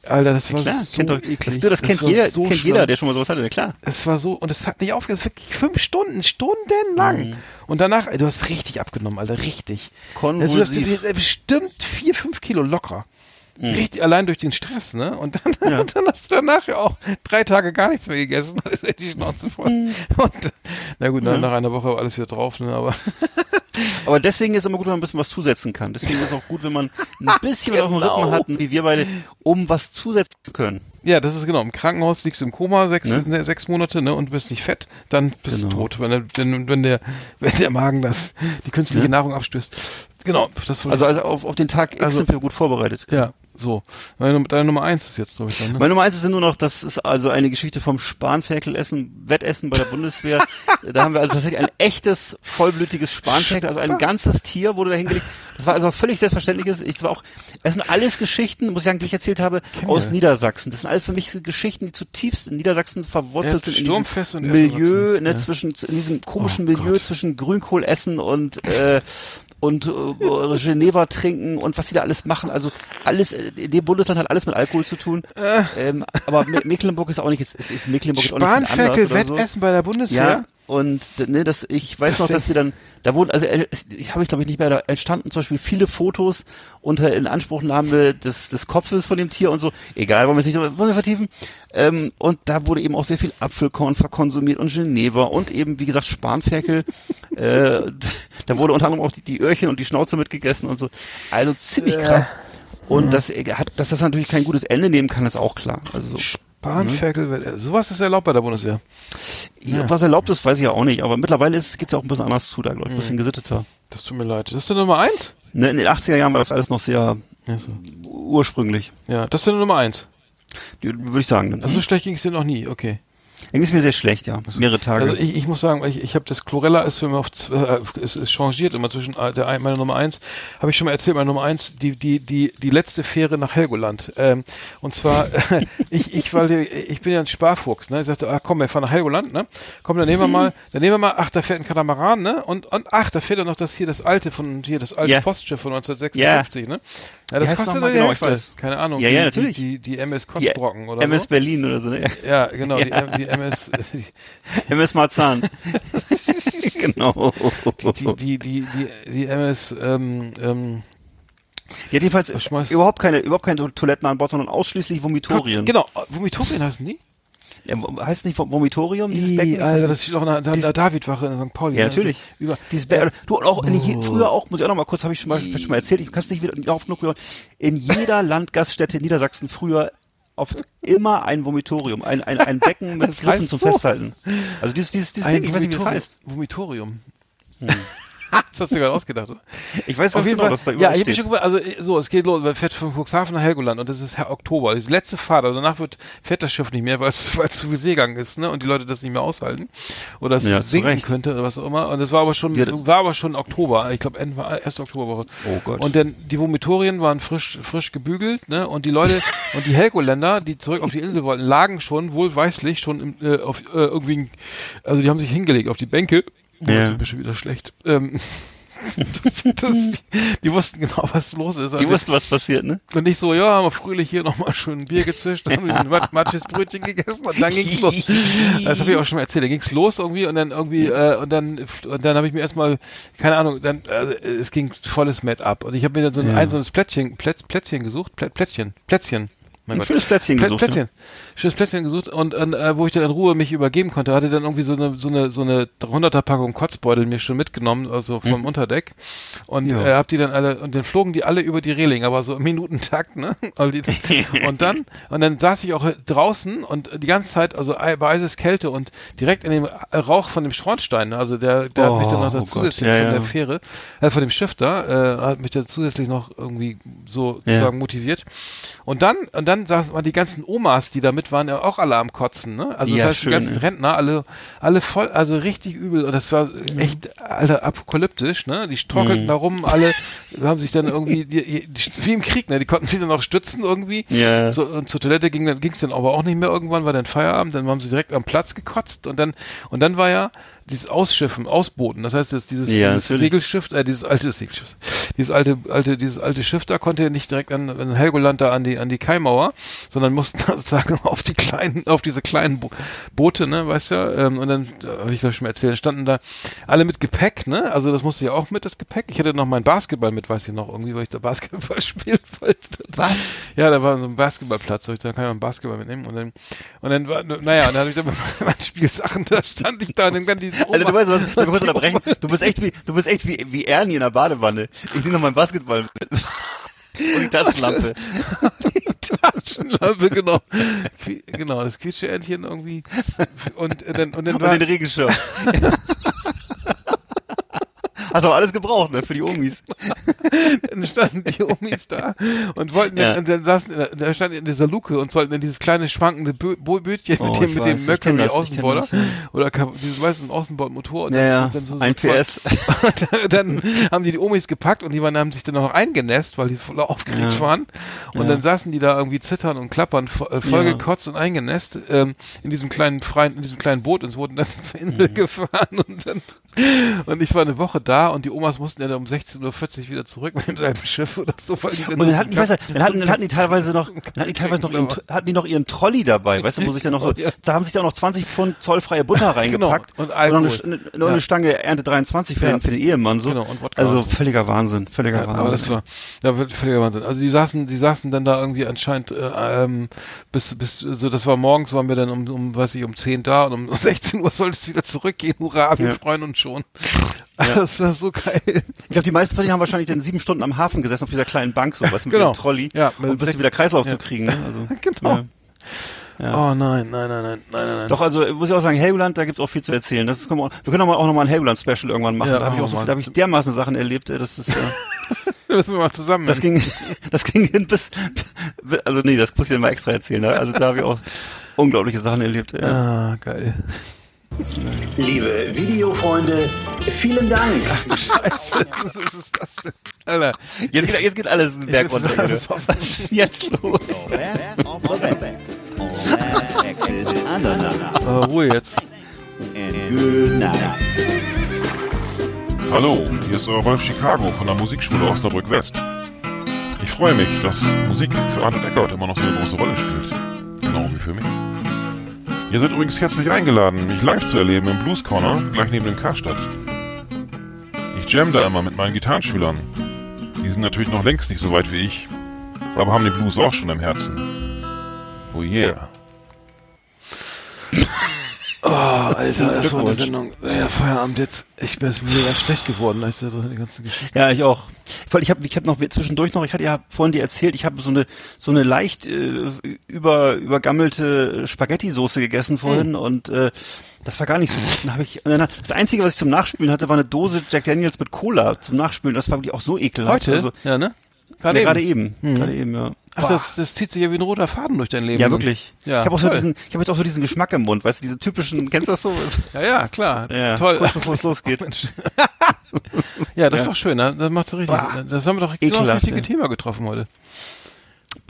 Alter, das war Klar, so kennt doch, eklig. das, du, das kennt jeder, so kennt schlimm. jeder, der schon mal sowas hatte, klar. Es war so, und es hat nicht aufgehört, es wirklich fünf Stunden, stundenlang. Mhm. Und danach, ey, du hast richtig abgenommen, Alter, richtig. Konvulsiv. Also, du hast bestimmt vier, fünf Kilo locker. Richtig, allein durch den Stress, ne? Und dann, Mhm. Ja. und dann hast du danach ja auch drei Tage gar nichts mehr gegessen. Dann ist die Schnauze voll. Mhm. Und, na gut, nach- nach einer Woche war alles wieder drauf, ne? Aber Aber deswegen ist es immer gut, wenn man ein bisschen was zusetzen kann. Deswegen ist es auch gut, wenn man ein bisschen was auf dem Genau. Rücken hat, wie wir beide, um was zusetzen zu können. ja, das ist genau. Im Krankenhaus liegst du im Koma sechs, Ne? ne, sechs Monate, ne? Und bist nicht fett, dann bist Genau. du tot, wenn der, wenn, wenn der, wenn der Magen das, die künstliche Ne? Nahrung abstößt. Genau, das Also, also auf, auf den Tag X Also- sind wir gut vorbereitet. Ja, so. Deine, deine Nummer eins ist jetzt, glaube ich, dann, ne? Meine Nummer eins ist nur noch, das ist also eine Geschichte vom Spanferkelessen, Wettessen bei der Bundeswehr. da haben wir also tatsächlich ein echtes, vollblütiges Spanferkel, also ein ganzes Tier wurde da hingelegt. Das war also was völlig Selbstverständliches. Ich das war auch, es sind alles Geschichten, muss ich sagen, die ich erzählt habe, aus wir. Niedersachsen. Das sind alles für mich Geschichten, die zutiefst in Niedersachsen verwurzelt Ja, sind. In sturmfest diesem und Milieu, ne, ja. zwischen, in diesem komischen Oh Milieu Gott. zwischen Grünkohl essen und, äh, und äh, Geneva trinken und was sie da alles machen. Also alles, äh, in dem Bundesland hat alles mit Alkohol zu tun. Ähm, aber Me Mecklenburg ist auch nicht, ist, ist, Mecklenburg ist auch nicht Spanferkel anders oder so. Wettessen bei der Bundeswehr? Ja, und ne, das, ich weiß Das noch, dass wir dann, da wurden, also äh, ich habe ich glaube ich nicht mehr, da entstanden zum Beispiel viele Fotos unter Inanspruchnahme des, des Kopfes von dem Tier und so. Egal, wollen wir es nicht wollen wir vertiefen. Ähm, und da wurde eben auch sehr viel Apfelkorn verkonsumiert und Geneva und eben, wie gesagt, Spanferkel. äh, da wurde unter anderem auch die, die Öhrchen und die Schnauze mitgegessen und so. Also ziemlich krass. Und das äh, hat, dass das natürlich kein gutes Ende nehmen kann, ist auch klar. Also so. Spanferkel, Wettessen. sowas ist erlaubt bei der Bundeswehr. Ja. Was erlaubt ist, weiß ich ja auch nicht, aber mittlerweile geht es ja auch ein bisschen anders zu, da glaube ich, ein bisschen gesitteter. Das tut mir leid. Das ist die Nummer eins? Ne, in den 80er Jahren war das alles noch sehr Ja, so. ursprünglich, ja das ist die Nummer eins. würde ich sagen. Also so schlecht ging es dir noch nie, okay. Irgendwie ist mir sehr schlecht, ja. Mehrere Tage. Also ich, ich muss sagen, ich, ich habe das Chlorella ist für mich auf, äh, es, es changiert immer zwischen äh, der ein- meiner Nummer eins, habe ich schon mal erzählt, meine Nummer eins, die die die die letzte Fähre nach Helgoland. Ähm, und zwar ich ich weil ich bin ja ein Sparfuchs, ne? Ich sagte, ah, komm, wir fahren nach Helgoland, ne? Komm, dann nehmen wir mal, dann nehmen wir mal, ach, da fährt ein Katamaran, ne? Und und ach, da fährt ja noch das hier das alte von hier das alte Ja. Postschiff von 1956, ne? Ja, das kostet nur die genau? Hälfte. Ich weiß. Keine Ahnung. Ja, die, ja, natürlich. Die, die, die MS Die Kotzbrocken oder MS so. Berlin oder so, ne? Ja, genau, Ja. Die, die MS MS Marzahn. genau. Die, die, die, die, die MS, ähm, ähm, Die hat jedenfalls überhaupt keine, überhaupt keine Toiletten an Bord, sondern ausschließlich Vomitorien. Genau, Vomitorien heißen die? Ja, heißt nicht Vomitorium, dieses Becken? Alter, das steht auch in der, der, Dies- der Davidwache in St. Pauli. ja, ne? natürlich. Ist Über, Dieses Be du auch Oh. früher auch, muss ich auch noch mal kurz, habe ich schon mal, schon mal erzählt, ich kann es nicht wieder darauf genug hören. In jeder Landgaststätte in Niedersachsen früher auf immer ein Vomitorium, ein, ein, ein Becken mit Griffen zum so. Festhalten. Also dieses, dieses, dieses Ding, ich weiß nicht, wie das heißt. Vomitorium. Das hast du gerade ausgedacht, oder? Ich weiß Auf jeden genau, Fall. dass da Ja, ich habe schon gewusst, also so, es geht los, man fährt von Cuxhaven nach Helgoland und das ist Herr Oktober. Das ist die letzte Fahrt, also danach wird, fährt das Schiff nicht mehr, weil es, zu viel Seegang ist, ne? Und die Leute das nicht mehr aushalten. Oder es Ja, sinken könnte oder was auch immer. Und es war aber schon, Wir- war aber schon Oktober. Ich glaube, Ende war erste Oktoberwoche. Oh Gott. Und dann die Vomitorien waren frisch, frisch gebügelt, ne? Und die Leute und die Helgoländer, die zurück auf die Insel wollten, lagen schon wohlweislich schon im, äh, auf äh, irgendwie, also die haben sich hingelegt auf die Bänke. Oh, Ja. jetzt sind wir schon wieder schlecht. Ähm, das, das, die wussten genau, was los ist. Die wussten, was passiert, ne? und nicht so, ja, haben wir fröhlich hier nochmal schön ein Bier gezischt, dann haben wir ein Mat Matsches Brötchen gegessen und dann ging's los. Das habe ich auch schon mal erzählt. Da ging's los irgendwie und dann irgendwie, äh, und dann, und dann habe ich mir erstmal, keine Ahnung, dann, äh, es ging volles Met ab. Und ich habe mir dann so ein Ja. einzelnes Plätzchen, Plätz, Plätzchen gesucht, Plä Plätzchen, Plätzchen. Mein Ein schönes Plätzchen Plä gesucht. Plätzchen. Schönes Plätzchen gesucht und, und äh, wo ich dann in Ruhe mich übergeben konnte, hatte dann irgendwie so eine so eine so eine 300er Packung Kotzbeutel mir schon mitgenommen, also vom Unterdeck und Ja. äh, hab die dann alle und dann flogen die alle über die Reling, aber so im Minutentakt, ne? Also und dann und dann saß ich auch draußen und die ganze Zeit also ei- bei eises Kälte und direkt in dem Rauch von dem Schornstein, ne? also der der hat mich dann noch Oh, da oh zusätzlich. Ja, von ja. der Fähre, äh, von dem Schiff da, äh, hat mich dann zusätzlich noch irgendwie so Ja. sagen motiviert. Und dann, und dann saßen mal die ganzen Omas, die da mit waren, ja auch alle am Kotzen, ne? Also Ja, das heißt, schön, die ganzen ey. Rentner, alle, alle voll, also richtig übel. Und das war echt, alter, apokalyptisch, ne? Die strockelten Mhm. da rum, alle haben sich dann irgendwie, die, die, wie im Krieg, ne? Die konnten sich dann auch stützen irgendwie. Ja. So, und zur Toilette ging dann, ging's dann aber auch nicht mehr irgendwann, war dann Feierabend, dann haben sie direkt am Platz gekotzt und dann, und dann war ja dieses Ausschiffen, Ausbooten, das heißt, das, dieses, Ja, dieses. Segelschiff, äh, dieses alte Segelschiff, dieses alte, alte, dieses alte Schiff da konnte nicht direkt an, an Helgoland da an die, an die Kaimauer, sondern mussten sozusagen auf die kleinen, auf diese kleinen Bo Boote, ne, weißt du, ja, ähm, und dann, habe ich das schon mal erzählt, standen da alle mit Gepäck, ne, also das musste ja auch mit, das Gepäck. Ich hatte noch meinen Basketball mit, weiß ich noch, irgendwie, weil ich da Basketball spielen wollte. Was? Ja, da war so ein Basketballplatz, da kann ich einen Basketball mitnehmen und dann, und dann war, naja, und dann hatte ich dann meine Spielsachen, da stand ich da und dann diese Alter, du weißt was, ich die unterbrechen. Du bist echt wie, du bist echt wie, wie Ernie in der Badewanne. Ich nehme noch meinen Basketball mit. Und die Taschenlampe. Taschenlampe, genau. Genau, das Quietscheentchen irgendwie. Und äh, dann, und dann Und war, den Regenschirm. Hast aber alles gebraucht, ne, für die Omis. dann standen die Omis da und wollten, Ja. dann, dann saßen, da standen in dieser Luke und sollten in dieses kleine schwankende Bö Bö Bötchen Oh, mit dem, mit dem Mercury Außenborder das, ja. oder dieses weißen Außenbordmotor und Ja, dann so, so ein PS. dann haben die die Omis gepackt und die waren, haben sich dann noch eingenässt, weil die voll aufgeregt waren. Und dann saßen die da irgendwie zittern und klappern, äh, voll Ja. gekotzt und eingenässt, ähm, in diesem kleinen freien, in diesem kleinen Boot und es wurden dann zur Insel Mhm. gefahren und dann, und ich war eine Woche da und die Omas mussten ja dann um 16.40 Uhr wieder zurück mit demselben Schiff oder so, weil die Und nur dann so hatten, weißt du, dann hatten, so dann hatten die teilweise noch, dann hatten die teilweise noch ihren, hatten die noch ihren Trolley dabei, weißt du, wo sich dann noch so, Ja. da haben sich da auch noch 20 Pfund zollfreie Butter reingepackt. Genau, und noch Alkohol. eine, noch eine Ja. Stange Ernte 23 für, Ja. den, für den Ehemann, so. Genau, und Wodka also und so. völliger Wahnsinn, völliger Ja, Wahnsinn. aber das war, wird völliger Wahnsinn. Also die saßen, die saßen dann da irgendwie anscheinend äh, ähm, bis bis so das war morgens waren wir dann um um weiß ich um 10 da und um 16 Uhr sollte es wieder zurückgehen. Hurra, wir Ja. freuen uns schon. Das war so geil. ich glaube, die meisten von denen haben wahrscheinlich dann sieben Stunden am Hafen gesessen auf dieser kleinen Bank, so was mit Genau. dem Trolley, Ja, um ein bisschen wieder Kreislauf zu kriegen. Ne? Also, Genau. Ja. Ja. Oh nein, nein, nein, nein, nein, nein. Doch, also muss ich auch sagen, Helgoland, da gibt's auch viel zu erzählen. Das können wir, wir können auch, mal- auch nochmal ein Helgoland-Special irgendwann machen. Ja, da habe ich machen auch so, da habe ich dermaßen Sachen erlebt, das ist, äh, müssen wir mal zusammen. das ging, das ging hin bis, also nee, das muss ich dir mal extra erzählen. Ne? Also da habe ich auch unglaubliche Sachen erlebt. Ja. ah, geil. Liebe Videofreunde, vielen Dank. Scheiße, was ist das denn? Alter, Jetzt, geht, jetzt geht alles den Berg runter. Was ist jetzt los? Äh, Ruhe jetzt. Hallo, hier ist euer Rolf Chicago von der Musikschule Osnabrück West. Ich freue mich, dass Musik für Arne Eckert immer noch so eine große Rolle spielt. Genau wie für mich. Ihr seid übrigens herzlich eingeladen, mich live zu erleben im Blues Corner, gleich neben dem Karstadt. Ich jam da immer mit meinen Gitarrenschülern. Die sind natürlich noch längst nicht so weit wie ich, aber haben den Blues auch schon im Herzen. Oh yeah. Oh, Alter, das war eine. Sendung. Ja, Feierabend jetzt. Ich bin ganz schlecht geworden, als drin die ganze Geschichte. Ja, ich auch. Ich habe ich hab noch zwischendurch noch, ich hatte ja vorhin dir erzählt, ich habe so eine so eine leicht äh, über übergammelte Spaghetti-Soße gegessen vorhin und äh, das war gar nicht so gut. Dann hab ich, dann, das Einzige, was ich zum Nachspülen hatte, war eine Dose Jack Daniels mit Cola zum Nachspülen. Das war wirklich auch so ekelhaft. Heute? Also, ja, ne? gerade eben. eben. Gerade eben. Gerade eben, ja. Ach, das, das zieht sich ja wie ein roter Faden durch dein Leben. Ja, wirklich. Ja, ich habe auch so diesen, ich habe jetzt auch so diesen Geschmack im Mund, weißt du, diese typischen, kennst du das so? Ja, ja, klar. Ja, Toll. Kurz bevor es losgeht. Ja, das Ja. ist doch schön, ne? Das macht so richtig. Bah. Das haben wir doch genau das richtige. Thema getroffen heute.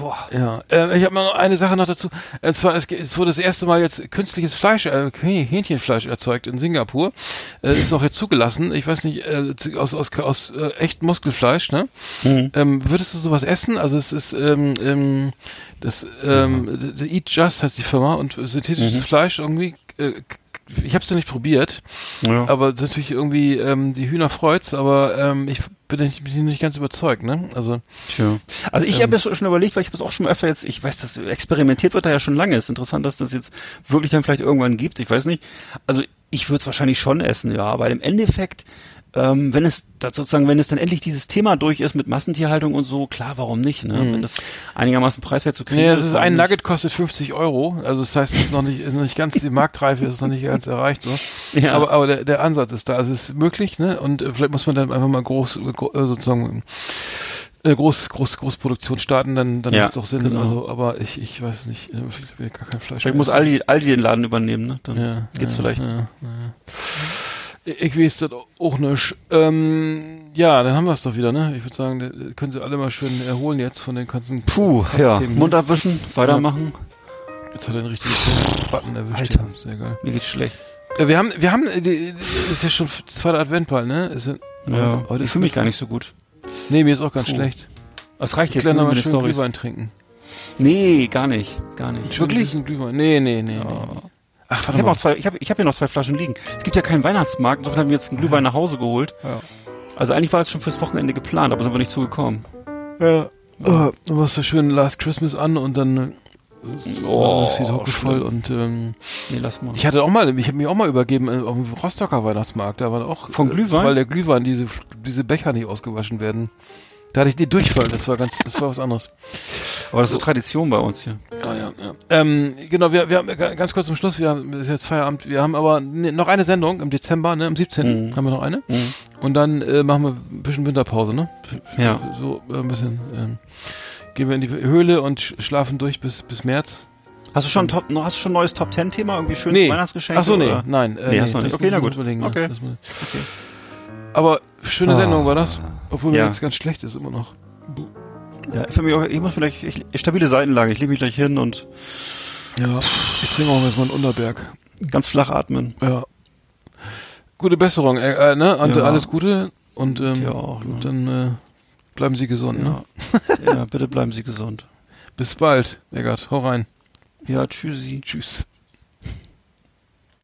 Boah. Ja, äh, ich habe noch eine Sache noch dazu. Und zwar, es, es wurde das erste Mal jetzt künstliches Fleisch, äh, Häh- Hähnchenfleisch erzeugt in Singapur. Äh, ist auch jetzt zugelassen. Ich weiß nicht, äh, aus, aus, aus äh, echtem Muskelfleisch, ne? Ähm, würdest du sowas essen? Also es ist ähm, ähm, das ähm, the Eat Just heißt die Firma und synthetisches Fleisch irgendwie. Ich habe es noch nicht probiert, Ja. aber es ist natürlich irgendwie ähm, die Hühner freut's, aber ähm, ich bin nicht, bin nicht ganz überzeugt, ne? Also Tja. Also ich Ähm. habe ja schon überlegt, weil ich habe es auch schon öfter jetzt, ich weiß, das experimentiert wird da ja schon lange. ist interessant, dass das jetzt wirklich dann vielleicht irgendwann gibt. Ich weiß nicht. Also ich würde es wahrscheinlich schon essen, ja. Aber im Endeffekt, ähm, wenn es sozusagen, wenn es dann endlich dieses Thema durch ist mit Massentierhaltung und so, klar, warum nicht? Ne? Wenn das einigermaßen preiswert zu kriegen Nee, ist. es ist ein nicht? Nugget kostet 50 Euro. Also das heißt, es ist noch nicht, ist noch nicht ganz, die Marktreife ist noch nicht ganz erreicht. So. Ja. Aber, aber der, der Ansatz ist da. Also es ist möglich, ne? Und äh, vielleicht muss man dann einfach mal groß, äh, äh, sozusagen äh, groß, groß, Großproduktion starten, dann, dann Ja, macht es auch Sinn. genau. Also, aber ich, ich weiß nicht, ich will gar kein Fleisch. Vielleicht muss. Aldi, Aldi den Laden übernehmen, ne? Dann ja, geht's ja, vielleicht. Ja, ja. Ich ich weiß das auch nicht. Ähm, ja, dann haben wir es doch wieder, ne? Ich würde sagen, können Sie alle mal schön erholen jetzt von den ganzen Puh, ja. Ne? Mund abwischen, weitermachen. Jetzt hat er den richtigen Button erwischt. Alter. Ja, Sehr geil. Mir geht's schlecht. Ja, wir haben, wir haben, äh, ist ja schon zweiter Adventball, ne? Ist ja, Ja. heute ich ist fühle mich gar nicht so gut. Nee, mir ist auch ganz Puh. schlecht. Das reicht Ich jetzt lerne nur mal schön. Glühwein trinken. Nee, gar nicht. Gar nicht. Wirklich? süßen Glühwein. Nee, nee, nee, nee. Ja. nee. Ach, Ich warte habe noch zwei, ich habe ich hab hier noch zwei Flaschen liegen. Es gibt ja keinen Weihnachtsmarkt, insofern haben wir jetzt einen Glühwein nach Hause geholt. Ja. Also eigentlich war es schon fürs Wochenende geplant, aber sind wir nicht zugekommen. Ja. Oh, du machst da schön Last Christmas an und dann Oh, das sieht auch voll und ähm, Nee, lass mal. ich hatte auch mal, ich habe mich auch mal übergeben äh, auf dem Rostocker Weihnachtsmarkt, da war auch Von äh, Glühwein? weil der Glühwein diese diese Becher nicht ausgewaschen werden. Da hatte ich die Durchfall, das war ganz, das war was anderes. aber das ist so Tradition bei uns hier. Ja, ja, ja. Ähm, genau, wir, wir haben ga- ganz kurz zum Schluss, wir haben ist jetzt Feierabend, wir haben aber ne, noch eine Sendung im Dezember, ne, am 17. Mhm. haben wir noch eine. Mhm. Und dann äh, machen wir ein bisschen Winterpause, ne? Ja. So äh, ein bisschen ähm, gehen wir in die Höhle und sch schlafen durch bis bis März. Hast du schon ein Top, hast du schon ein neues Top Ten Thema irgendwie schönes Nee. Weihnachtsgeschenk? Ach so, nee, oder? nein. Äh, Nee, hast du nicht. Okay, na gut. Ja. Okay. Okay. Aber schöne Ah. Sendung war das, obwohl mir Ja. jetzt ganz schlecht ist immer noch. Ja, ich, mich auch, ich muss vielleicht ich, stabile Seitenlage. Ich lege mich gleich hin und Ja, ich trinke auch erstmal einen Unterberg. ganz flach atmen. Ja. Gute Besserung, äh, äh, ne? Und Ja. alles Gute und ähm, Dir auch, ne? und dann äh, bleiben Sie gesund, ne? Ja. ja, bitte bleiben Sie gesund. Bis bald, Eggert. Hau rein. Ja, tschüssi. Tschüss.